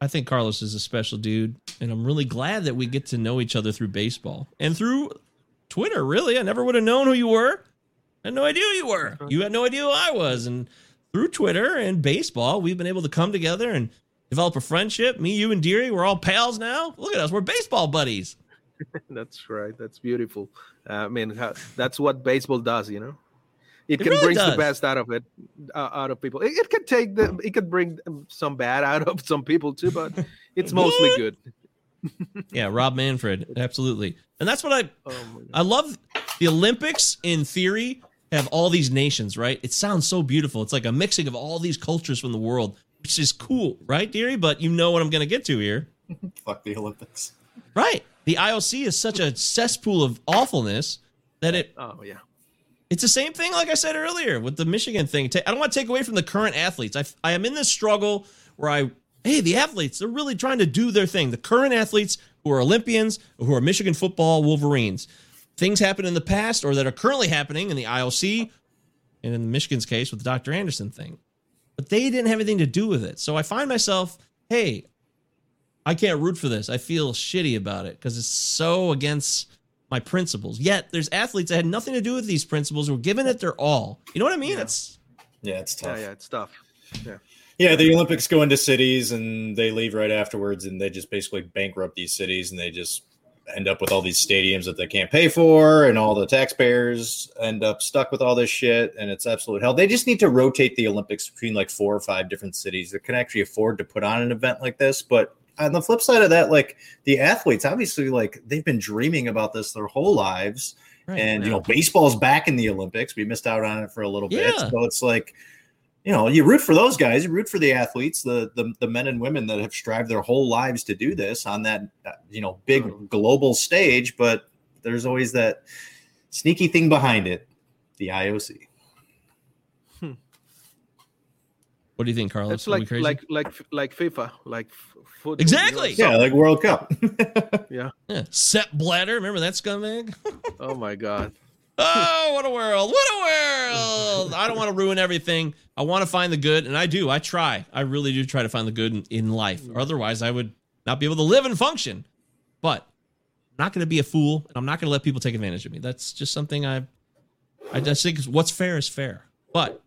I think Carlos is a special dude, and I'm really glad that we get to know each other through baseball and through Twitter. Really, I never would have known who you were. I had no idea who you were. Uh-huh. You had no idea who I was. And through Twitter and baseball, we've been able to come together and develop a friendship. Me, you, and Deary, we're all pals now. Look at us. We're baseball buddies. that's right. That's beautiful. Uh, I mean, how, that's what baseball does, you know. It, It can really bring the best out of it, uh, out of people. It, it can take the, it could bring some bad out of some people too, but it's mostly good. Yeah, Rob Manfred, absolutely. And that's what I I love the Olympics in theory have all these nations, right? It sounds so beautiful. It's like a mixing of all these cultures from the world, which is cool, right, Deary? But you know what I'm going to get to here. Fuck the Olympics. Right. The IOC is such a cesspool of awfulness that it Oh yeah. it's the same thing, like I said earlier, with the Michigan thing. I don't want to take away from the current athletes. I, I am in this struggle where I, hey, the athletes, they're really trying to do their thing. The current athletes who are Olympians, who are Michigan football Wolverines. Things happen in the past or that are currently happening in the IOC, and in Michigan's case with the Dr. Anderson thing. But they didn't have anything to do with it. So I find myself, hey, I can't root for this. I feel shitty about it because it's so against my principles. Yet there's athletes that had nothing to do with these principles who were giving it their all. You know what I mean? It's Yeah, it's tough. Yeah, yeah, it's tough. Yeah. Yeah, the Olympics go into cities and they leave right afterwards, and they just basically bankrupt these cities, and they just end up with all these stadiums that they can't pay for, and all the taxpayers end up stuck with all this shit, and it's absolute hell. They just need to rotate the Olympics between like four or five different cities that can actually afford to put on an event like this. But on the flip side of that, like the athletes, obviously, like they've been dreaming about this their whole lives. Right. and you know, baseball's back in the Olympics. We missed out on it for a little bit. Yeah. So it's like you know, you root for those guys, you root for the athletes, the the, the men and women that have strived their whole lives to do this on that uh, you know big global stage. But there's always that sneaky thing behind it, the IOC. what do you think, Carlos? It's like crazy? like like like FIFA, like f- football. Exactly. you know, Yeah, like World Cup. yeah. yeah. Sepp Blatter, remember that scumbag? Oh my god. oh, what a world! What a world! I don't want to ruin everything. I want to find the good, and I do. I try. I really do try to find the good in, in life. Or otherwise, I would not be able to live and function. But I'm not going to be a fool, and I'm not going to let people take advantage of me. That's just something I. I just think what's fair is fair. But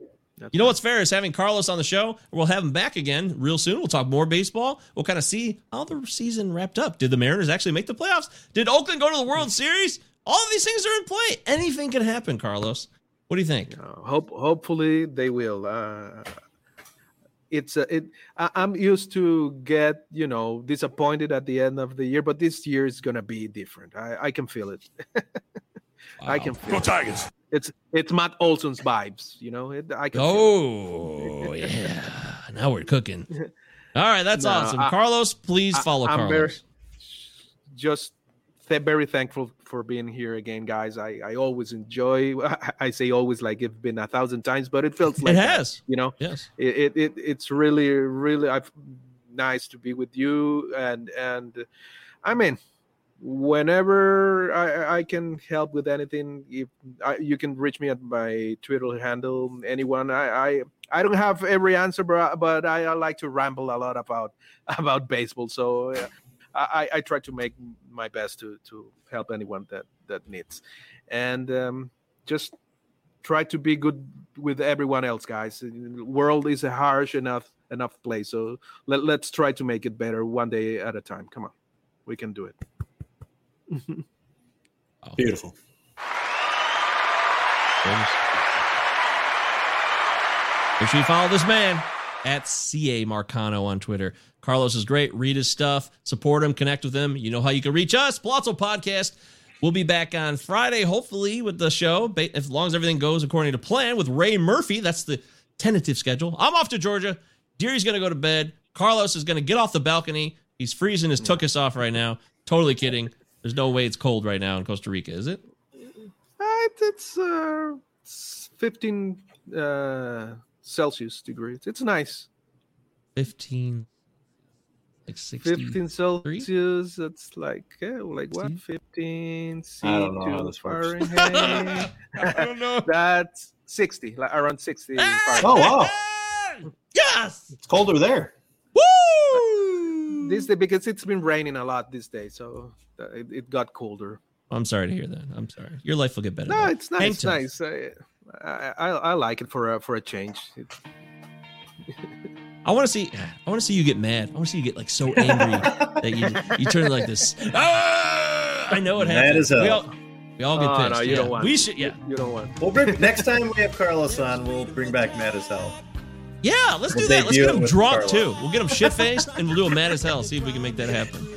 you know what's fair is having Carlos on the show. We'll have him back again real soon. We'll talk more baseball. We'll kind of see how the season wrapped up. Did the Mariners actually make the playoffs? Did Oakland go to the World Series? All of these things are in play. Anything can happen, Carlos. What do you think? Uh, hope hopefully they will. Uh, it's a, it. I, I'm used to get you know disappointed at the end of the year, but this year is gonna be different. I, I can feel it. I can feel Go it. It's it's Matt Olson's vibes, you know. It, I can. Oh yeah, now we're cooking. All right, that's No, awesome, I- Carlos. Please I- follow I'm Carlos. very- just th- very thankful for being here again, guys. I, I always enjoy. I, I say always like it's been a thousand times, but it feels like it that, has. you know. Yes. It, it, it it's really really I've, nice to be with you and and I mean whenever I, I can help with anything if I, you can reach me at my twitter handle anyone. I, I i don't have every answer but, but I, I like to ramble a lot about about baseball. So I, I try to make my best to to help anyone that that needs. And um, just try to be good with everyone else guys. The world is a harsh enough enough place so let, let's try to make it better one day at a time. Come on. We can do it Oh. Beautiful. Make sure you follow this man at CA Marcano on Twitter. Carlos is great. Read his stuff, support him, connect with him. You know how you can reach us. Palazzo Podcast. We'll be back on Friday, hopefully, with the show, as long as everything goes according to plan with Ray Murphy. That's the tentative schedule. I'm off to Georgia. Deary's going to go to bed. Carlos is going to get off the balcony. He's freezing his hmm. tuchus off right now. Totally kidding. There's no way it's cold right now in Costa Rica, is it? Uh, it's uh, it's 15 uh, Celsius degrees. It's nice. 15, like 60. 15 Celsius. That's like yeah, like what? 15 C I don't know how this works. Fahrenheit. I don't know. That's 60, like around 60. Ah! Oh wow, Yes! it's colder there. Woo! This day because it's been raining a lot this day, so uh, it, it got colder. I'm sorry to hear that. I'm sorry. Your life will get better. No, though. it's Hang nice, tough. nice. I, I, I, I like it for a for a change. I want to see. I want to see you get mad. I want to see you get like so angry that you you turn like this. Ah! I know it Mad happens. as We hell. all we all get Oh, pissed. no, you yeah. don't want. We should. Yeah. You don't want. We'll bring next time we have Carlos on. We'll bring back Mad as Hell. Yeah. Let's do We'll that. Let's get it him drunk Carlos. too. We'll get him shit faced and we'll do him mad as hell. See if we can make that happen.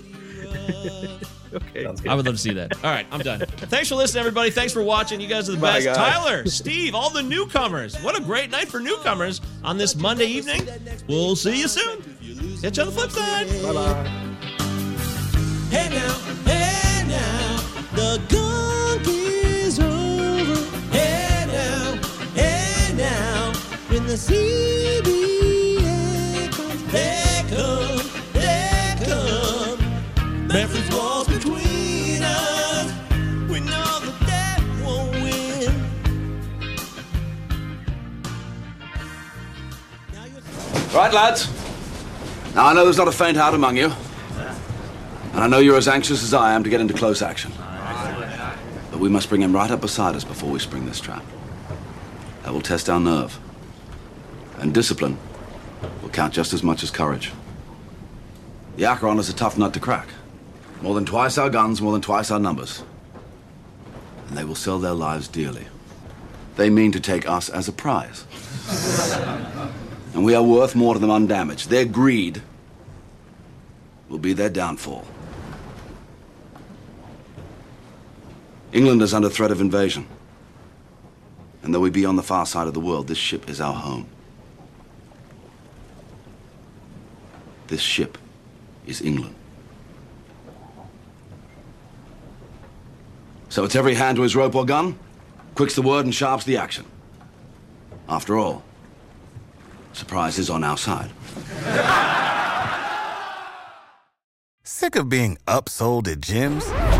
Okay. I would love to see that. All right, I'm done. Thanks for listening, everybody. Thanks for watching. You guys are the Bye, best. guys. Tyler, Steve, all the newcomers. What a great night for newcomers on this Monday evening. We'll see you soon. Catch you on the flip side. Bye bye. Hey now, hey now, the gunk the CBA comes, they come, they come. Memphis walls between us. We know that that won't win. Right, lads. Now, I know there's not a faint heart among you. And I know you're as anxious as I am to get into close action. But we must bring him right up beside us before we spring this trap. That will test our nerve. And discipline will count just as much as courage. The Acheron is a tough nut to crack. More than twice our guns, more than twice our numbers. And they will sell their lives dearly. They mean to take us as a prize. And we are worth more to them undamaged. Their greed will be their downfall. England is under threat of invasion. And though we be on the far side of the world, this ship is our home. This ship is England. So it's every hand to his rope or gun, quick's the word and sharp's the action. After all, surprise is on our side. Sick of being upsold at gyms?